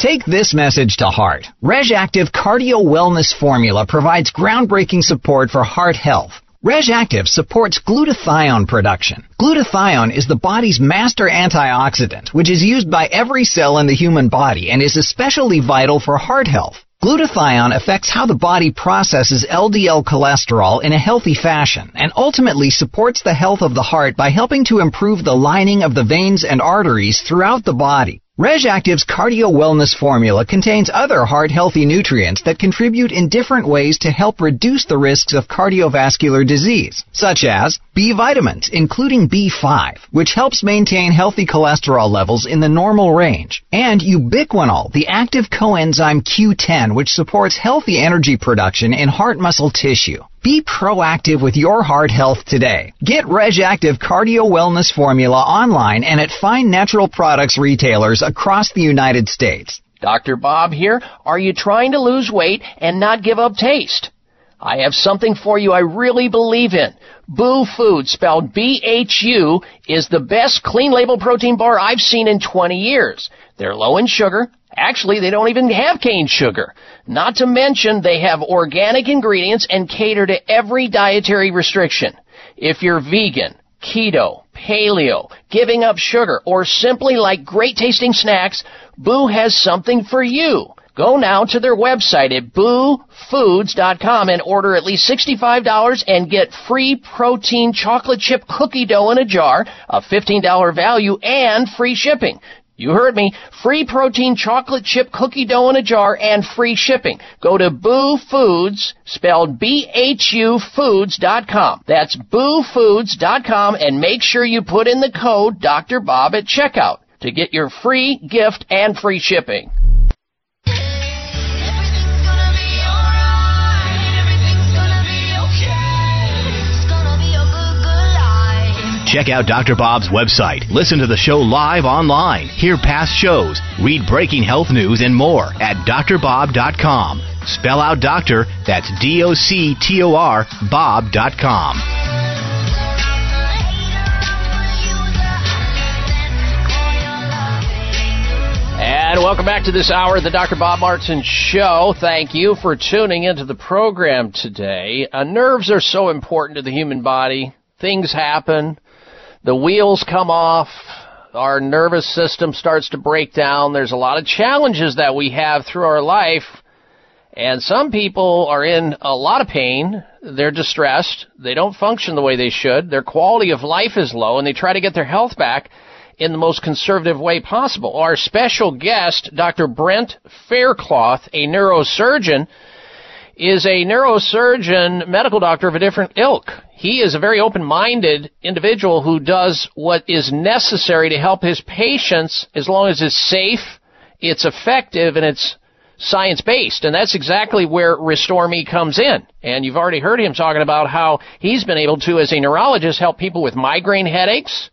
Take this message to heart. RegActive Cardio Wellness Formula provides groundbreaking support for heart health. RegActive supports glutathione production. Glutathione is the body's master antioxidant, which is used by every cell in the human body and is especially vital for heart health. Glutathione affects how the body processes LDL cholesterol in a healthy fashion and ultimately supports the health of the heart by helping to improve the lining of the veins and arteries throughout the body. RegActive's Cardio Wellness Formula contains other heart healthy nutrients that contribute in different ways to help reduce the risks of cardiovascular disease, such as B vitamins, including B5, which helps maintain healthy cholesterol levels in the normal range, and ubiquinol, the active coenzyme Q10, which supports healthy energy production in heart muscle tissue. Be proactive with your heart health today. Get RegActive Cardio Wellness Formula online and at fine natural products retailers across the United States.
Dr. Bob here. Are you trying to lose weight and not give up taste? I have something for you I really believe in. Bhu Food, spelled B-H-U, is the best clean label protein bar I've seen in 20 years. They're low in sugar. Actually, they don't even have cane sugar. Not to mention they have organic ingredients and cater to every dietary restriction. If you're vegan, keto, paleo, giving up sugar, or simply like great tasting snacks, Bhu has something for you. Go now to their website at bhufoods.com and order at least $65 and get free protein chocolate chip cookie dough in a jar, a $15 value, and free shipping. You heard me. Free protein chocolate chip cookie dough in a jar and free shipping. Go to Bhu Foods, spelled B-H-U Foods.com. That's bhufoods.com and make sure you put in the code Dr. Bob at checkout to get your free gift and free shipping.
Check out Dr. Bob's website. Listen to the show live online. Hear past shows. Read breaking health news and more at doctorbob.com. Spell out doctor, that's D O C T O R, Bob.com.
And welcome back to this hour of the Dr. Bob Martin Show. Thank you for tuning into the program today. Uh, nerves are so important to the human body. Things happen. The wheels come off. Our nervous system starts to break down. There's a lot of challenges that we have through our life. And some people are in a lot of pain. They're distressed. They don't function the way they should. Their quality of life is low and they try to get their health back. in the most conservative way possible. Our special guest, Dr. Brent Faircloth, a neurosurgeon, is a neurosurgeon medical doctor of a different ilk. He is a very open-minded individual who does what is necessary to help his patients as long as it's safe, it's effective, and it's science-based. And that's exactly where Restore Me comes in. And you've already heard him talking about how he's been able to, as a neurologist, help people with migraine headaches,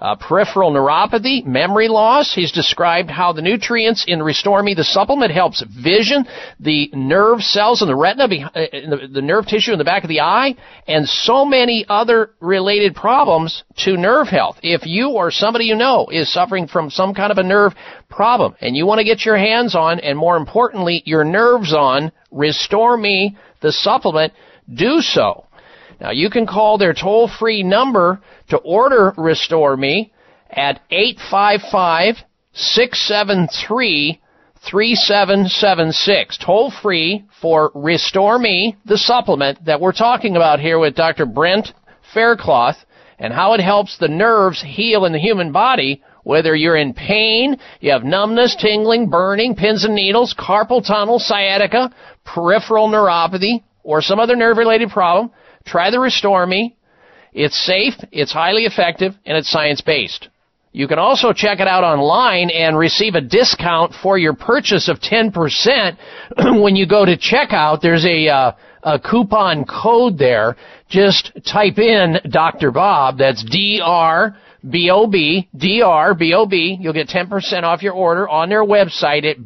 uh, peripheral neuropathy, memory loss. He's described how the nutrients in Restore Me, the supplement, helps vision, the nerve cells in the retina, uh, the nerve tissue in the back of the eye, and so many other related problems to nerve health. If you or somebody you know is suffering from some kind of a nerve problem and you want to get your hands on, and more importantly, your nerves on, Restore Me, the supplement, do so. Now you can call their toll free number to order Restore Me at 855 673 3776. Toll free for Restore Me, the supplement that we're talking about here with Dr. Brent Faircloth and how it helps the nerves heal in the human body whether you're in pain, you have numbness, tingling, burning, pins and needles, carpal tunnel, sciatica, peripheral neuropathy, or some other nerve related problem, try the Restore Me. It's safe, it's highly effective, and it's science based. You can also check it out online and receive a discount for your purchase of 10% when you go to checkout. There's a, uh, a coupon code there. Just type in Dr. Bob. That's D-R B-O-B, D-R-B-O-B. You'll get 10% off your order on their website at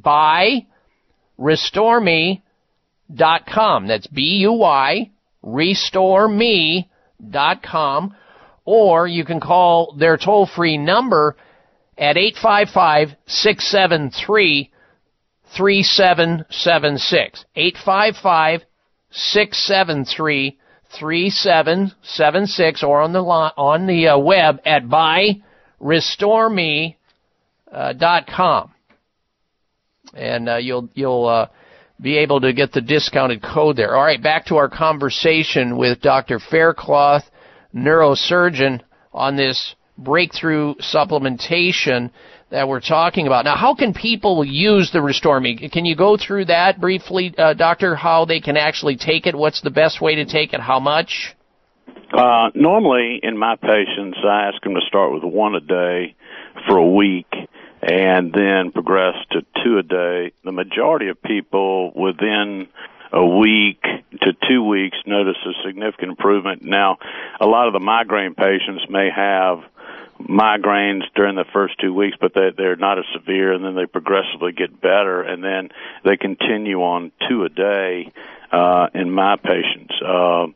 buyrestoreme.com. That's B-U-Y, restoreme.com. Or you can call their toll-free number at 855-673 3776. 855 673 3776 or on the on the uh, web at buyrestoreme.com. Uh, and uh, you'll you'll uh, be able to get the discounted code there. All right, back to our conversation with Dr. Faircloth, neurosurgeon, on this breakthrough supplementation that we're talking about. Now, how can people use the Restore Me? Can you go through that briefly, uh, Doctor, how they can actually take it? What's the best way to take it? How much?
Uh, normally, in my patients, I ask them to start with one a day for a week and then progress to two a day. The majority of people within a week to two weeks notice a significant improvement. Now, a lot of the migraine patients may have migraines during the first two weeks, but they, they're not as severe, and then they progressively get better, and then they continue on two a day uh, in my patients. Uh,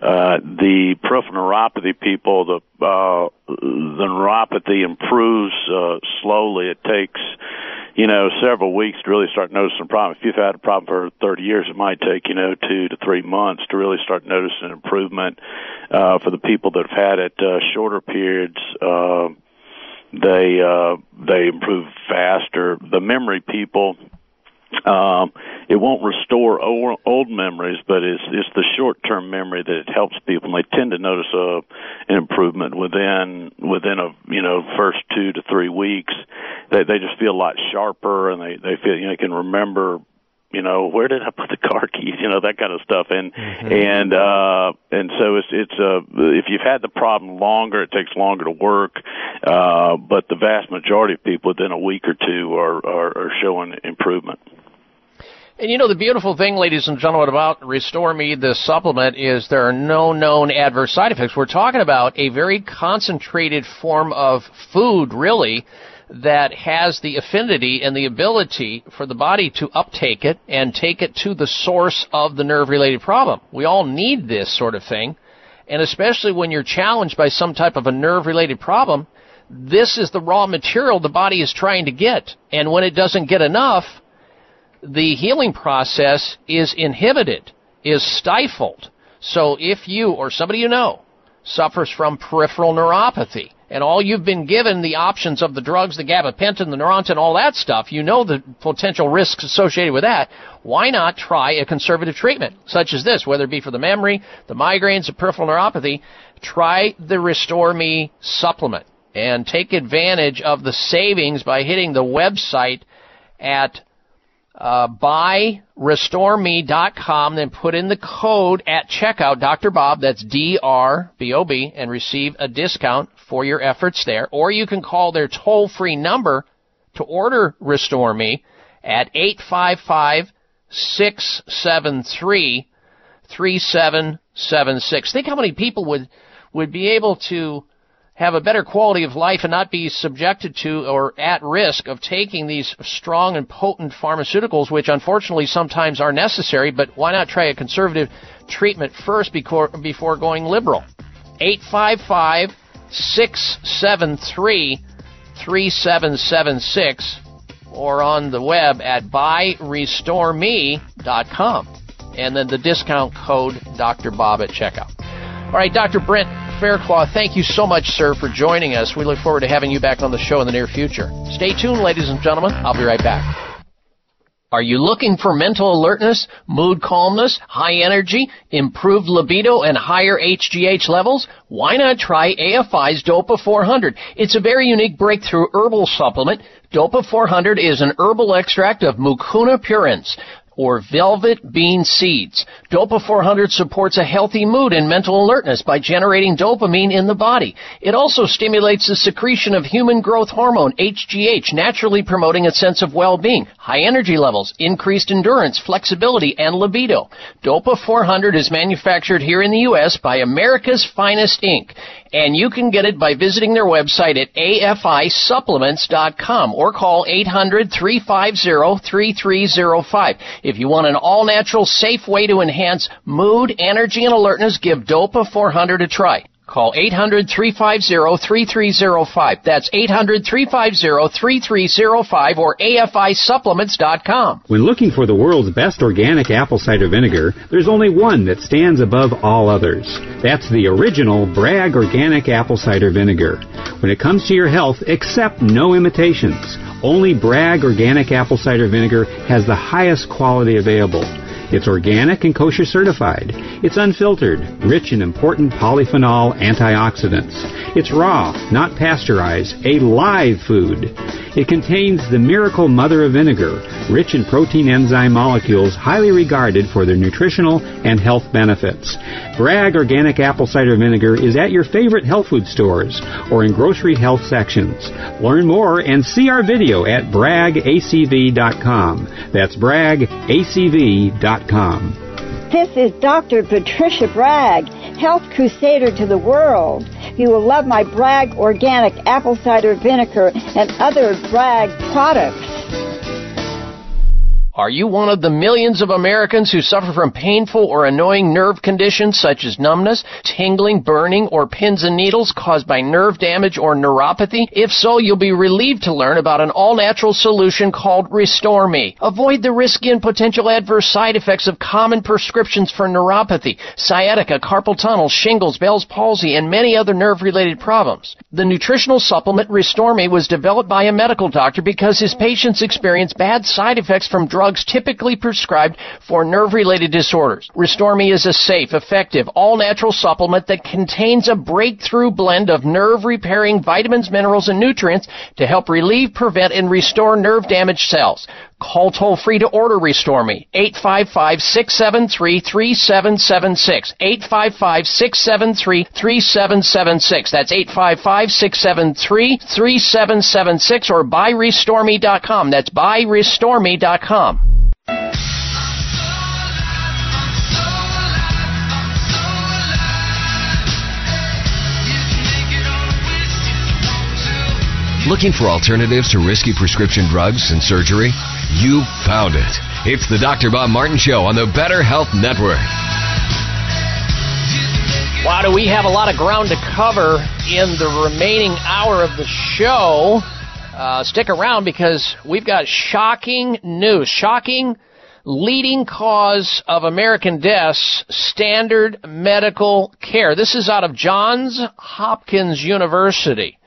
uh, the peripheral neuropathy people, the uh, the neuropathy improves uh, slowly. It takes you know several weeks to really start noticing a problem. If you've had a problem for 30 years, it might take you know two to three months to really start noticing improvement. Uh, for the people that have had it uh, shorter periods. Uh, they uh, they improve faster. The memory people, um, it won't restore old, old memories, but it's it's the short term memory that it helps people. And they tend to notice a an improvement within within a you know first two to three weeks. They they just feel a lot sharper, and they they feel you know they can remember you know where did i put the car keys you know that kind of stuff and mm-hmm. and uh and so it's it's uh if you've had the problem longer it takes longer to work uh but the vast majority of people within a week or two are are, are showing improvement
and you know, the beautiful thing, ladies and gentlemen, about Restore Me, the supplement, is there are no known adverse side effects. We're talking about a very concentrated form of food, really, that has the affinity and the ability for the body to uptake it and take it to the source of the nerve related problem. We all need this sort of thing. And especially when you're challenged by some type of a nerve related problem, this is the raw material the body is trying to get. And when it doesn't get enough, the healing process is inhibited, is stifled. So if you or somebody you know suffers from peripheral neuropathy, and all you've been given the options of the drugs, the gabapentin, the Neurontin, all that stuff, you know the potential risks associated with that. Why not try a conservative treatment such as this, whether it be for the memory, the migraines, the peripheral neuropathy? Try the Restore Me supplement. and take advantage of the savings by hitting the website at uh, buyrestoreme.com, then put in the code at checkout, Dr. Bob, that's D-R-B-O-B, and receive a discount for your efforts there. Or you can call their toll-free number to order Restore Me at 855-673-3776. Think how many people would, would be able to have a better quality of life and not be subjected to or at risk of taking these strong and potent pharmaceuticals, which unfortunately sometimes are necessary, but why not try a conservative treatment first before, going liberal? 855 673 3776 or on the web at buyrestoreme.com and then the discount code Dr. Bob at checkout. All right, Dr. Brent Faircloth, thank you so much, sir, for joining us. We look forward to having you back on the show in the near future. Stay tuned, ladies and gentlemen. I'll be right back. Are you looking for mental alertness, mood calmness, high energy, improved libido, and higher HGH levels? Why not try AFI's Dopa 400? It's a very unique breakthrough herbal supplement. Dopa 400 is an herbal extract of Mucuna pruriens, or velvet bean seeds. Dopa 400 supports a healthy mood and mental alertness by generating dopamine in the body. It also stimulates the secretion of human growth hormone, HGH, naturally promoting a sense of well-being, high energy levels, increased endurance, flexibility, and libido. Dopa 400 is manufactured here in the U.S. by America's Finest Inc. And you can get it by visiting their website at afisupplements.com or call 800-350-3305. If you want an all-natural, safe way to enhance mood, energy, and alertness, give Dopa 400 a try. Call 800-350-3305. That's 800-350-3305 or afisupplements.com.
When looking for the world's best organic apple cider vinegar, there's only one that stands above all others. That's the original Bragg Organic Apple Cider Vinegar. When it comes to your health, accept no imitations. Only Bragg Organic Apple Cider Vinegar has the highest quality available. It's organic and kosher certified. It's unfiltered, rich in important polyphenol antioxidants. It's raw, not pasteurized, a live food. It contains the miracle mother of vinegar, rich in protein enzyme molecules highly regarded for their nutritional and health benefits. Bragg Organic Apple Cider Vinegar is at your favorite health food stores or in grocery health sections. Learn more and see our video at braggacv.com. That's braggacv.com.
This is Dr. Patricia Bragg, health crusader to the world. You will love my Bragg organic apple cider vinegar and other Bragg products.
Are you one of the millions of Americans who suffer from painful or annoying nerve conditions such as numbness, tingling, burning, or pins and needles caused by nerve damage or neuropathy? If so, you'll be relieved to learn about an all-natural solution called Restore Me. Avoid the risky and potential adverse side effects of common prescriptions for neuropathy, sciatica, carpal tunnel, shingles, Bell's palsy, and many other nerve-related problems. The nutritional supplement Restore Me was developed by a medical doctor because his patients experience bad side effects from drugs typically prescribed for nerve-related disorders. Restore Me is a safe, effective, all-natural supplement that contains a breakthrough blend of nerve-repairing vitamins, minerals, and nutrients to help relieve, prevent, and restore nerve damaged cells. Call toll free to order Restore Me. 855-673-3776. 855-673-3776. That's 855-673-3776 or buyrestoreme.com. That's buyrestoreme.com.
Looking for alternatives to risky prescription drugs and surgery? You found it. It's the Dr. Bob Martin Show on the Better Health Network.
Wow, do we have a lot of ground to cover in the remaining hour of the show? Uh, stick around because we've got shocking news. Shocking leading cause of American deaths, standard medical care. This is out of Johns Hopkins University.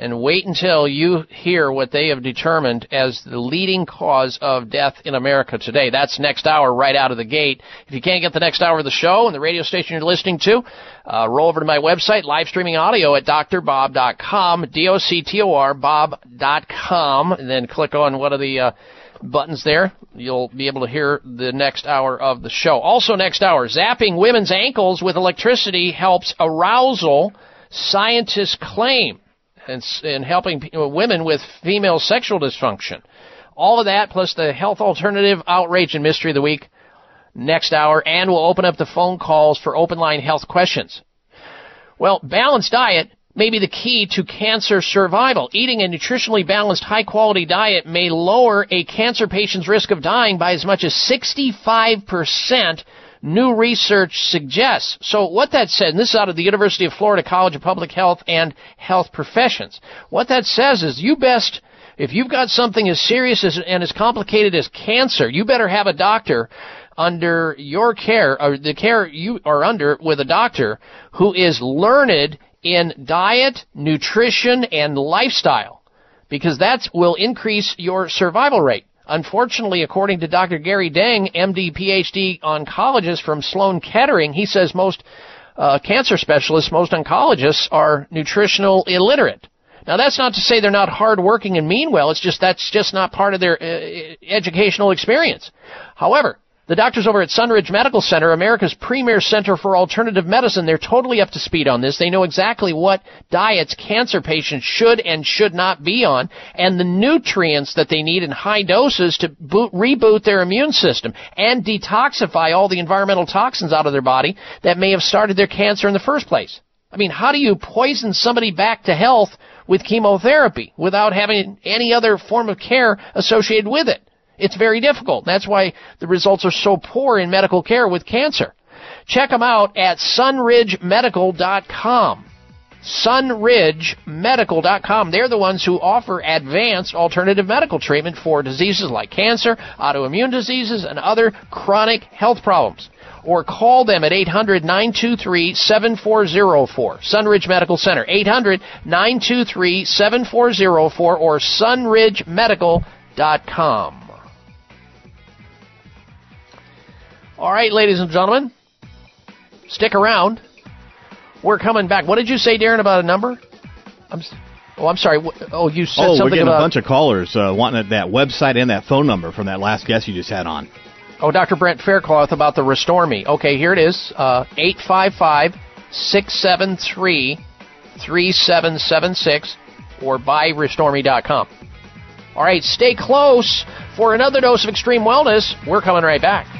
And wait until you hear what they have determined as the leading cause of death in America today. That's next hour right out of the gate. If you can't get the next hour of the show and the radio station you're listening to, uh, roll over to my website, live streaming audio at doctorbob.com, D-O-C-T-O-R, bob.com, and then click on one of the, uh, buttons there. You'll be able to hear the next hour of the show. Also next hour, zapping women's ankles with electricity helps arousal, scientists claim, and, and helping p- uh, women with female sexual dysfunction. All of that plus the health alternative outrage and mystery of the week next hour, and we'll open up the phone calls for open line health questions. Well, balanced diet may be the key to cancer survival. Eating a nutritionally balanced, high quality diet may lower a cancer patient's risk of dying by as much as 65%, new research suggests. So what that said, and this is out of the University of Florida College of Public Health and Health Professions, what that says is you best if you've got something as serious as, and as complicated as cancer, you better have a doctor under your care, or the care you are under with a doctor who is learned in diet, nutrition, and lifestyle, because that will increase your survival rate. Unfortunately, according to Dr. Gary Deng, MD, PhD oncologist from Sloan Kettering, he says most uh, cancer specialists, most oncologists are nutritional illiterate. Now that's not to say they're not hardworking and mean well. It's just that's just not part of their uh, educational experience. However, the doctors over at Sunridge Medical Center, America's premier center for alternative medicine, they're totally up to speed on this. They know exactly what diets cancer patients should and should not be on, and the nutrients that they need in high doses to boot, reboot their immune system and detoxify all the environmental toxins out of their body that may have started their cancer in the first place. I mean, how do you poison somebody back to health with chemotherapy without having any other form of care associated with it? It's very difficult. That's why the results are so poor in medical care with cancer. Check them out at sunridgemedical.com. sunridgemedical.com. They're the ones who offer advanced alternative medical treatment for diseases like cancer, autoimmune diseases, and other chronic health problems. Or call them at 800 923 7404. Sunridge Medical Center. 800 923 7404 or sunridgemedical.com. All right, ladies and gentlemen, stick around. We're coming back. What did you say, Darren, about a number? I'm. Oh, I'm sorry. Oh, you said
oh, we're getting
about.
a bunch of callers uh, wanting that website and that phone number from that last guest you just had on.
Oh, Dr. Brent Faircloth about the Restore Me. Okay, here it is. Uh, 855 673 3776 or buyrestoreme.com. All right, stay close for another dose of extreme wellness. We're coming right back.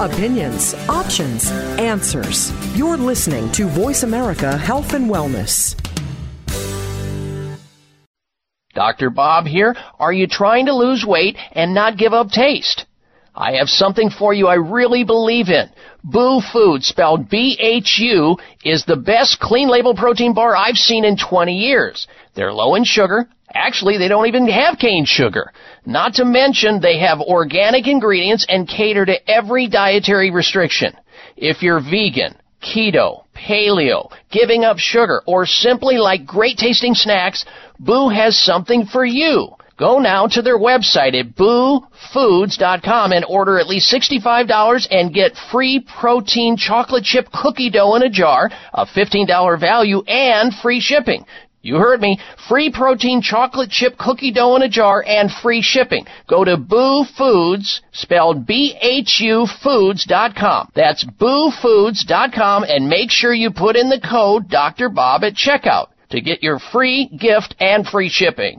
Opinions, options, answers. You're listening to Voice America Health and Wellness.
Dr. Bob here. Are you trying to lose weight and not give up taste? I have something for you I really believe in. Bhu Food, spelled B-H-U, is the best clean label protein bar I've seen in 20 years. They're low in sugar. Actually, they don't even have cane sugar. Not to mention they have organic ingredients and cater to every dietary restriction. If you're vegan, keto, paleo, giving up sugar, or simply like great tasting snacks, Bhu has something for you. Go now to their website at bhufoods.com and order at least $65 and get free protein chocolate chip cookie dough in a jar, a $15 value, and free shipping. You heard me. Free protein chocolate chip cookie dough in a jar and free shipping. Go to Bhu Foods, spelled B-H-U Foods.com. That's bhufoods.com and make sure you put in the code Dr. Bob at checkout to get your free gift and free shipping.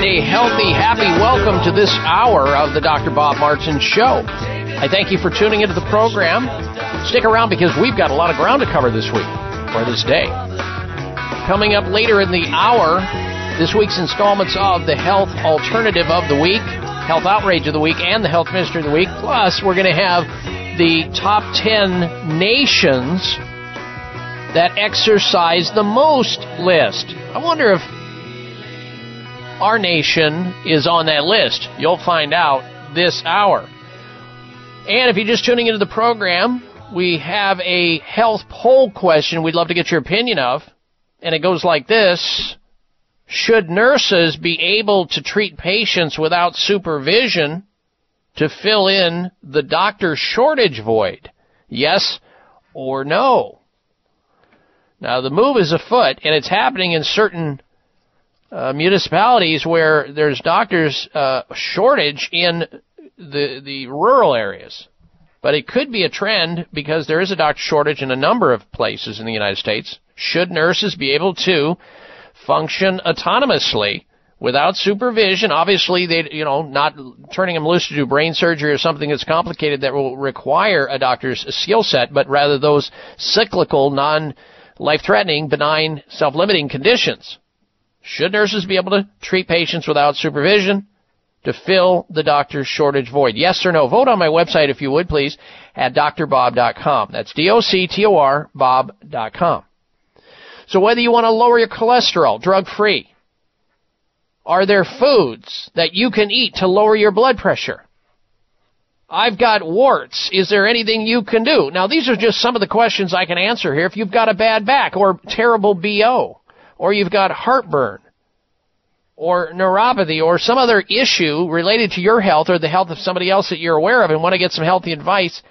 And a healthy, happy welcome to this hour of the Dr. Bob Martin Show. I thank you for tuning into the program. Stick around because we've got a lot of ground to cover this week, or this day. Coming up later in the hour, this week's installments of the Health Alternative of the Week, Health Outrage of the Week, and the Health Mystery of the Week. Plus, we're going to have the top 10 nations that exercise the most list. I wonder if our nation is on that list. You'll find out this hour. And if you're just tuning into the program, we have a health poll question we'd love to get your opinion of. And it goes like this Should nurses be able to treat patients without supervision to fill in the doctor shortage void? Yes or no? Now, the move is afoot, and it's happening in certain uh, municipalities where there's doctors uh, shortage in the the rural areas. But it could be a trend because there is a doctor shortage in a number of places in the United States. Should nurses be able to function autonomously without supervision? Obviously, they you know not turning them loose to do brain surgery or something that's complicated that will require a doctor's skill set, but rather those cyclical, non life threatening, benign, self limiting conditions. Should nurses be able to treat patients without supervision to fill the doctor's shortage void? Yes or no? Vote on my website if you would, please, at doctorbob.com. That's D-O-C-T-O-R, bob.com. So whether you want to lower your cholesterol, drug free, are there foods that you can eat to lower your blood pressure? I've got warts. Is there anything you can do? Now, these are just some of the questions I can answer here. If you've got a bad back or terrible BO, or you've got heartburn, or neuropathy, or some other issue related to your health or the health of somebody else that you're aware of and want to get some healthy advice,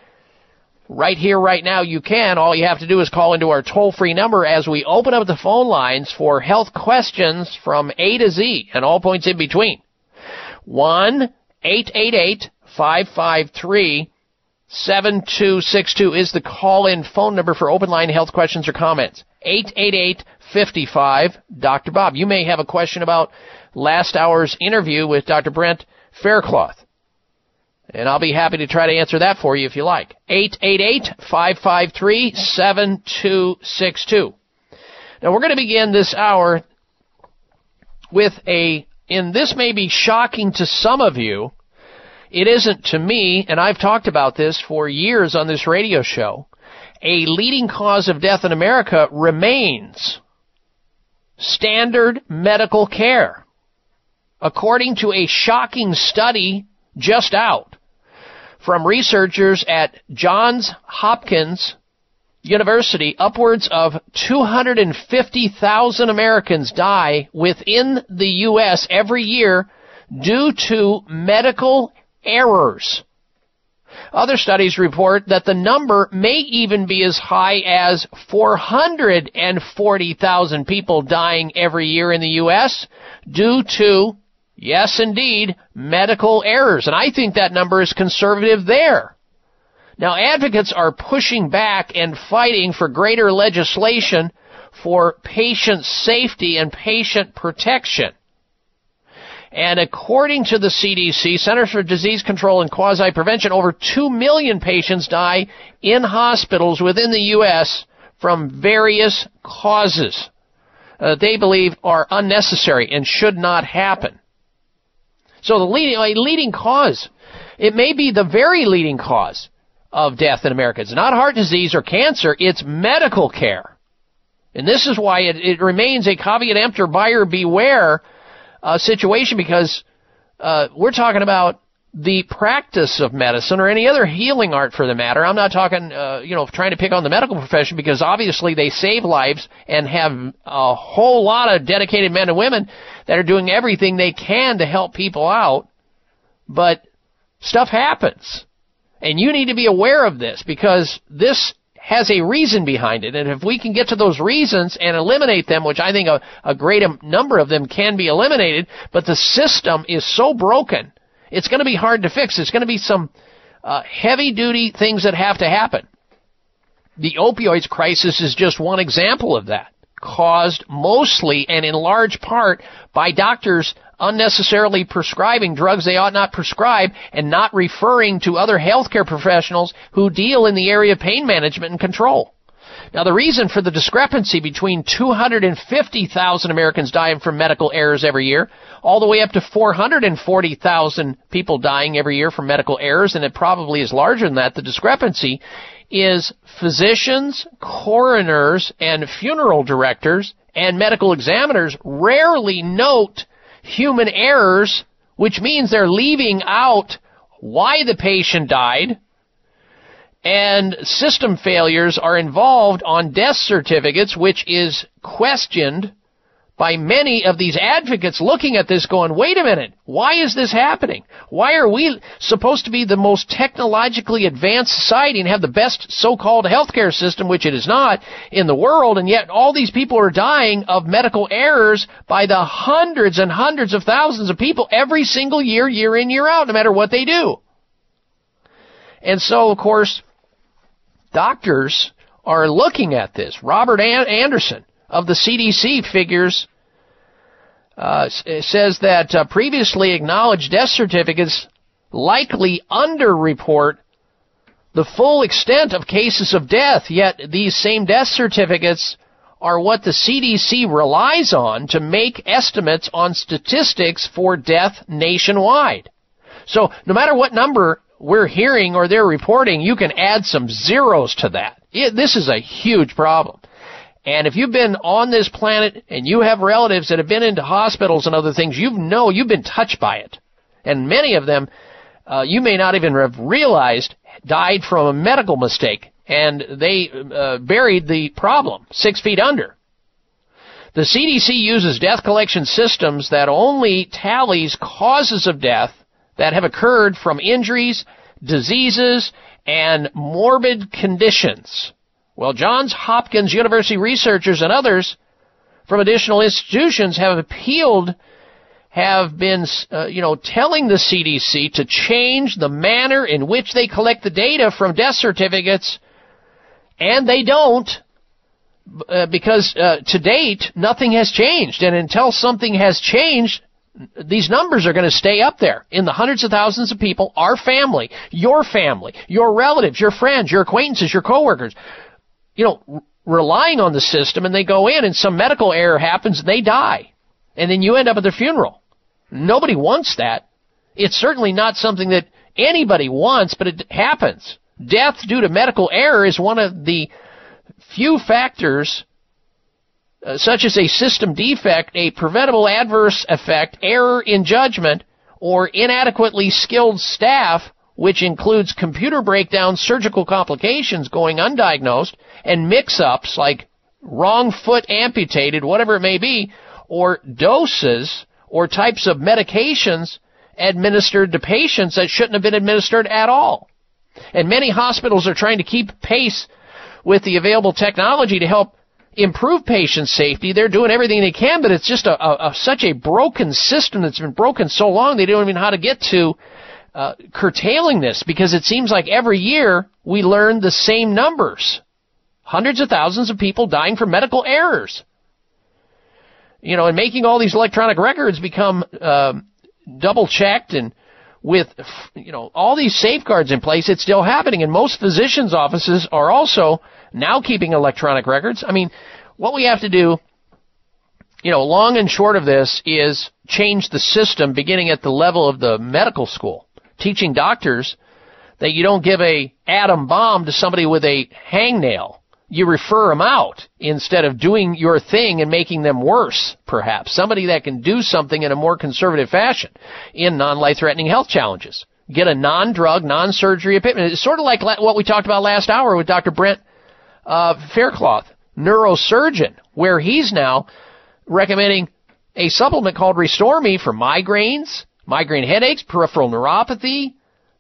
right here, right now, you can. All you have to do is call into our toll free number as we open up the phone lines for health questions from A to Z and all points in between. 1 888 553 7262 is the call in phone number for open line health questions or comments. 888-55 Dr. Bob. You may have a question about last hour's interview with Dr. Brent Faircloth. And I'll be happy to try to answer that for you if you like. 888-553-7262. Now we're going to begin this hour with a, and this may be shocking to some of you, it isn't to me, and I've talked about this for years on this radio show. A leading cause of death in America remains standard medical care. According to a shocking study just out from researchers at Johns Hopkins University, upwards of 250,000 Americans die within the U.S. every year due to medical errors. Other studies report that the number may even be as high as 440,000 people dying every year in the U.S. due to, yes indeed, medical errors. And I think that number is conservative there. Now advocates are pushing back and fighting for greater legislation for patient safety and patient protection. And according to the CDC, Centers for Disease Control and Quasi Prevention, over 2 million patients die in hospitals within the U.S. from various causes uh, they believe are unnecessary and should not happen. So the leading, a leading cause, it may be the very leading cause of death in America. It's not heart disease or cancer, it's medical care. And this is why it, it remains a caveat emptor buyer beware uh, situation because uh, we're talking about the practice of medicine or any other healing art for the matter. I'm not talking, uh, you know, trying to pick on the medical profession because obviously they save lives and have a whole lot of dedicated men and women that are doing everything they can to help people out. But stuff happens. And you need to be aware of this because this has a reason behind it. And if we can get to those reasons and eliminate them, which I think a, a great number of them can be eliminated, but the system is so broken, it's going to be hard to fix. It's going to be some uh, heavy duty things that have to happen. The opioids crisis is just one example of that, caused mostly and in large part by doctors unnecessarily prescribing drugs they ought not prescribe and not referring to other healthcare professionals who deal in the area of pain management and control. Now the reason for the discrepancy between 250,000 Americans dying from medical errors every year, all the way up to 440,000 people dying every year from medical errors, and it probably is larger than that, the discrepancy is physicians, coroners, and funeral directors and medical examiners rarely note human errors, which means they're leaving out why the patient died, and system failures are involved on death certificates, which is questioned by many of these advocates looking at this going, wait a minute, why is this happening? Why are we supposed to be the most technologically advanced society and have the best so-called healthcare system, which it is not, in the world, and yet all these people are dying of medical errors by the hundreds and hundreds of thousands of people every single year, year in, year out, no matter what they do. And so, of course, doctors are looking at this. Robert Anderson of the CDC figures uh, says that uh, previously acknowledged death certificates likely underreport the full extent of cases of death, yet these same death certificates are what the CDC relies on to make estimates on statistics for death nationwide. So no matter what number we're hearing or they're reporting, you can add some zeros to that. It, this is a huge problem. And if you've been on this planet and you have relatives that have been into hospitals and other things, you know you've been touched by it. And many of them, uh, you may not even have realized, died from a medical mistake. And they uh, buried the problem six feet under. The CDC uses death collection systems that only tallies causes of death that have occurred from injuries, diseases, and morbid conditions. Well, Johns Hopkins University researchers and others from additional institutions have appealed, have been, uh, you know, telling the CDC to change the manner in which they collect the data from death certificates, and they don't. uh, because uh, to date nothing has changed, and until something has changed, these numbers are going to stay up there in the hundreds of thousands of people, our family, your family, your relatives, your friends, your acquaintances, your coworkers, you know, relying on the system and they go in and some medical error happens and they die. And then you end up at their funeral. Nobody wants that. It's certainly not something that anybody wants, but it happens. Death due to medical error is one of the few factors uh, such as a system defect, a preventable adverse effect, error in judgment, or inadequately skilled staff, which includes computer breakdowns, surgical complications going undiagnosed, and mix-ups like wrong foot amputated, whatever it may be, or doses or types of medications administered to patients that shouldn't have been administered at all. And many hospitals are trying to keep pace with the available technology to help improve patient safety. They're doing everything they can, but it's just a, a, a such a broken system that's been broken so long they don't even know how to get to uh, curtailing this because it seems like every year we learn the same numbers. Hundreds of thousands of people dying from medical errors. You know, and making all these electronic records become um, double checked and with you know all these safeguards in place, it's still happening. And most physicians' offices are also now keeping electronic records. I mean, what we have to do, you know, long and short of this is change the system beginning at the level of the medical school, teaching doctors that you don't give a atom bomb to somebody with a hangnail. You refer them out instead of doing your thing and making them worse, perhaps. Somebody that can do something in a more conservative fashion in non-life-threatening health challenges. Get a non-drug, non-surgery appointment. It's sort of like what we talked about last hour with Dr. Brent uh, Faircloth, neurosurgeon, where he's now recommending a supplement called Restore Me for migraines, migraine headaches, peripheral neuropathy,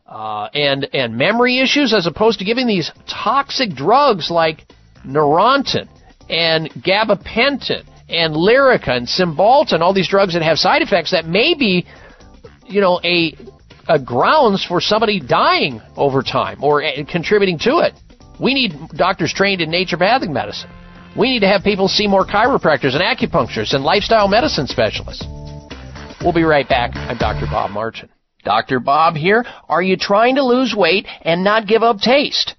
uh, and and memory issues, as opposed to giving these toxic drugs like Neurontin and gabapentin and Lyrica and Cymbalta, all these drugs that have side effects that may be, you know, a, a grounds for somebody dying over time or uh, contributing to it. We need doctors trained in naturopathic medicine. We need to have people see more chiropractors and acupuncturists and lifestyle medicine specialists. We'll be right back. I'm Dr. Bob Martin. Dr. Bob here. Are you trying to lose weight and not give up taste?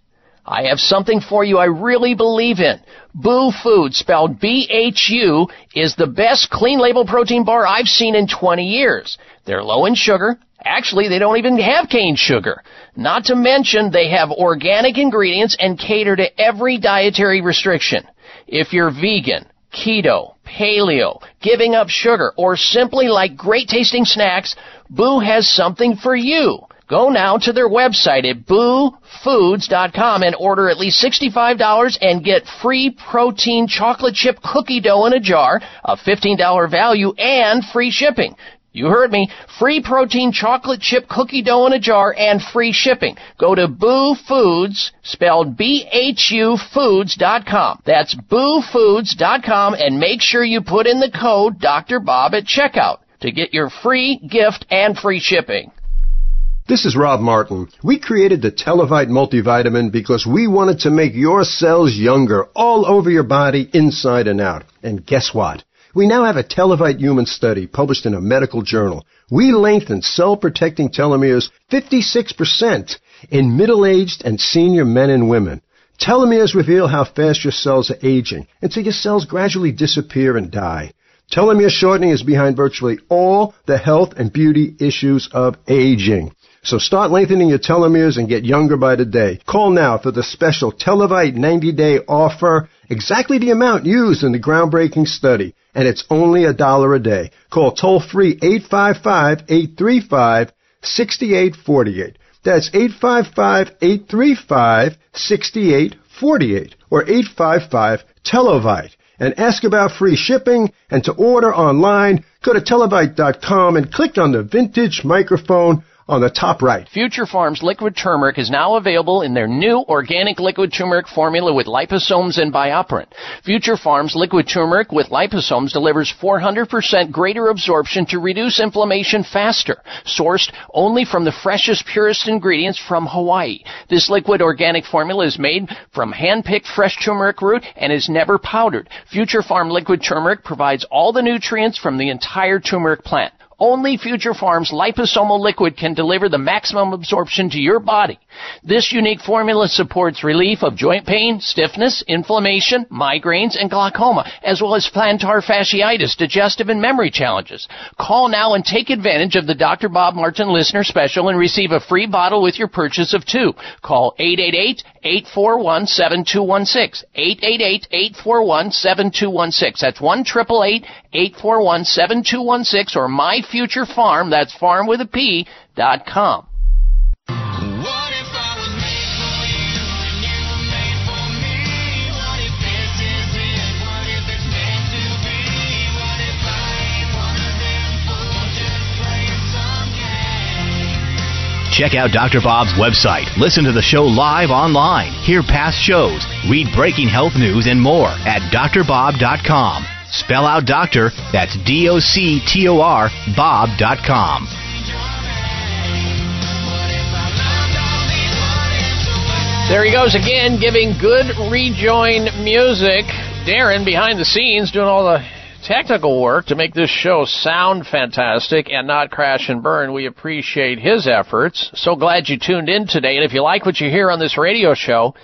I have something for you I really believe in. Bhu Food, spelled B-H-U, is the best clean label protein bar I've seen in 20 years. They're low in sugar. Actually, they don't even have cane sugar. Not to mention they have organic ingredients and cater to every dietary restriction. If you're vegan, keto, paleo, giving up sugar, or simply like great tasting snacks, Bhu has something for you. Go now to their website at bhufoods.com and order at least $65 and get free protein chocolate chip cookie dough in a jar, a $15 value, and free shipping. You heard me. Free protein chocolate chip cookie dough in a jar and free shipping. Go to Bhu Foods, spelled B-H-U Foods.com. That's bhufoods.com and make sure you put in the code Dr. Bob at checkout to get your free gift and free shipping.
This is Rob Martin. We created the Televite multivitamin because we wanted to make your cells younger all over your body, inside and out. And guess what? We now have a Televite human study published in a medical journal. We lengthened cell-protecting telomeres 56% in middle-aged and senior men and women. Telomeres reveal how fast your cells are aging until your cells gradually disappear and die. Telomere shortening is behind virtually all the health and beauty issues of aging. So start lengthening your telomeres and get younger by the day. Call now for the special Televite 90 day offer, exactly the amount used in the groundbreaking study, and it's only a dollar a day. Call toll free 855-835-6848. That's 855-835-6848 or 855 Televite and ask about free shipping and to order online, go to televite.com and click on the vintage microphone on the top right.
Future Farms liquid turmeric is now available in their new organic liquid turmeric formula with liposomes and bioperine. Future Farms liquid turmeric with liposomes delivers 400% greater absorption to reduce inflammation faster. Sourced only from the freshest, purest ingredients from Hawaii. This liquid organic formula is made from hand-picked fresh turmeric root and is never powdered. Future Farm liquid turmeric provides all the nutrients from the entire turmeric plant. Only Future Farms liposomal liquid can deliver the maximum absorption to your body. This unique formula supports relief of joint pain, stiffness, inflammation, migraines, and glaucoma, as well as plantar fasciitis, digestive and memory challenges. Call now and take advantage of the Dr. Bob Martin listener special and receive a free bottle with your purchase of two. Call 888-841-7216. 888-841-7216. That's 1 841-7216 or myfuturefarm, that's farm with a P, dot com.
Check out Dr. Bob's website, listen to the show live online, hear past shows, read breaking health news, and more at doctorbob.com. Spell out doctor, that's D O C T O R, Bob.com.
There he goes again, giving good rejoin music. Darren behind the scenes doing all the technical work to make this show sound fantastic and not crash and burn. We appreciate his efforts. So glad you tuned in today. And if you like what you hear on this radio show,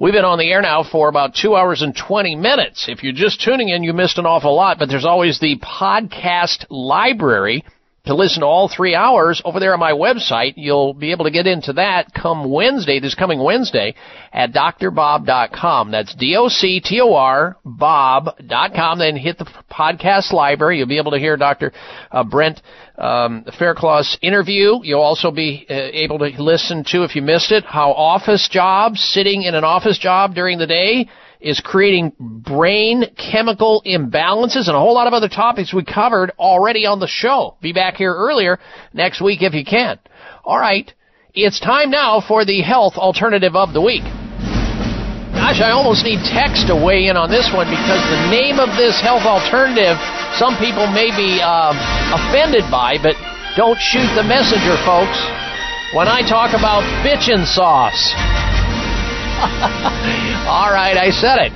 We've been on the air now for about two hours and 20 minutes. If you're just tuning in, you missed an awful lot, but there's always the podcast library to listen to all three hours over there on my website. You'll be able to get into that come Wednesday, this coming Wednesday, at doctorbob.com. That's D-O-C-T-O-R, bob.com. Then hit the podcast library. You'll be able to hear Dr. Uh, Brent um, Faircloth's interview. You'll also be uh, able to listen to, if you missed it, how office jobs, sitting in an office job during the day, is creating brain chemical imbalances and a whole lot of other topics we covered already on the show. Be back here earlier next week if you can. All right. It's time now for the health alternative of the week. Gosh, I almost need text to weigh in on this one because the name of this health alternative, some people may be um, offended by, but don't shoot the messenger, folks. When I talk about bitchin' sauce. All right, I said it.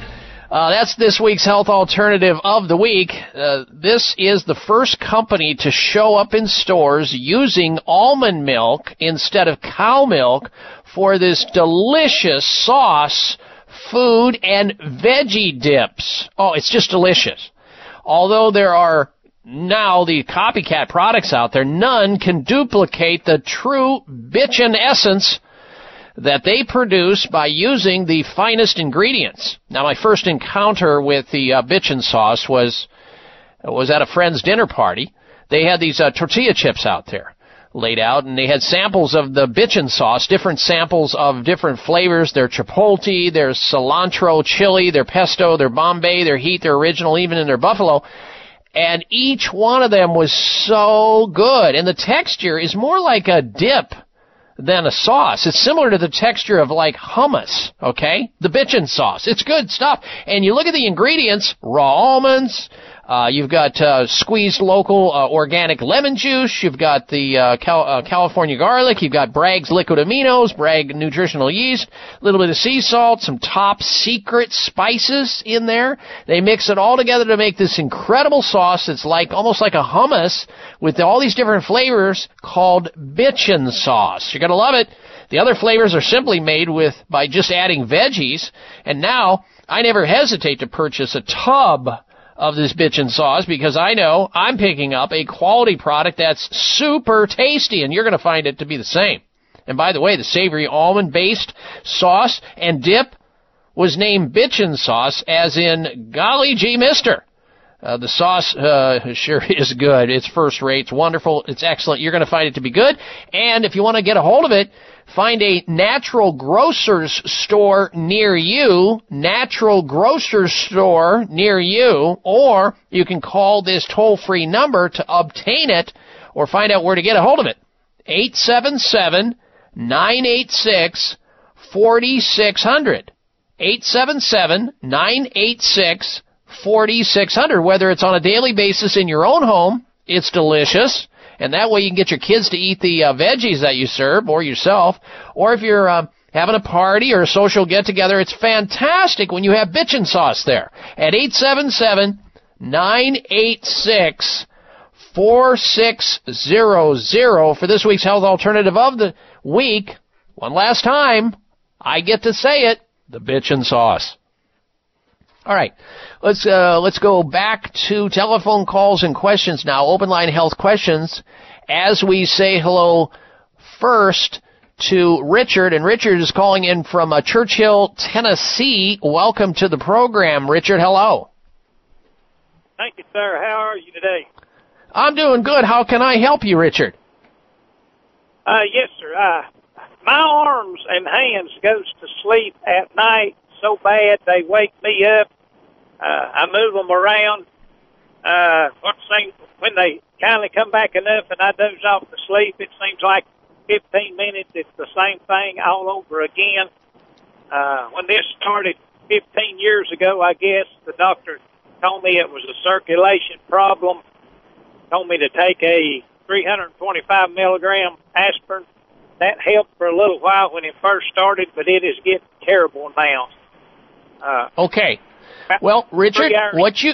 Uh, that's this week's health alternative of the week. Uh, this is the first company to show up in stores using almond milk instead of cow milk for this delicious sauce, food, and veggie dips. Oh, it's just delicious. Although there are now the copycat products out there, none can duplicate the true bitchin' essence that they produce by using the finest ingredients. Now, my first encounter with the uh, bitchin' sauce was was at a friend's dinner party. They had these uh, tortilla chips out there laid out, and they had samples of the bitchin' sauce, different samples of different flavors. Their chipotle, their cilantro chili, their pesto, their Bombay, their heat, their original, even in their buffalo. And each one of them was so good, and the texture is more like a dip than a sauce. It's similar to the texture of like hummus, okay? The bitchin' sauce. It's good stuff. And you look at the ingredients, raw almonds, uh, you've got uh, squeezed local uh, organic lemon juice. You've got the uh, Cal- uh, California garlic. You've got Bragg's liquid aminos, Bragg nutritional yeast, a little bit of sea salt, some top secret spices in there. They mix it all together to make this incredible sauce. It's like almost like a hummus with all these different flavors called bitchin' sauce. You're gonna love it. The other flavors are simply made with by just adding veggies. And now I never hesitate to purchase a tub of this bitchin' sauce because I know I'm picking up a quality product that's super tasty and you're going to find it to be the same. And by the way, the savory almond based sauce and dip was named bitchin' sauce as in golly gee mister. Uh, the sauce uh, sure is good. It's first rate. It's wonderful. It's excellent. You're going to find it to be good. And if you want to get a hold of it, find a natural grocers store near you, natural grocers store near you, or you can call this toll free number to obtain it or find out where to get a hold of it. 877 986 4600. 877 986 4600. Whether it's on a daily basis in your own home, it's delicious. And that way you can get your kids to eat the uh, veggies that you serve or yourself. Or if you're uh, having a party or a social get together, it's fantastic when you have bitchin' sauce there. At 877 986 4600 for this week's health alternative of the week. One last time, I get to say it, the bitchin' sauce. All right, let's uh, let's go back to telephone calls and questions now. Open line health questions. As we say hello first to Richard, and Richard is calling in from uh, Church Hill, Tennessee. Welcome to the program, Richard. Hello.
Thank you, sir. How are you today?
I'm doing good. How can I help you, Richard?
Uh, yes, sir. Uh, my arms and hands goes to sleep at night so bad they wake me up. Uh, I move them around. Uh, what seems when they kindly come back enough and I doze off to sleep, it seems like 15 minutes. It's the same thing all over again. Uh, when this started 15 years ago, I guess the doctor told me it was a circulation problem. Told me to take a 325 milligram aspirin. That helped for a little while when it first started, but it is getting terrible now. Uh,
Okay. Well, Richard, what you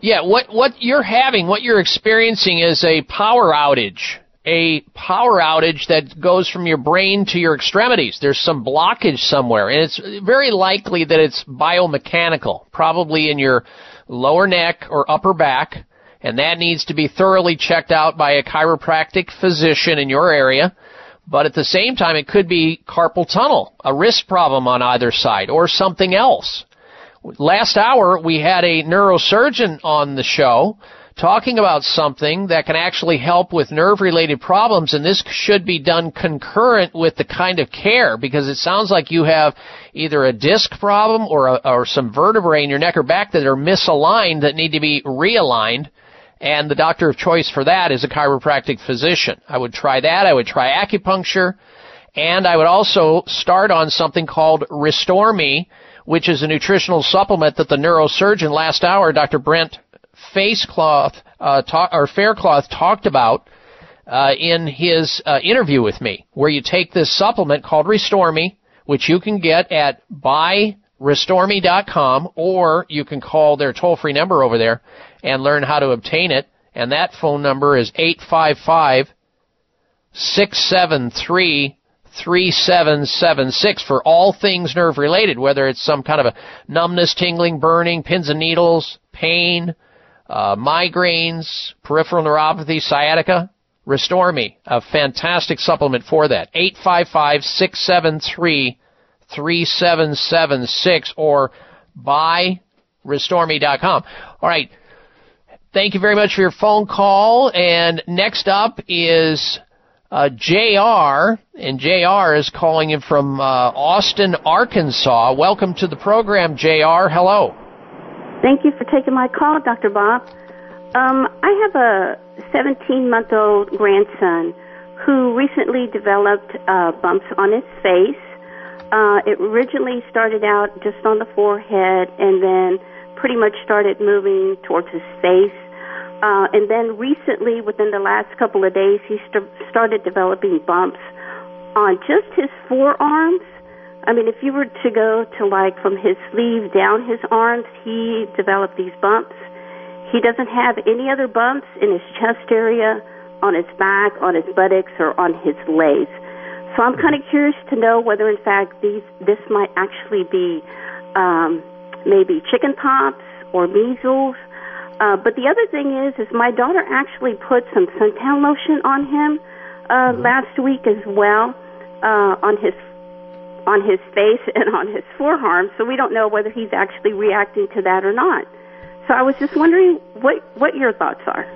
Yeah, what what you're having, what you're experiencing is a power outage. A power outage that goes from your brain to your extremities. There's some blockage somewhere, and it's very likely that it's biomechanical, probably in your lower neck or upper back, and that needs to be thoroughly checked out by a chiropractic physician in your area. But at the same time, it could be carpal tunnel, a wrist problem on either side, or something else. Last hour, we had a neurosurgeon on the show talking about something that can actually help with nerve related problems, and this should be done concurrent with the kind of care because it sounds like you have either a disc problem or, a, or some vertebrae in your neck or back that are misaligned that need to be realigned. And the doctor of choice for that is a chiropractic physician. I would try that. I would try acupuncture. And I would also start on something called Restore Me, which is a nutritional supplement that the neurosurgeon last hour, Dr. Brent Facecloth, uh, talk, or Faircloth talked about uh, in his uh, interview with me, where you take this supplement called Restore Me, which you can get at buyrestoreme.com, or you can call their toll-free number over there and learn how to obtain it. And that phone number is eight five five six seven three 3776 for all things nerve related, whether it's some kind of a numbness, tingling, burning, pins and needles, pain, uh, migraines, peripheral neuropathy, sciatica. Restore Me, a fantastic supplement for that. 855-673-3776 or buyrestoreme.com. All right. Thank you very much for your phone call. And next up is uh, JR, and JR is calling in from uh, Austin, Arkansas. Welcome to the program, JR. Hello.
Thank you for taking my call, Dr. Bob. Um, I have a 17 month old grandson who recently developed uh, bumps on his face. Uh, it originally started out just on the forehead and then pretty much started moving towards his face. Uh, and then recently, within the last couple of days, he st- started developing bumps on just his forearms. I mean, if you were to go to like from his sleeve down his arms, he developed these bumps. He doesn't have any other bumps in his chest area, on his back, on his buttocks, or on his legs. So I'm kind of curious to know whether, in fact, these this might actually be um, maybe chicken pox or measles. Uh, but the other thing is, is my daughter actually put some suntan lotion on him uh, last week as well, uh, on his on his face and on his forearm. So we don't know whether he's actually reacting to that or not. So I was just wondering what what your thoughts are.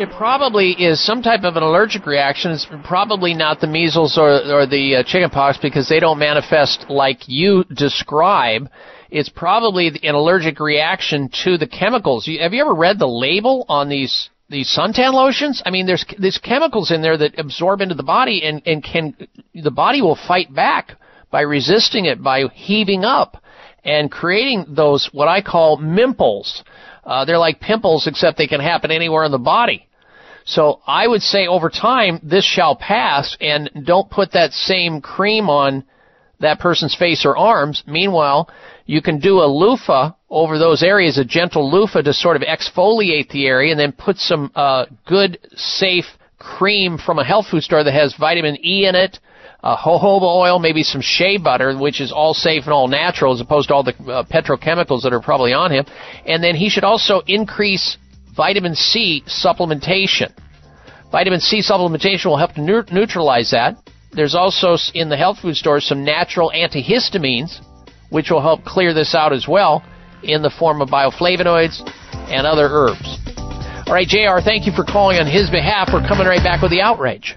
It probably is some type of an allergic reaction. It's probably not the measles or, or the uh, chickenpox because they don't manifest like you describe. It's probably an allergic reaction to the chemicals. You, have you ever read the label on these these suntan lotions. I mean, there's there's chemicals in there that absorb into the body and and can the body will fight back by resisting it by heaving up and creating those what I call mimples. Uh, they're like pimples, except they can happen anywhere in the body. So I would say over time this shall pass, and don't put that same cream on that person's face or arms. Meanwhile, you can do a loofah over those areas, a gentle loofah to sort of exfoliate the area, and then put some uh, good, safe cream from a health food store that has vitamin E in it, uh, jojoba oil, maybe some shea butter, which is all safe and all natural, as opposed to all the uh, petrochemicals that are probably on him. And then he should also increase vitamin C supplementation. Vitamin C supplementation will help to neu- neutralize that. There's also in the health food stores some natural antihistamines, which will help clear this out as well in the form of bioflavonoids and other herbs. All right, JR, thank you for calling on his behalf. We're coming right back with the outrage.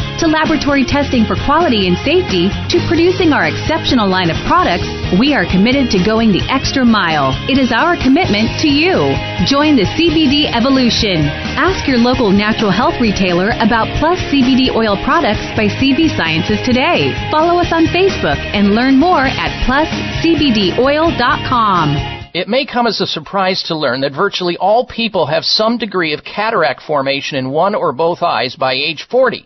to laboratory testing for quality and safety, to producing our exceptional line of products, we are committed to going the extra mile. It is our commitment to you. Join the CBD evolution. Ask your local natural health retailer about Plus CBD oil products by CV Sciences today. Follow us on Facebook and learn more at pluscbdoil.com.
It may come as a surprise to learn that virtually all people have some degree of cataract formation in one or both eyes by age 40.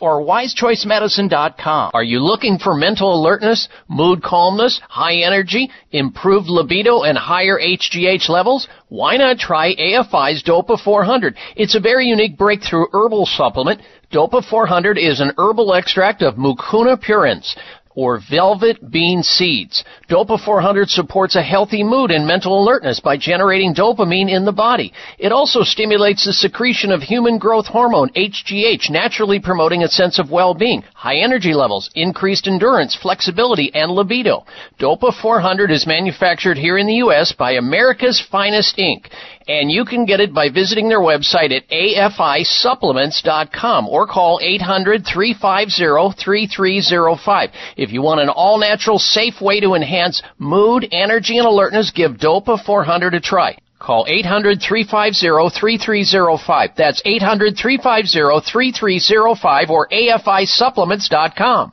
or wisechoicemedicine.com. Are you looking for mental alertness, mood calmness, high energy, improved libido, and higher HGH levels? Why not try AFI's Dopa 400? It's a very unique breakthrough herbal supplement. Dopa 400 is an herbal extract of Mucuna pruriens or velvet bean seeds. Dopa 400 supports a healthy mood and mental alertness by generating dopamine in the body. It also stimulates the secretion of human growth hormone, HGH, naturally promoting a sense of well-being, high energy levels, increased endurance, flexibility, and libido. Dopa 400 is manufactured here in the U.S. by America's Finest Inc and you can get it by visiting their website at afisupplements.com or call 800-350-3305. If you want an all-natural, safe way to enhance mood, energy, and alertness, give Dopa 400 a try. Call 800-350-3305. That's 800-350-3305 or afisupplements.com.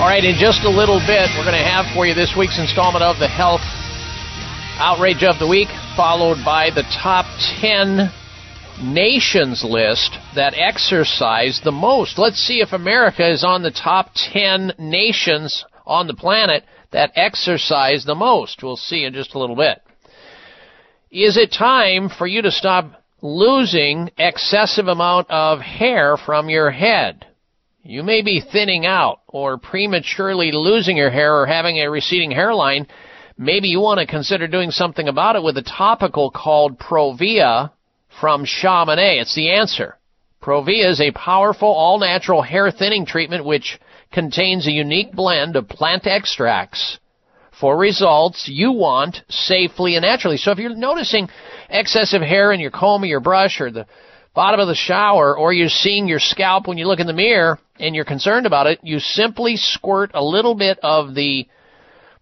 All right, in just a little bit, we're going to have for you this week's installment of the Health Outrage of the Week, followed by the top 10 nations list that exercise the most. Let's see if America is on the top 10 nations on the planet that exercise the most? We'll see in just a little bit. Is it time for you to stop losing excessive amount of hair from your head? You may be thinning out or prematurely losing your hair or having a receding hairline. Maybe you want to consider doing something about it with a topical called Provia from Chamonix. It's the answer. Provia is a powerful all-natural hair thinning treatment which contains a unique blend of plant extracts for results you want safely and naturally. So if you're noticing excessive hair in your comb or your brush or the bottom of the shower or you're seeing your scalp when you look in the mirror and you're concerned about it, you simply squirt a little bit of the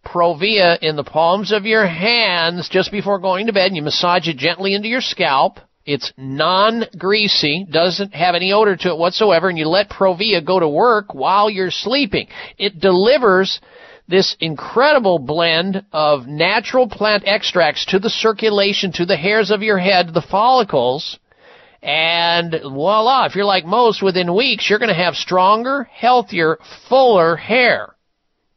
Provia in the palms of your hands just before going to bed and you massage it gently into your scalp. It's non-greasy, doesn't have any odor to it whatsoever, and you let Provia go to work while you're sleeping. It delivers this incredible blend of natural plant extracts to the circulation, to the hairs of your head, the follicles, and voila, if you're like most, within weeks, you're going to have stronger, healthier, fuller hair.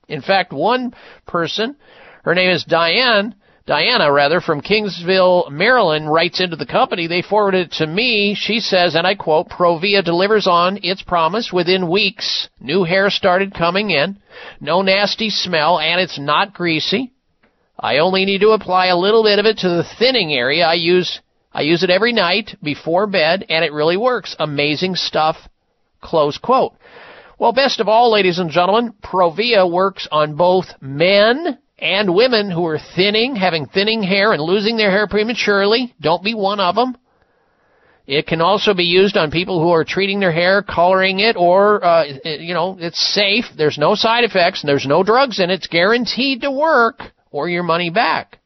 In fact, one person, her name is Diane, Diana rather, from Kingsville, Maryland, writes into the company. They forwarded it to me. She says, and I quote, Provia delivers on its promise within weeks. New hair started coming in. No nasty smell, and it's not greasy. I only need to apply a little bit of it to the thinning area. I use I use it every night before bed, and it really works. Amazing stuff. Close quote. Well, best of all, ladies and gentlemen, Provia works on both men and women who are thinning, having thinning hair and losing their hair prematurely. Don't be one of them. It can also be used on people who are treating their hair, coloring it, or, uh, you know, it's safe. There's no side effects and there's no drugs in it. It's guaranteed to work or your money back.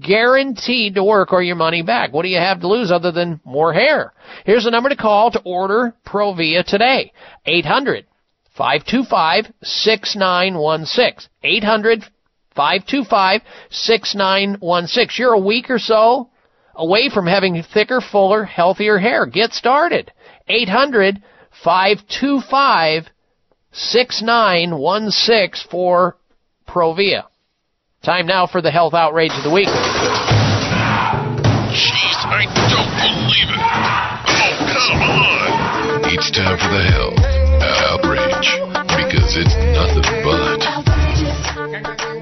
Guaranteed to work or your money back. What do you have to lose other than more hair? Here's the number to call to order Provia today. 800 525 6916. 800 525 6916. You're a week or so away from having thicker, fuller, healthier hair. Get started. 800 525 6916 for Provia. Time now for the health outrage of the week.
Jeez, I don't believe it. Oh, come on.
It's time for the health outrage because it's nothing but.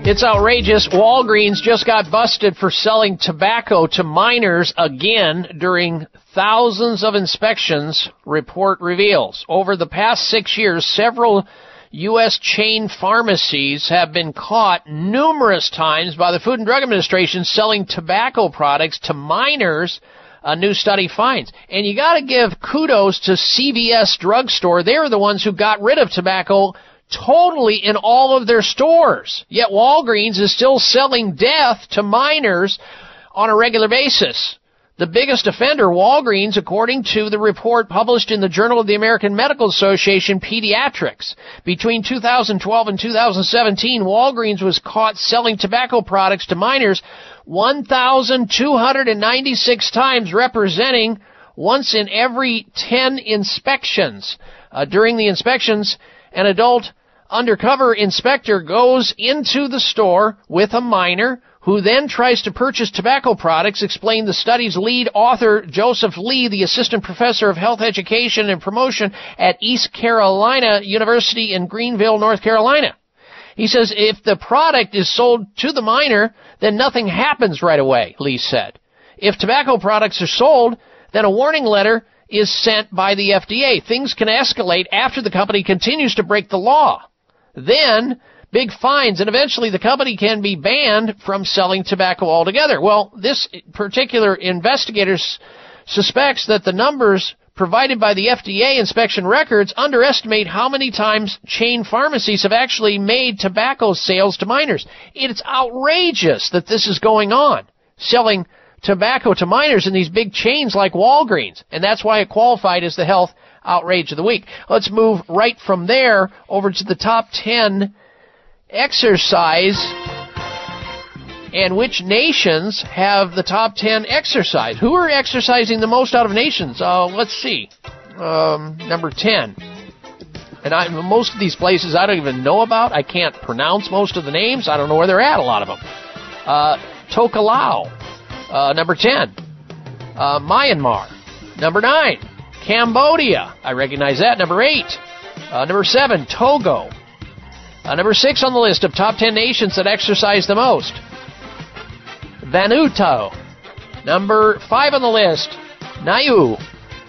It's outrageous. Walgreens just got busted for selling tobacco to minors again during thousands of inspections, report reveals. Over the past six years, several U.S. chain pharmacies have been caught numerous times by the Food and Drug Administration selling tobacco products to minors, a new study finds. And you gotta give kudos to CVS drugstore. They were the ones who got rid of tobacco totally in all of their stores. Yet Walgreens is still selling death to minors on a regular basis. The biggest offender, Walgreens, according to the report published in the Journal of the American Medical Association Pediatrics. Between 2012 and 2017, Walgreens was caught selling tobacco products to minors 1,296 times, representing once in every 10 inspections. Uh, during the inspections, an adult undercover inspector goes into the store with a minor who then tries to purchase tobacco products, explained the study's lead author, Joseph Lee, the assistant professor of health education and promotion at East Carolina University in Greenville, North Carolina. He says if the product is sold to the minor, then nothing happens right away, Lee said. If tobacco products are sold, then a warning letter is sent by the FDA. Things can escalate after the company continues to break the law. Then, big fines, and eventually the company can be banned from selling tobacco altogether. Well, this particular investigator suspects that the numbers provided by the FDA inspection records underestimate how many times chain pharmacies have actually made tobacco sales to minors. It's outrageous that this is going on, selling tobacco to minors in these big chains like Walgreens, and that's why it qualified as the health outrage of the week. Let's move right from there over to the top 10 exercise and which nations have the top 10 exercise. Who are exercising the most out of nations? Uh, let's see. Um, number 10. And I, most of these places I don't even know about. I can't pronounce most of the names. I don't know where they're at, a lot of them. Uh, Tokelau, uh, number 10. Uh, Myanmar, number 9. Cambodia, I recognize that, number 8. Uh, number 7, Togo. Uh, number 6 on the list of top 10 nations that exercise the most. Vanuatu. Number 5 on the list, Niue.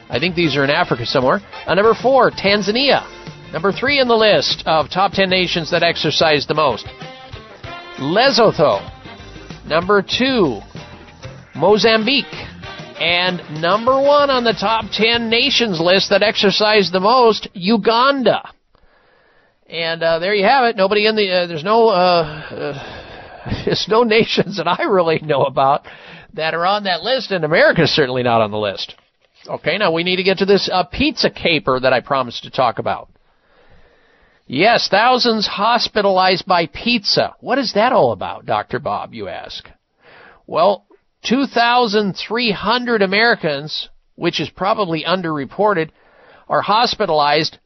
I think these are in Africa somewhere. Uh, number 4, Tanzania. Number 3 on the list of top 10 nations that exercise the most. Lesotho. Number 2, Mozambique. And number 1 on the top 10 nations list that exercise the most, Uganda. And uh, there you have it. Nobody in the uh, there's no uh, uh, there's no nations that I really know about that are on that list, and America's certainly not on the list. Okay, now we need to get to this uh, pizza caper that I promised to talk about. Yes, thousands hospitalized by pizza. What is that all about, Dr. Bob, you ask? Well, 2,300 Americans, which is probably underreported, are hospitalized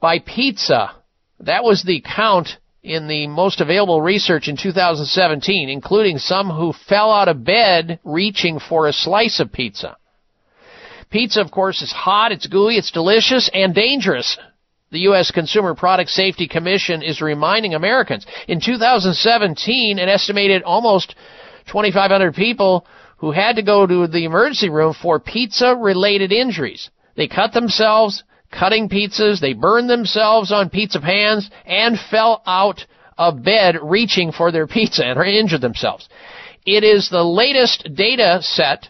by pizza. That was the count in the most available research in 2017, including some who fell out of bed reaching for a slice of pizza. Pizza, of course, is hot, it's gooey, it's delicious, and dangerous. The U.S. Consumer Product Safety Commission is reminding Americans. In 2017, an estimated almost 2,500 people who had to go to the emergency room for pizza-related injuries. They cut themselves cutting pizzas, they burned themselves on pizza pans, and fell out of bed reaching for their pizza and injured themselves. It is the latest data set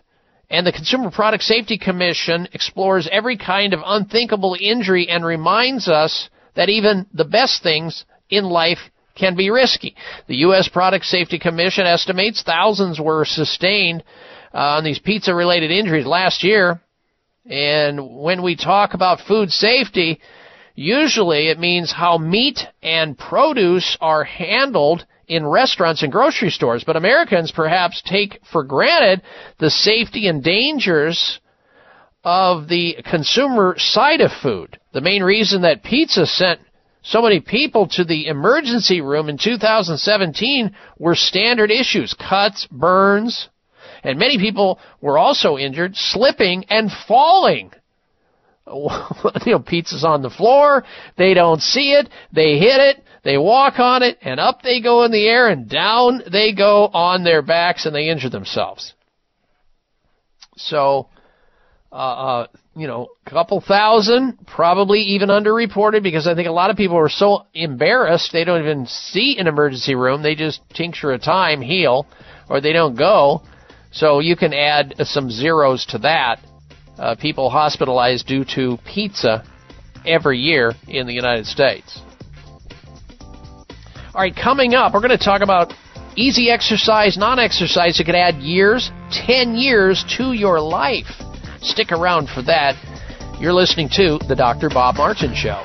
and the Consumer Product Safety Commission explores every kind of unthinkable injury and reminds us that even the best things in life can be risky. The U.S. Product Safety Commission estimates thousands were sustained uh, on these pizza related injuries last year. And when we talk about food safety, usually it means how meat and produce are handled in restaurants and grocery stores, but Americans perhaps take for granted the safety and dangers of the consumer side of food. The main reason that pizza sent so many people to the emergency room in 2017 were standard issues, cuts, burns, and many people were also injured slipping and falling. you know, pizza's on the floor, they don't see it, they hit it, they walk on it, and up they go in the air, and down they go on their backs, and they injure themselves. So, uh, uh, you know, a couple thousand, probably even underreported, because I think a lot of people are so embarrassed they don't even see an emergency room. They just tincture a time, heal, or they don't go. So you can add some zeros to that. Uh, people hospitalized due to pizza every year in the United States. All right, coming up, we're going to talk about easy exercise, non exercise that could add years, 10 years to your life. Stick around for that. You're listening to The Dr. Bob Martin Show.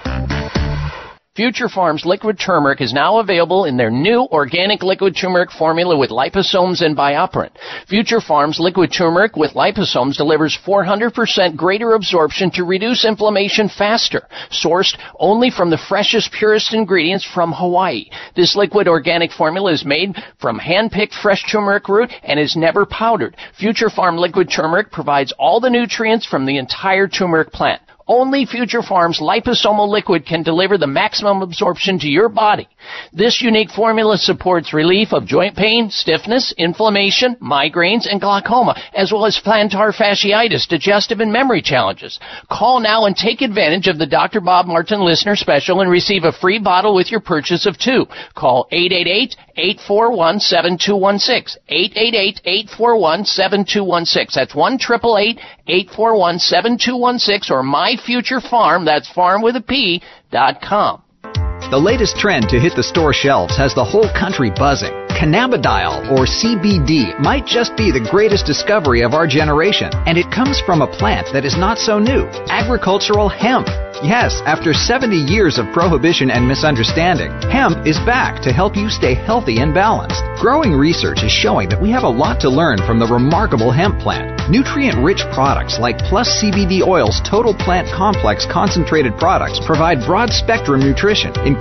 Future Farms liquid turmeric is now available in their new organic liquid turmeric formula with liposomes and bioperine. Future Farms liquid turmeric with liposomes delivers 400% greater absorption to reduce inflammation faster. Sourced only from the freshest, purest ingredients from Hawaii. This liquid organic formula is made from hand-picked fresh turmeric root and is never powdered. Future Farm liquid turmeric provides all the nutrients from the entire turmeric plant. Only Future Farms liposomal liquid can deliver the maximum absorption to your body. This unique formula supports relief of joint pain, stiffness, inflammation, migraines, and glaucoma, as well as plantar fasciitis, digestive and memory challenges. Call now and take advantage of the Dr. Bob Martin listener special and receive a free bottle with your purchase of two. Call 888-841-7216. 888-841-7216. That's 1 841-7216 or myfuturepharm, that's farm with a P, dot com.
The latest trend to hit the store shelves has the whole country buzzing. Cannabidiol, or CBD, might just be the greatest discovery of our generation, and it comes from a plant that is not so new agricultural hemp. Yes, after 70 years of prohibition and misunderstanding, hemp is back to help you stay healthy and balanced. Growing research is showing that we have a lot to learn from the remarkable hemp plant. Nutrient rich products like Plus CBD Oil's Total Plant Complex concentrated products provide broad spectrum nutrition, including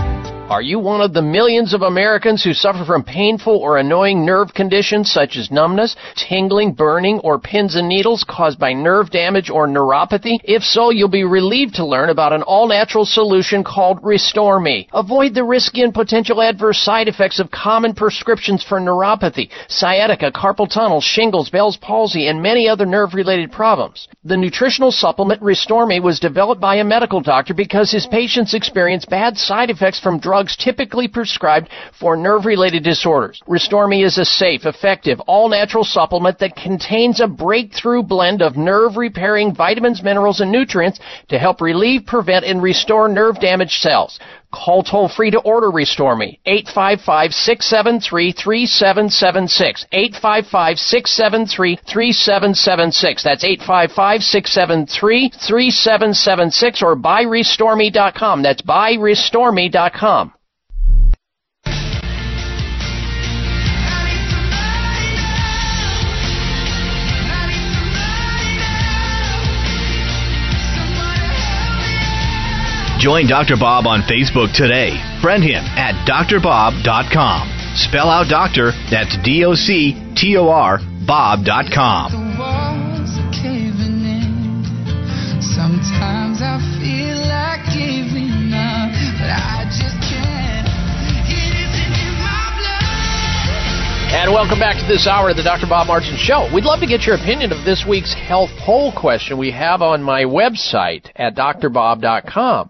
Are you one of the millions of Americans who suffer from painful or annoying nerve conditions such as numbness, tingling, burning, or pins and needles caused by nerve damage or neuropathy? If so, you'll be relieved to learn about an all-natural solution called Restore Me. Avoid the risky and potential adverse side effects of common prescriptions for neuropathy, sciatica, carpal tunnel, shingles, Bell's palsy, and many other nerve-related problems. The nutritional supplement Restore Me was developed by a medical doctor because his patients experience bad side effects from drugs typically prescribed for nerve related disorders. Restore Me is a safe, effective, all natural supplement that contains a breakthrough blend of nerve repairing vitamins, minerals, and nutrients to help relieve, prevent, and restore nerve damaged cells. Call toll free to order Restore Me. 855-673-3776. 855-673-3776. That's 855-673-3776 or buyrestoreme.com. That's buyrestoreme.com.
Join Dr. Bob on Facebook today. Friend him at doctorbob.com. Spell out doctor, that's D O C T O R, Bob.com.
walls are. Sometimes I feel like giving up, but I just can't. It isn't in my blood.
And welcome back to this hour of the Dr. Bob Martin Show. We'd love to get your opinion of this week's health poll question we have on my website at doctorbob.com.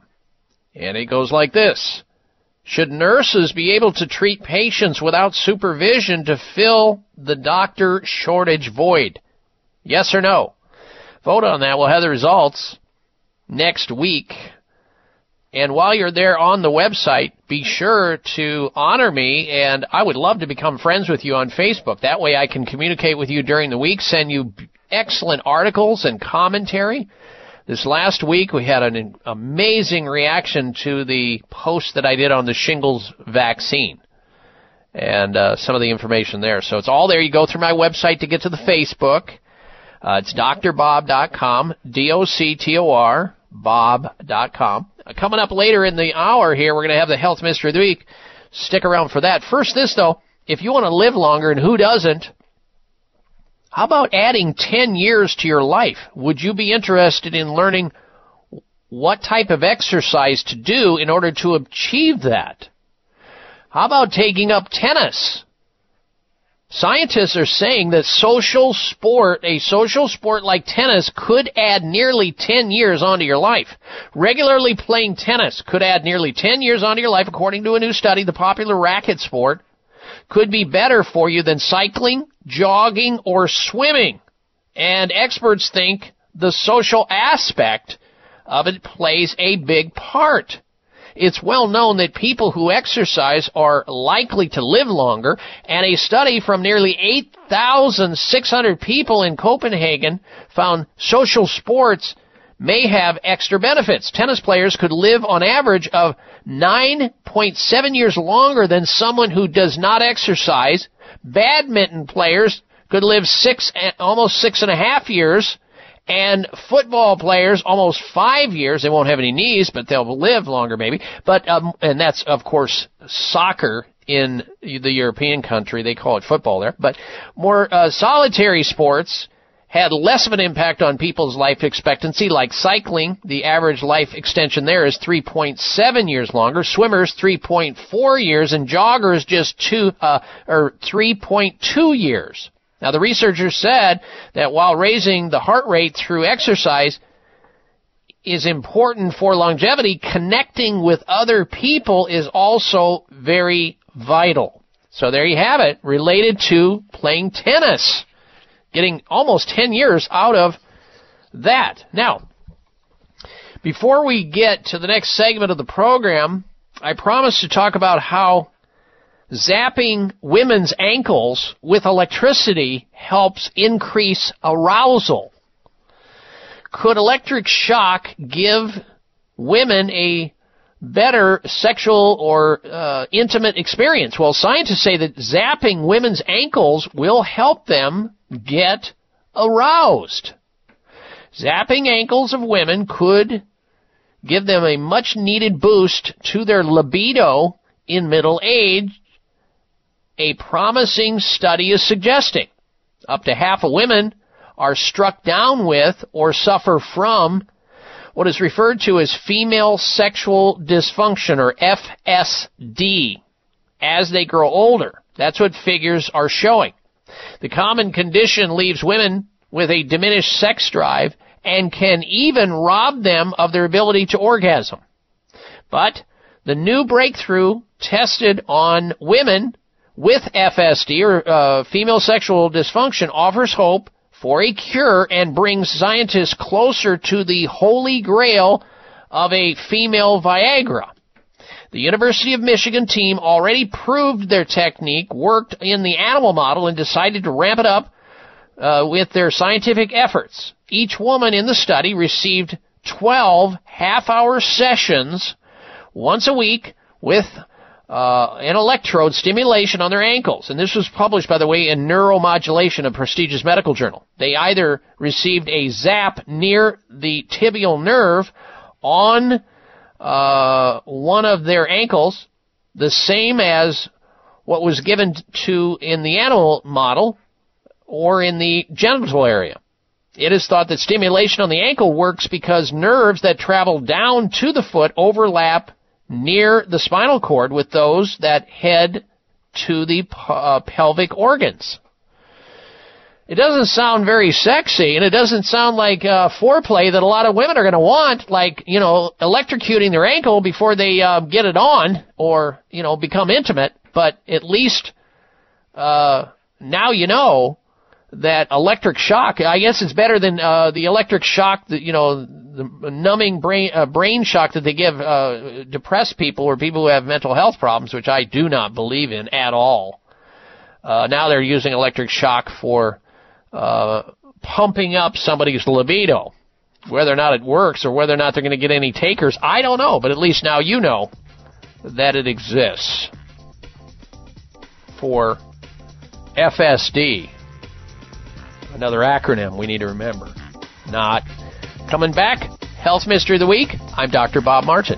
And it goes like this. Should nurses be able to treat patients without supervision to fill the doctor shortage void? Yes or no? Vote on that. We'll have the results next week. And while you're there on the website, be sure to honor me, and I would love to become friends with you on Facebook. That way I can communicate with you during the week, send you excellent articles and commentary. This last week we had an amazing reaction to the post that I did on the shingles vaccine and uh, some of the information there. So it's all there. You go through my website to get to the Facebook. Uh, it's doctorbob.com, D-O-C-T-O-R, bob.com. Uh, coming up later in the hour here, we're going to have the Health Mystery of the Week. Stick around for that. First, this though, if you want to live longer, and who doesn't, how about adding 10 years to your life? Would you be interested in learning what type of exercise to do in order to achieve that? How about taking up tennis? Scientists are saying that social sport, a social sport like tennis could add nearly 10 years onto your life. Regularly playing tennis could add nearly 10 years onto your life according to a new study. The popular racket sport could be better for you than cycling, jogging, or swimming. And experts think the social aspect of it plays a big part. It's well known that people who exercise are likely to live longer, and a study from nearly 8,600 people in Copenhagen found social sports may have extra benefits. Tennis players could live on average of 9.7 years longer than someone who does not exercise. Badminton players could live six, almost six and a half years. And football players, almost five years. They won't have any knees, but they'll live longer maybe. But, um, and that's of course soccer in the European country. They call it football there. But more uh, solitary sports had less of an impact on people's life expectancy, like cycling. The average life extension there is 3.7 years longer. Swimmers 3.4 years, and joggers just two uh, or 3.2 years. Now the researchers said that while raising the heart rate through exercise is important for longevity, connecting with other people is also very vital. So there you have it, related to playing tennis. Getting almost 10 years out of that. Now, before we get to the next segment of the program, I promised to talk about how zapping women's ankles with electricity helps increase arousal. Could electric shock give women a better sexual or uh, intimate experience? Well, scientists say that zapping women's ankles will help them get aroused. Zapping ankles of women could give them a much needed boost to their libido in middle age, a promising study is suggesting. Up to half of women are struck down with or suffer from what is referred to as female sexual dysfunction or FSD as they grow older. That's what figures are showing. The common condition leaves women with a diminished sex drive and can even rob them of their ability to orgasm. But the new breakthrough tested on women with FSD or uh, female sexual dysfunction offers hope for a cure and brings scientists closer to the holy grail of a female Viagra. The University of Michigan team already proved their technique worked in the animal model and decided to ramp it up uh, with their scientific efforts. Each woman in the study received 12 half-hour sessions once a week with uh, an electrode stimulation on their ankles. And this was published, by the way, in Neuromodulation, a prestigious medical journal. They either received a zap near the tibial nerve on uh, one of their ankles, the same as what was given to in the animal model, or in the genital area. It is thought that stimulation on the ankle works because nerves that travel down to the foot overlap near the spinal cord with those that head to the uh, pelvic organs. It doesn't sound very sexy, and it doesn't sound like uh, foreplay that a lot of women are going to want, like you know, electrocuting their ankle before they uh, get it on or you know become intimate. But at least uh, now you know that electric shock. I guess it's better than uh, the electric shock that you know the numbing brain uh, brain shock that they give uh, depressed people or people who have mental health problems, which I do not believe in at all. Uh, now they're using electric shock for uh, pumping up somebody's libido. Whether or not it works or whether or not they're going to get any takers, I don't know. But at least now you know that it exists for FSD. Another acronym we need to remember. Not coming back. Health Mystery of the Week. I'm Dr. Bob Martin.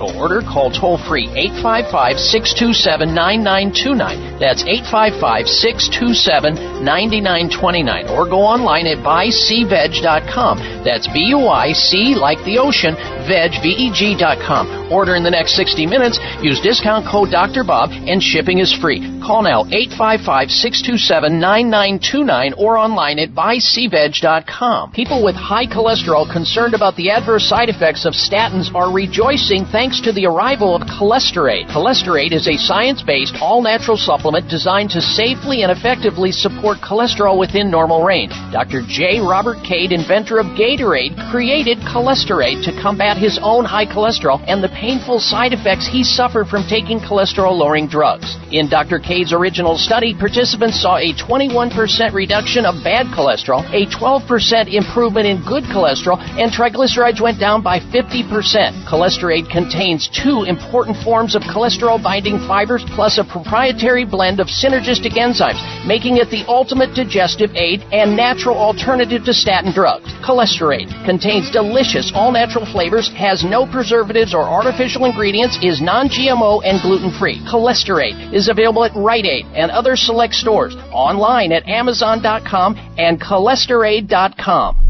Order, call toll free 855 627 9929. That's 855 627 9929. Or go online at buyseaveg.com. That's B U I C like the ocean, veg, V E G.com. Order in the next 60 minutes. Use discount code Dr. Bob and shipping is free. Call now 855 627 9929 or online at buyseaveg.com. People with high cholesterol concerned about the adverse side effects of statins are rejoicing thanks to the arrival of Cholesterate. Cholesterate is a science-based, all-natural supplement designed to safely and effectively support cholesterol within normal range. Dr. J. Robert Cade, inventor of Gatorade, created Cholesterate to combat his own high cholesterol and the painful side effects he suffered from taking cholesterol lowering drugs. In Dr. Cade's original study, participants saw a 21% reduction of bad cholesterol, a 12% improvement in good cholesterol, and triglycerides went down by 50%. Cholesterate contains two important forms of cholesterol binding fibers plus a proprietary blend of synergistic enzymes, making it the ultimate digestive aid and natural alternative to statin drugs. Cholesterate contains delicious all natural flavors, has no preservatives or artificial ingredients, is non GMO and gluten free. Cholesterate is available at Rite Aid and other select stores, online at Amazon.com and cholesterate.com.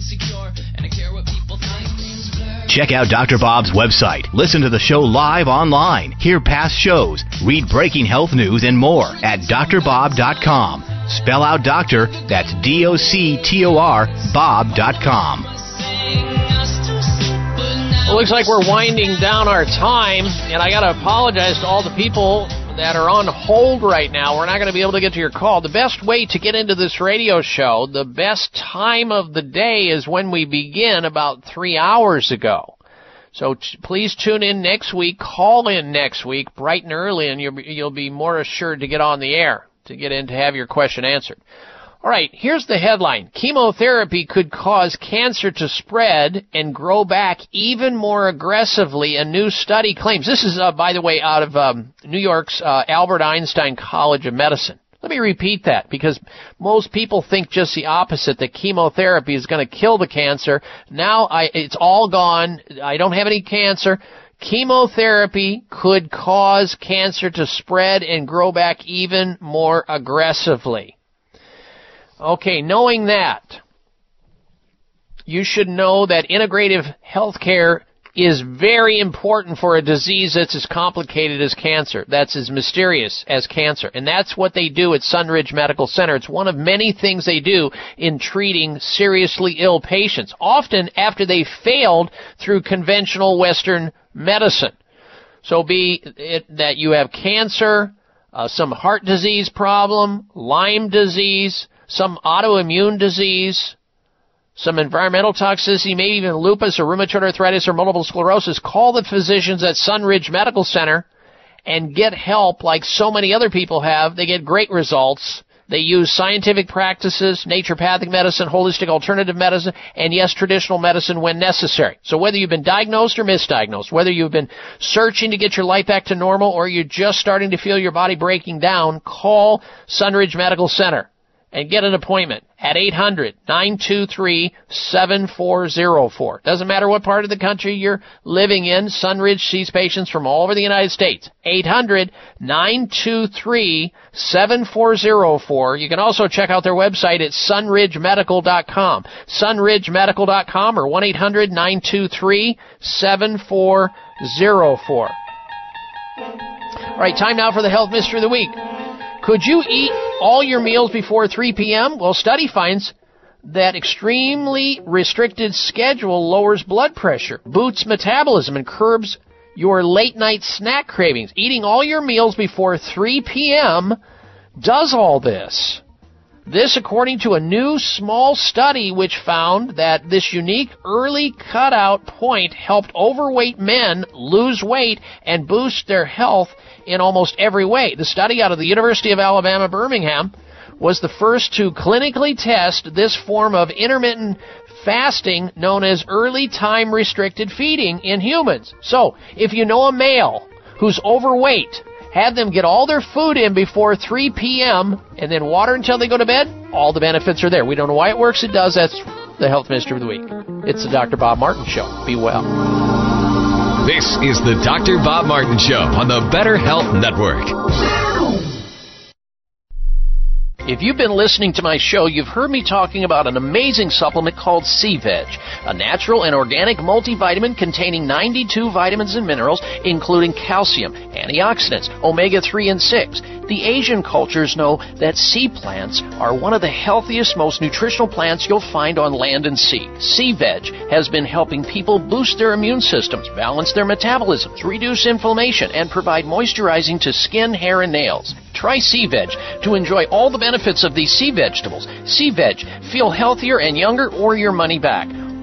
insecure and I care what people think.
Check out Dr. Bob's website. Listen to the show live online. Hear past shows. Read breaking health news and more at doctorbob.com. Spell out doctor, that's D O C T O R, Bob.com.
It looks like we're winding down our time, and I got to apologize to all the people that are on hold right now. We're not going to be able to get to your call. The best way to get into this radio show, the best time of the day is when we begin about three hours ago. So t- please tune in next week. Call in next week, bright and early, and you'll be, you'll be more assured to get on the air, to get in to have your question answered. All right, here's the headline. Chemotherapy could cause cancer to spread and grow back even more aggressively, a new study claims. This is, uh, by the way, out of um, New York's uh, Albert Einstein College of Medicine. Let me repeat that because most people think just the opposite that chemotherapy is going to kill the cancer. Now I, it's all gone. I don't have any cancer. Chemotherapy could cause cancer to spread and grow back even more aggressively. Okay, knowing that, you should know that integrative healthcare is very important for a disease that's as complicated as cancer, that's as mysterious as cancer. And that's what they do at Sunridge Medical Center. It's one of many things they do in treating seriously ill patients, often after they failed through conventional Western medicine. So be it that you have cancer, uh, some heart disease problem, Lyme disease, some autoimmune disease, some environmental toxicity, maybe even lupus or rheumatoid arthritis or multiple sclerosis, call the physicians at Sunridge Medical Center and get help like so many other people have. They get great results. They use scientific practices, naturopathic medicine, holistic alternative medicine, and yes, traditional medicine when necessary. So whether you've been diagnosed or misdiagnosed, whether you've been searching to get your life back to normal or you're just starting to feel your body breaking down, call Sunridge Medical Center and get an appointment at 800-923-7404. Doesn't matter what part of the country you're living in, Sunridge sees patients from all over the United States. 800-923-7404. You can also check out their website at sunridgemedical.com. sunridgemedical.com or 1-800-923-7404. All right, time now for the health mystery of the week. Could you eat all your meals before 3 p.m.? Well, study finds that extremely restricted schedule lowers blood pressure, boosts metabolism, and curbs your late night snack cravings. Eating all your meals before 3 p.m. does all this.
This, according to a new small study which found that this unique early cutout point helped overweight men lose weight and boost their health in almost every way. The study out of the University of Alabama, Birmingham, was the first to clinically test this form of intermittent fasting known as early time restricted feeding in humans. So, if you know a male who's overweight, have them get all their food in before 3 p.m. and then water until they go to bed, all the benefits are there. We don't know why it works, it does. That's the health mystery of the week. It's the Dr. Bob Martin Show. Be well.
This is the Dr. Bob Martin Show on the Better Health Network.
If you've been listening to my show, you've heard me talking about an amazing supplement called Sea Veg, a natural and organic multivitamin containing 92 vitamins and minerals, including calcium, antioxidants, omega 3 and 6. The Asian cultures know that sea plants are one of the healthiest, most nutritional plants you'll find on land and sea. Sea Veg has been helping people boost their immune systems, balance their metabolisms, reduce inflammation, and provide moisturizing to skin, hair, and nails. Try Sea Veg to enjoy all the benefits of these sea vegetables. Sea Veg, feel healthier and younger or your money back.